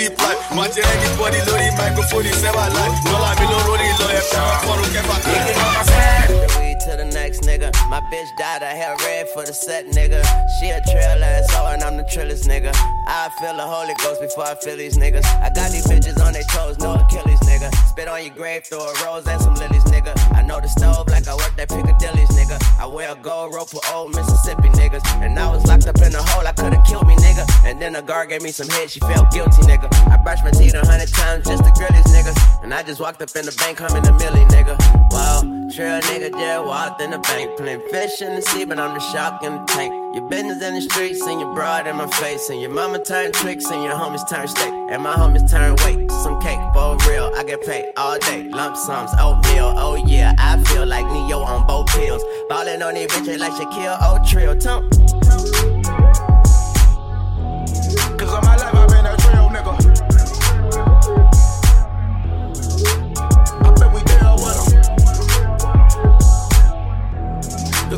S5: reply mo jẹ́ anybody lórí microphone ìṣẹ́wà láì lọ́la mi ló rórí lọ ẹ̀ka ọkọ̀run kẹfà kí
S55: the way to the next nigga. My bitch died. I had red for the set nigga. She a trail ass hoe and I'm the trillest nigga. I feel the Holy Ghost before I feel these niggas. I got these bitches on their toes, no Achilles nigga. Spit on your grave, throw a rose and some lilies nigga. I know the stove like I work that Piccadilly's nigga. I wear a gold rope for old Mississippi niggas. And I was locked up in a hole, I could've killed me nigga. And then a guard gave me some head, she felt guilty nigga. I brushed my teeth a hundred times just to grill these niggas. And I just walked up in the bank humming a milli nigga. Wow. Trill nigga just walked in the bank. Playing fish in the sea, but I'm the shark in the tank. Your business in the streets, and your broad in my face. And your mama turn tricks, and your homies turn steak. And my homies turn weight. Some cake, for real. I get paid all day. Lump sums, oatmeal. Oh yeah, I feel like Neo on both pills. Ballin' on these bitches like Shaquille O'Trill. Tump.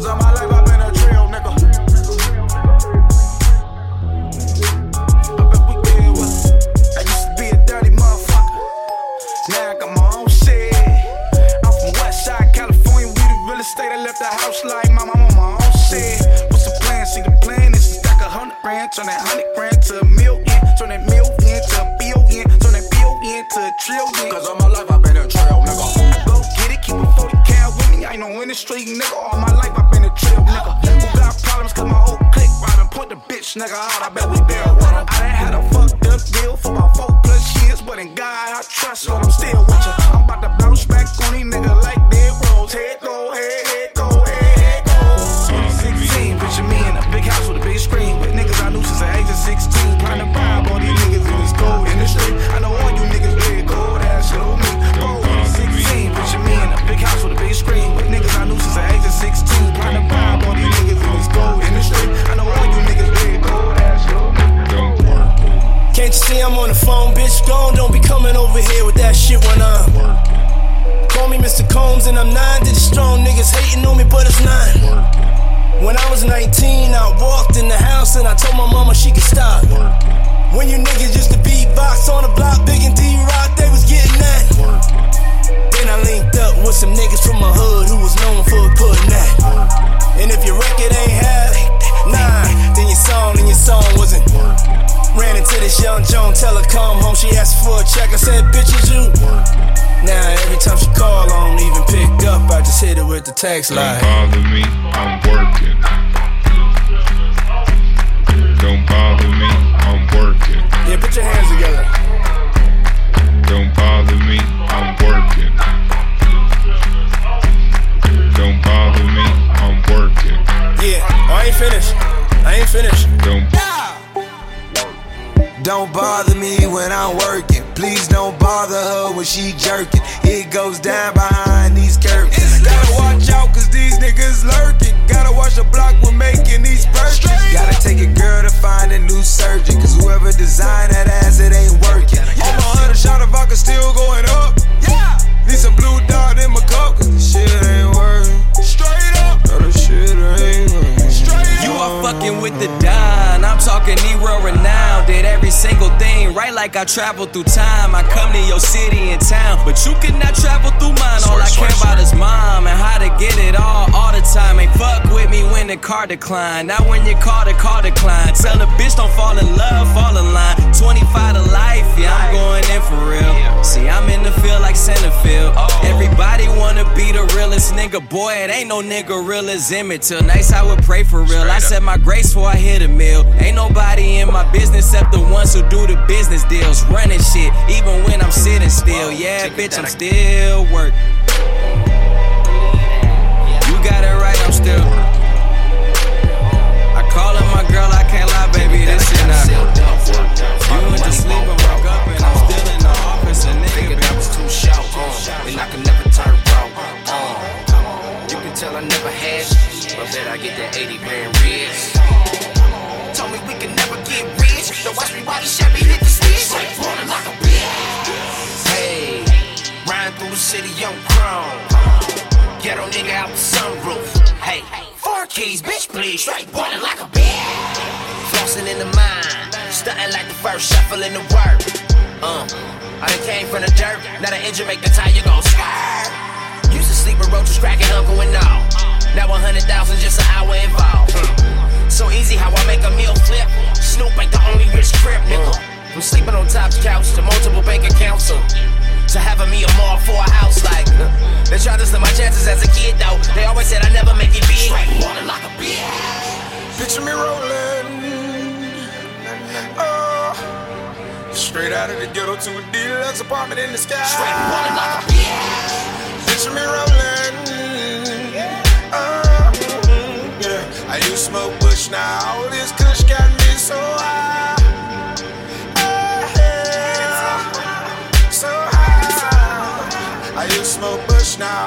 S18: Todos mala
S56: tax
S18: line. I
S13: travel through time. I come to your city and town, but you cannot travel through mine. All I care about is mom and how to get it all, all the time. Ain't fuck with me when the car decline. Not when your car the car decline. Tell the bitch don't fall in love, fall in line. 25 to life, yeah, I'm going in for real. See, I'm in the field like center field. Everybody wanna be the realest nigga, boy. It ain't no nigga real as Emmett till nights I would pray for real. I said my grace before I hit a meal. Ain't nobody in my business except the ones who do the business deals. Running shit, even when I'm sitting still. Yeah, bitch, I'm still work. in the
S28: work. Uh, I done came from the dirt, now the engine make the tire go skrrr. Used to sleep with roaches, cracking uncle and all. Now 100,000 just an hour involved. Uh, so easy how I make a meal flip. Snoop ain't the only rich crib, nigga. Uh. From sleeping on top couch to multiple bank accounts. Uh, to having me a mall for a house like. They tried to slim my chances as a kid though They always said I never make it big Straight water like a bitch
S57: Picture me rolling Straight out of the ghetto to a deluxe apartment in the sky.
S28: Straight apartment like a yeah.
S57: Picture me rolling. Uh, yeah. I used to smoke bush, now all this kush got me so high.
S18: Uh, so high. I used to
S37: smoke bush, now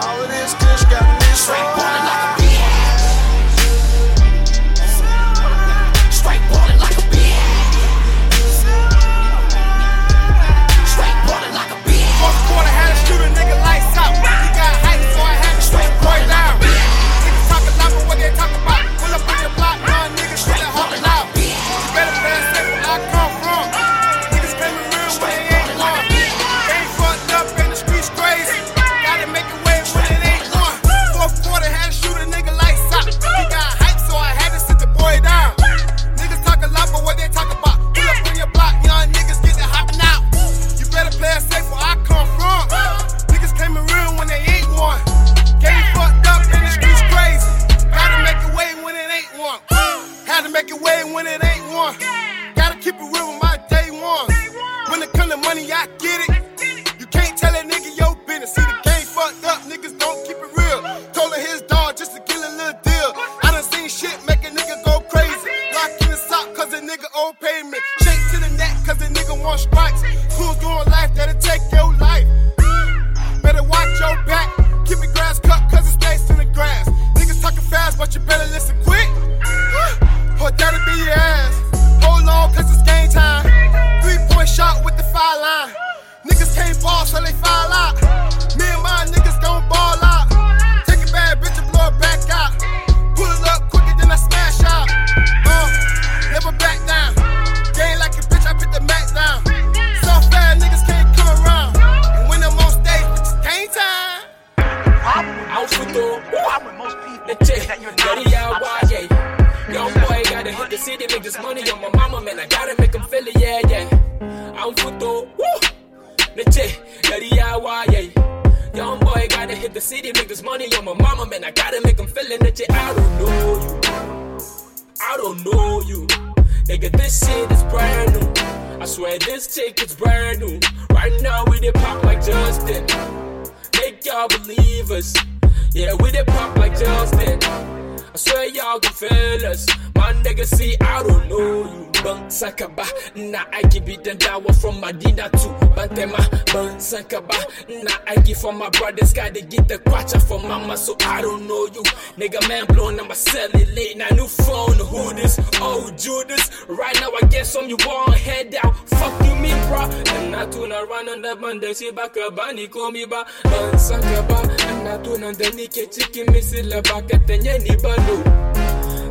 S37: shiba kaba ni komi ba dan saka ba ina tunan da nike cikin misila ba ka tanye ni balo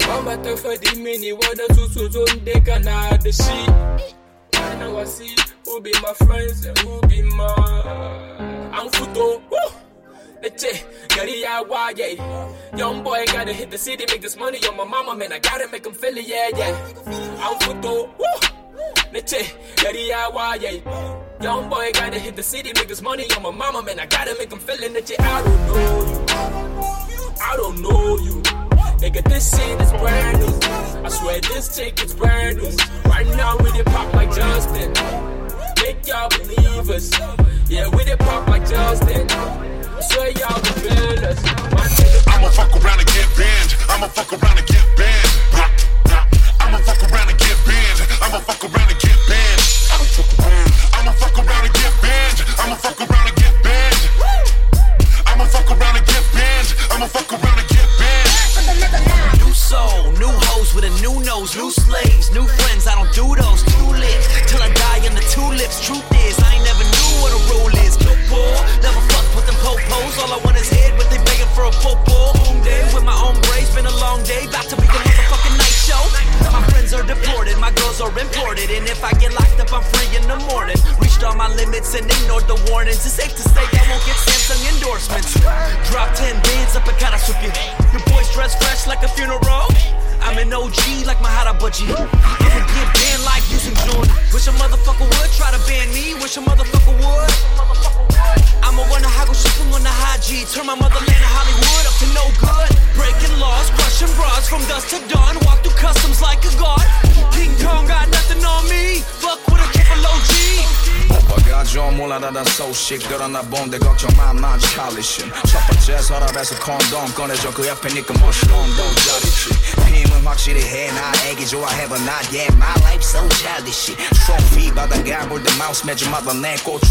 S37: mama ta mini wadansu su zo kana da shi ana wasi who be my friends and who be my an fito Che, gari ya waye Young boy gotta hit the city, make this money on my mama, man. I gotta make him feel it, yeah, yeah. I'm fito, woo. Che, gari ya waye Young boy gotta city, niggas money on my mama, man. I gotta make
S58: them
S26: feelin' that you're out Mad Madeleine, né? Cold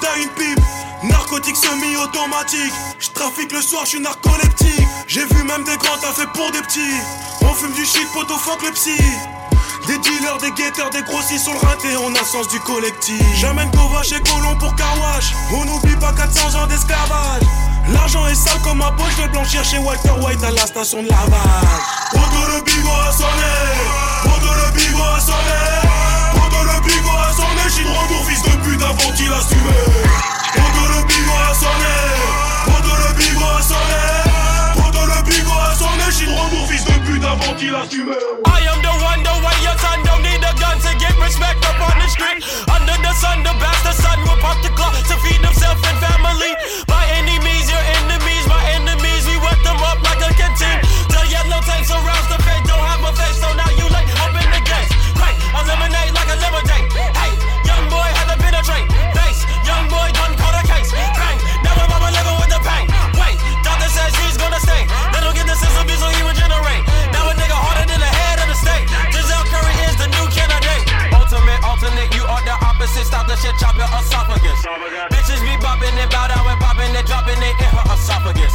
S26: taille une pipe. Narcotique semi-automatique. Je trafique le soir, je suis narcoleptique. J'ai vu même des grands t'as fait pour des petits. On fume du shit, poteau, fuck le psy. Des dealers, des guetteurs, des grossiers sur le rinté, on a sens du collectif. J'amène Kovac et Colomb pour Carwash. On n'oublie pas 400 ans d'esclavage. L'argent est sale comme ma poche de blanchir chez Walter White à la station de lavage. Poto le bigot a sonné. Poto le bigot a sonné. A fils de pute avant qu'il. Poto le bigot a sonné. Poto le bigot a sonné. Poto le bigot a. J'y retour fils de pute avant qu'il assume.
S13: I am the one, the way your son don't need a gun to get respect up on the street. Under the sun, the bastard son will pop the clock to feed himself and family. By any means, your enemies, my enemies, we wet them up like a canteen. The face, don't have a face, so now Stop shit, chop your esophagus. Bitches be bopping and bow down and popping and dropping it in her esophagus.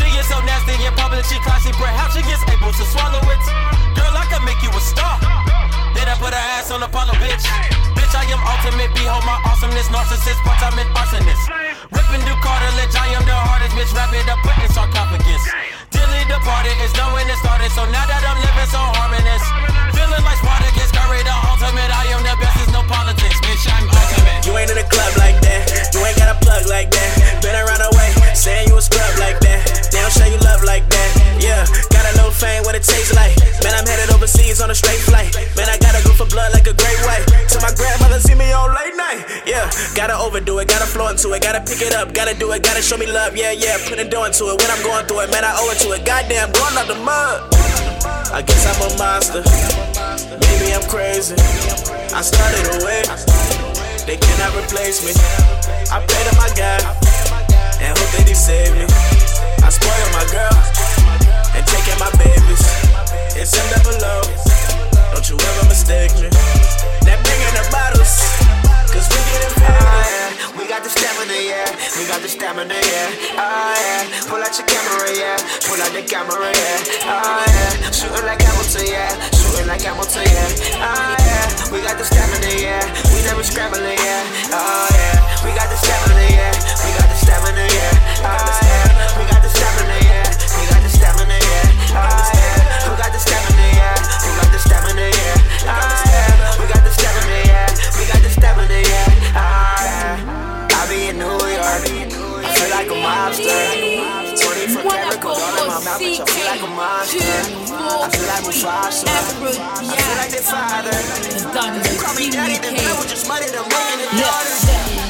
S13: She is so nasty in public, she classy. Perhaps she gets able to swallow it. Girl, I can make you a star. Then I put her ass on Apollo, bitch. Bitch, I am ultimate. Behold my awesomeness, narcissist, but I'm an arsonist. Ripping through cartilage, I am the hardest bitch. Wrap it up, put in sarcophagus. Dilly departed, it's when it started. So now that I'm living so harmonious, feeling like Spartacus, Curry the ultimate. I am the best, there's no politics, bitch. I'm ultimate.
S12: You ain't in a club like that. You ain't got a plug like that. Been around the way, saying you a scrub like that. They don't show you love like that. Yeah, got a little fame, what it tastes like. Man, I'm headed overseas on a straight flight. Man, I gotta go for blood like a great white. Till my grandmother see me on late night. Yeah, gotta overdo it, gotta flow into it, gotta pick it up, gotta do it, gotta show me love. Yeah, yeah, put a door into it. When I'm going through it, man, I owe it to it. Goddamn, going out the mud. I guess I'm a monster. Maybe I'm crazy. I started away. They cannot replace me. I pray to my God and hope that He save me. I spoil my girl and take care my babies. It's in double O. Don't you ever mistake me. That bringing the bottles, cause we getting paid.
S48: We got the stamina, yeah. We got the stamina, yeah. Ah, yeah. Pull out your camera, yeah. Pull out the camera, yeah. Ah, yeah. Shooting like Hamilton, yeah. Shooting like Hamilton, yeah. Ah, yeah. We got the stamina, yeah. We never scrambling, yeah. Ah, yeah. We got the stamina, yeah. We got the stamina, yeah. Ah, yeah. We got the stamina, yeah. We got the stamina, yeah. Ah, yeah. We got the stamina, yeah. We got the stamina, yeah. Ah, yeah. Like a mobster. 24 karat gold all in my mouth, bitch. I feel like a monster. I feel like Mufasa.
S34: Look,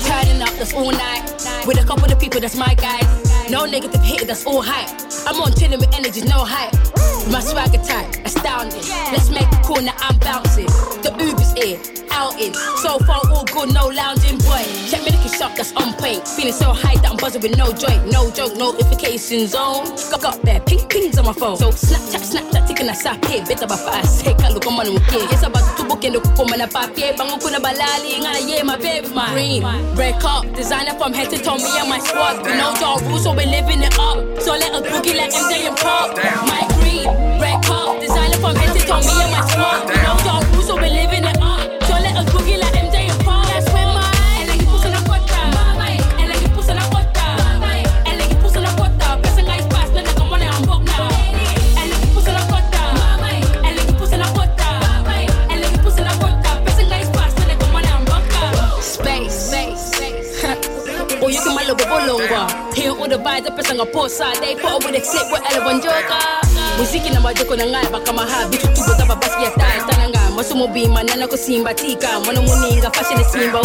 S34: turning up, that's all night. With a couple of people, that's my guys. No negative hit, that's all hype. I'm on chilling with energy, no hype. My swagger tight, astounding. Let's make a corner, I'm bouncing. The Uber's here, outing. So far, all good, no lounging, boy. Check me looking sharp, that's on point. Feeling so high that I'm buzzing with no joint. No joke, notifications on. Got, got there, ping pings on my phone. So Snapchat, Snapchat, ticking a sap here. Bit about fast, say, kalu ko man okay. It's about to book in the kuko man a papier. Bango kuna balali, ngana yeah, my baby, my green. Break up, designer from head to toe, me and my squad. We know y'all rules, so we're living it up. So let us boogie like MJ and Pop. My green, red cup, designer from head to me and my squad. We know y'all rules, so we're living it up. So let us boogie like MJ and Pop. That's where my el equipo se la corta. El equipo se la corta. El equipo se la corta. Pesa en ice pass, nena como le ambok na. El equipo se la corta. El equipo se la corta. El equipo se la corta. Pesa en ice pass, nena como le ambok na. Space, space. Space Oh, you can my little bolongwa. Here all the vibes up ang posa. They put up with a clip with Eleven Joker. Muziki na majoko na ngai baka maha bitu tubo taba basi ya tai tananga masumo bima nana ko simba tika. Mwana muninga fashion simba.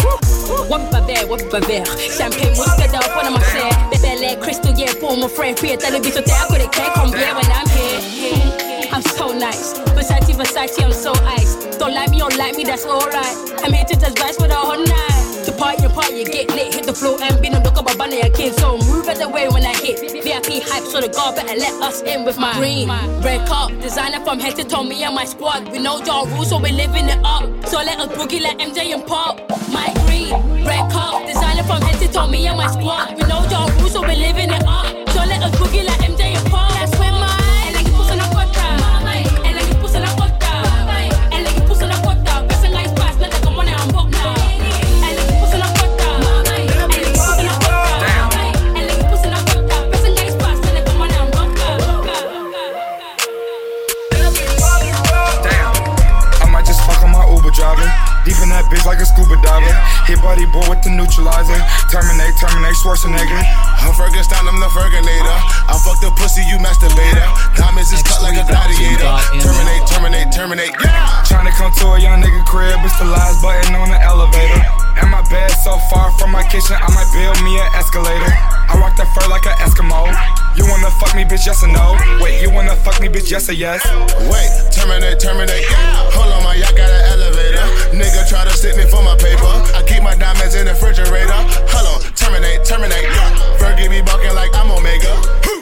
S34: Wapi pa ver wapi pa ver champagne musika da pona ma se bebele crystal yeah pour mon frère puis tell me so te akore ke combien when I'm here I'm so nice. Versace Versace I'm so ice. Don't like me don't like me that's alright. I'm here to touch vibes for the whole night to party and party get lit hit the floor and be no look up a banana your kid so move out the way when I hit. VIP hype so the God better let us in with my green. Red cup designer from head to toe me and my squad. We know y'all rules so we're living it up. So let us boogie like MJ and Pop my green. Red cup designer from head to toe me and my squad. We know y'all rules so we're living it up. So let us boogie like MJ and Pop. That's where
S41: like a scuba diver. Hit body boy with the neutralizer. Terminate, terminate, Schwarzenegger.
S9: I'm Ferguson, I'm the Ferginator. I fuck the pussy, you masturbator. Diamonds is cut like a gladiator. Terminate, terminate, terminate. Yeah!
S41: Trying to come to a young nigga crib, it's the last button on the elevator. And my bed so far from my kitchen, I might build me an escalator. I rock that fur like an Eskimo. You wanna fuck me, bitch? Yes or no? Wait, you wanna fuck me, bitch? Yes or yes?
S9: Wait, terminate, terminate. Hold on, my yacht got an elevator. Nigga try to stick me for my paper. I keep my diamonds in the refrigerator. Hold on, terminate, terminate. Fergie be balking like I'm Omega.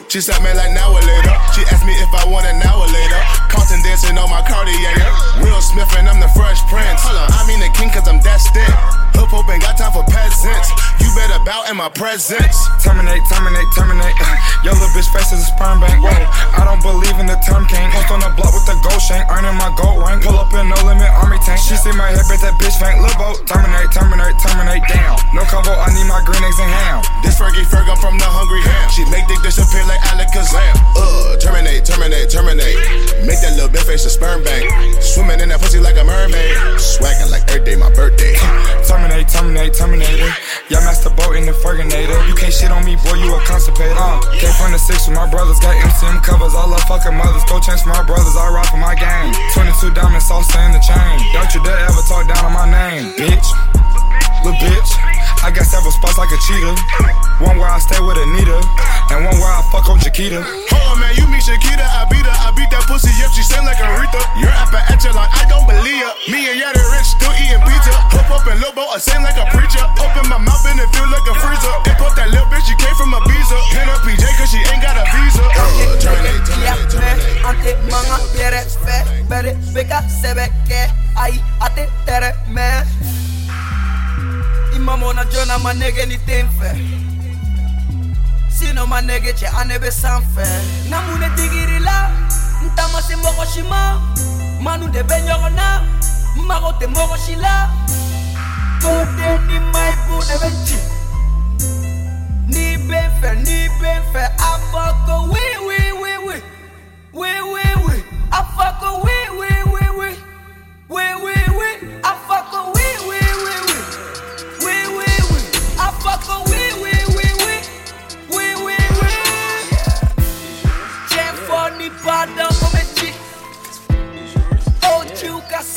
S9: She slapped me like now or later. She asked me if I want now or later. Compton dancing on my Cartier. Will Smith and I'm the Fresh Prince. Hold on, I mean the king cause I'm. Hoop hoop ain't got time for peasants. You better bow in my presence.
S41: Terminate, terminate, terminate. Yo, little bitch face is a sperm bank. Whoa, I don't believe in the term king. Post on the block with the gold shank, earning my gold rank. Pull up in no limit army tank. She see my hip, bitch, that bitch faint. Lil' boat, terminate, terminate, terminate. Down. No combo, I need my green eggs and ham.
S9: This Fergie Ferg, I'm from the Hungry Ham. She make dick disappear like Alakazam. Uh, terminate, terminate, terminate. Make that little bitch face a sperm bank. Swimming in that pussy like a mermaid. Swagging like every day my birthday.
S41: Terminate, terminate, terminator. Y'all master boat in the Ferginator. You can't shit on me, boy, you a constipated. Uh, came from the six with my brothers, got MCM covers. I love fucking mothers. Go change for my brothers, I rock for my gang. 22 diamond sauce in the chain. Don't you dare ever talk down on my name, bitch. Little bitch. I got several spots like a cheetah. One where I stay with Anita, and one where I fuck on Chiquita.
S9: Hold on, man, you meet Shakita, I beat her, I beat that pussy, yep, she sing like Aretha. You're up at echelon, I don't believe her. Me and Yada Rich still eating pizza. Hop up and Lobo, I sing like a preacher. Open my mouth and it feel like a freezer. put that little bitch, she came from Ibiza. Pin up PJ cause she ain't got a visa. Uh, terminate, terminate, terminate.
S59: Ante manga tere fe, bere beka sebe ke ai ate tere me. Imamo na jona ma nege ni temfe. Sino ma nege che anebe sanfe. Namune digiri la, ntama se moko shima. Manu de benyogo na, mago te moko shila. Kode ni mai bu de. Ni benfe, ni benfe, afoko wi wi wi wi. Wi wi wi, afoko wi wi wi wi. Wi wi wi, afoko wi wi wi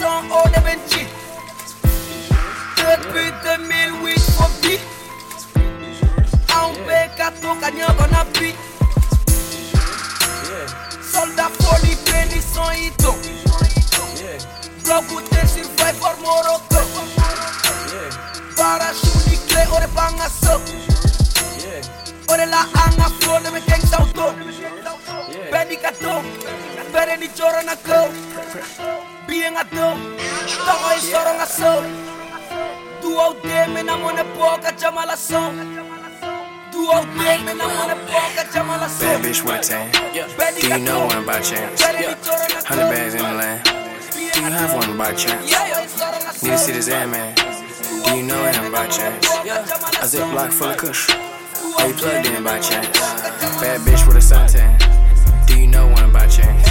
S60: sang haut des Benji. Depuis 2008, Bobby. AOP, Kato, gagnant qu'on appuie. Soldats folie, bénissons Ito. Bloc goûté, survivor, Morocco. Parachute, clé, ore bangasso. Ore la anga, flow, de me gangs auto. Benny Kato, Benny pieng ato Tako ay sorong aso Duaw de me na mo na po ka chamalaso Duaw de me na mo na po ka chamalaso
S61: Bad bitch one time Do you know one by chance? Hundred bags in the land. Do you have one by chance? Need to see this air man. Do you know him by chance? A ziplock full of kush. Are you plugged in by chance? Bad bitch with a suntan. Do you know one by chance?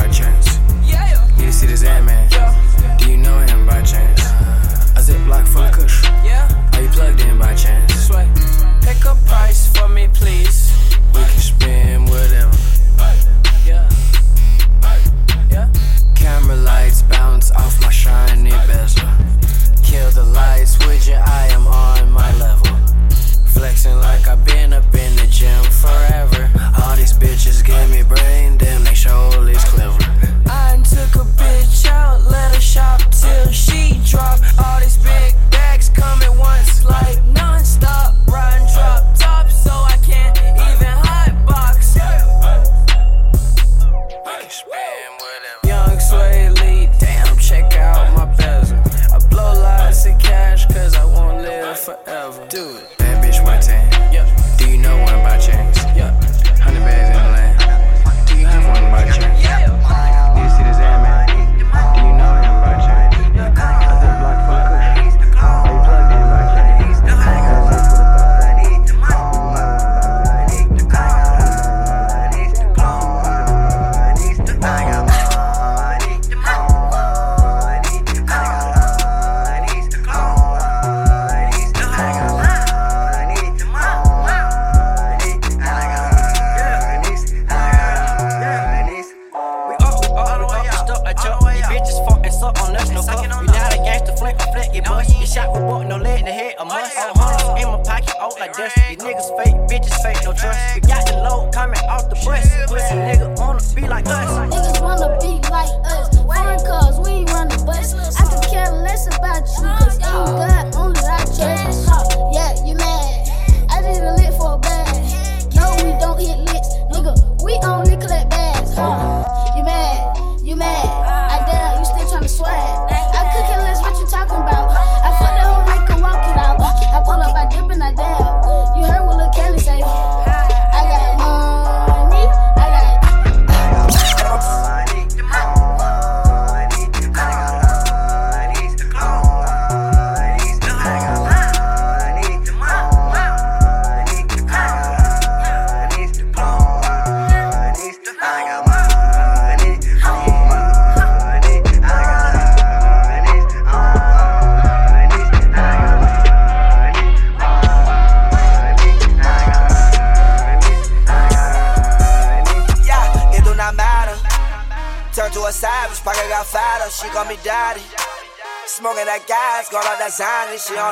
S61: by chance? Yeah. Need to see this Ant Man. Yeah. Do you know him by chance? Uh, a ziplock full of Kush. Yeah. Are you plugged in by chance? Sway.
S58: Pick a price for me, please.
S61: We can spend whatever.
S58: She
S62: on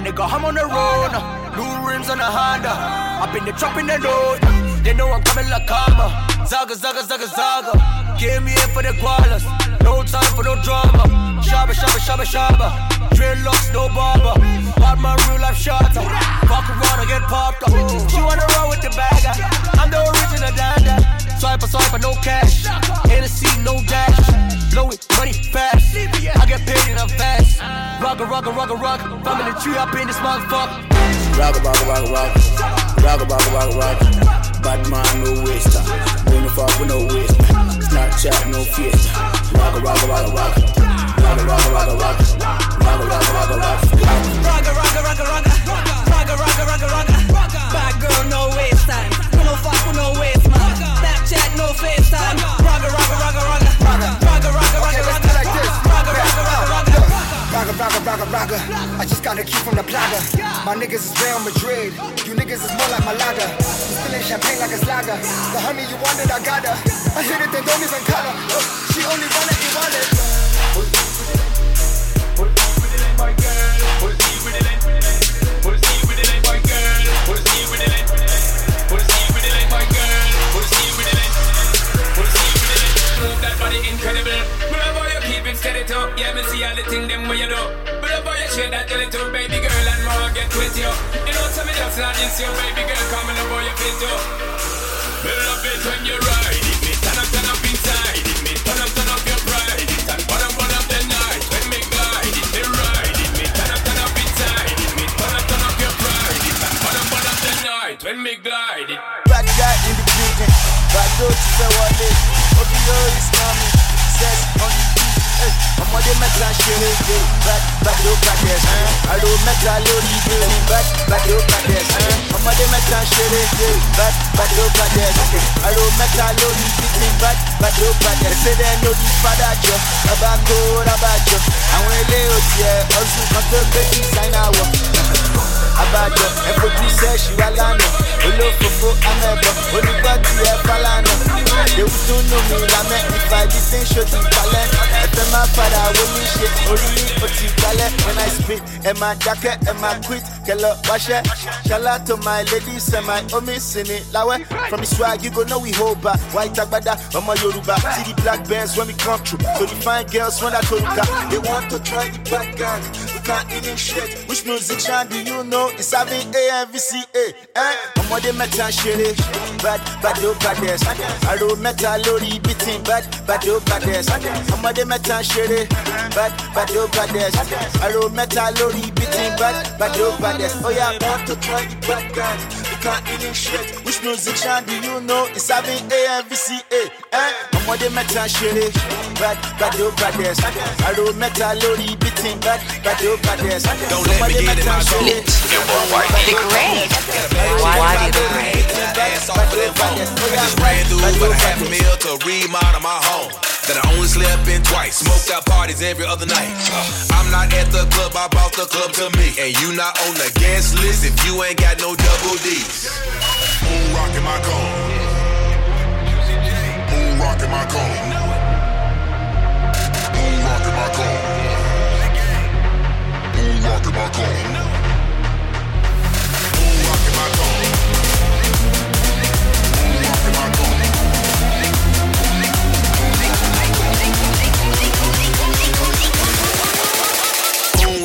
S62: My nigga,
S5: I'm on the road. New rims on the Honda. Up in the trap in the road. They know I'm coming like karma. Zaga, zaga, zaga, zaga. Give me in for the koalas. No time for no drama. Shabba, shabba, shabba, shabba. Dreadlocks, no barber. Batman, real life shotter. Fuck around and get popped up. She wanna roll with the bagger. I'm the original dada. Swipe, swipe, no cash. Hennessy, no dash. Rugga, rugga, rugga, rugga. Family tree up in this motherfucker.
S63: Rock, rock, rock, rock. Rock, rock, rock, rock. Bad man, no waster.
S25: Got a key from the plaga. My niggas is Real Madrid. You niggas is more like Malaga. I'm spilling champagne like it's lager. The honey you wanted, I got her. I hit it, then don't even color. Oh, she only wanted, you want
S12: you share that baby girl, and more get with you. You know, some me just not this you, baby girl, coming up for your fit too. Me love it when you ride it, me turn up, turn up inside it, me turn up, turn up your pride it, and the night when me glide it, your.
S63: Back that in the building. Back door to say what it. Is coming. Says on Hey, ọmọdé mẹ́ta ń ṣeré dé. Back back ló pàdé ẹ̀sán. Àrò mẹ́ta lórí ìdè. Back back ló pàdé ẹ̀sán. Ọmọdé mẹ́ta ń ṣeré dé. Back back ló pàdé ẹ̀sán. Àrò mẹ́ta lórí ìdè. Back back dẹ́ ló di fada jọ? Bàbá kó rábà jọ. Àwọn ilé òsì ẹ̀ ọ̀sùn kan tó gbé dísáínà wọ̀. Abájọ ẹ fojú sẹ́ẹ̀sì wa lánàá. Olófòfó amẹ́bọ̀ onígbà tí ẹ fálànà. Ewu tó nù mí lámẹ́ ìfà ibi tí ń ṣojú ìpalẹ́. Ẹ fẹ́ máa padà wo mi ṣe orí mi ó ti gbalẹ̀. When I speak, ẹ máa dákẹ́, ẹ máa quit, kẹlọ wáṣẹ́. Out to my ladies and my homies sini láwẹ́. From the swag you go know we hold back. White agbada, ọmọ Yorùbá. See the black bears when we come through. So the fine girls when I toruka. They want to try the back gang. We can't even shit. Which music musician do you know is having AMVCA? Eh? Ọmọdé mẹ́ta ń ṣeré. Bad bad ó badẹ́s. Àrò mẹ́ta lórí beating. Bad bad ó badẹ́s. Ọmọdé mẹ́ta ń ṣeré. Bad bad ó badẹ́s. Àrò mẹ́ta lórí beating. Bad bad ó badẹ́s. Oh yeah, want to try the back gang. We can't even shit. Which musician do you know is having AMVCA? Eh? Ọmọdé mẹ́ta ń ṣeré. Bad bad ó badẹ́s. Àrò mẹ́ta lórí beating. Bad bad ó badẹ́s.
S64: Don't let me get in my zone.
S65: The great. Wadi the great.
S64: I just ran through about a half a mil to remodel my home. That I only slept in twice. Smoked out parties every other night. Uh, I'm not at the club, I bought the club to me. And you not on the guest list if you ain't got no double D's.
S66: Moon rocking my cone. Moon rocking my cone. Moon rocking my cone. Moon rocking my cone.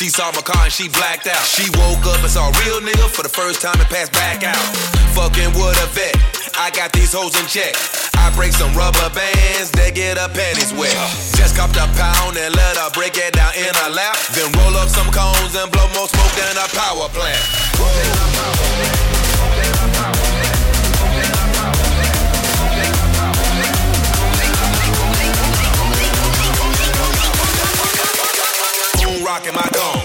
S63: She saw my car and she blacked out. She woke up and saw a real nigga for the first time and passed back out. Fucking with a vet. I got these hoes in check. I break some rubber bands, they get her panties wet. Just copped a pound and let her break it down in her lap. Then roll up some cones and blow more smoke than a power plant. Rocking my dome.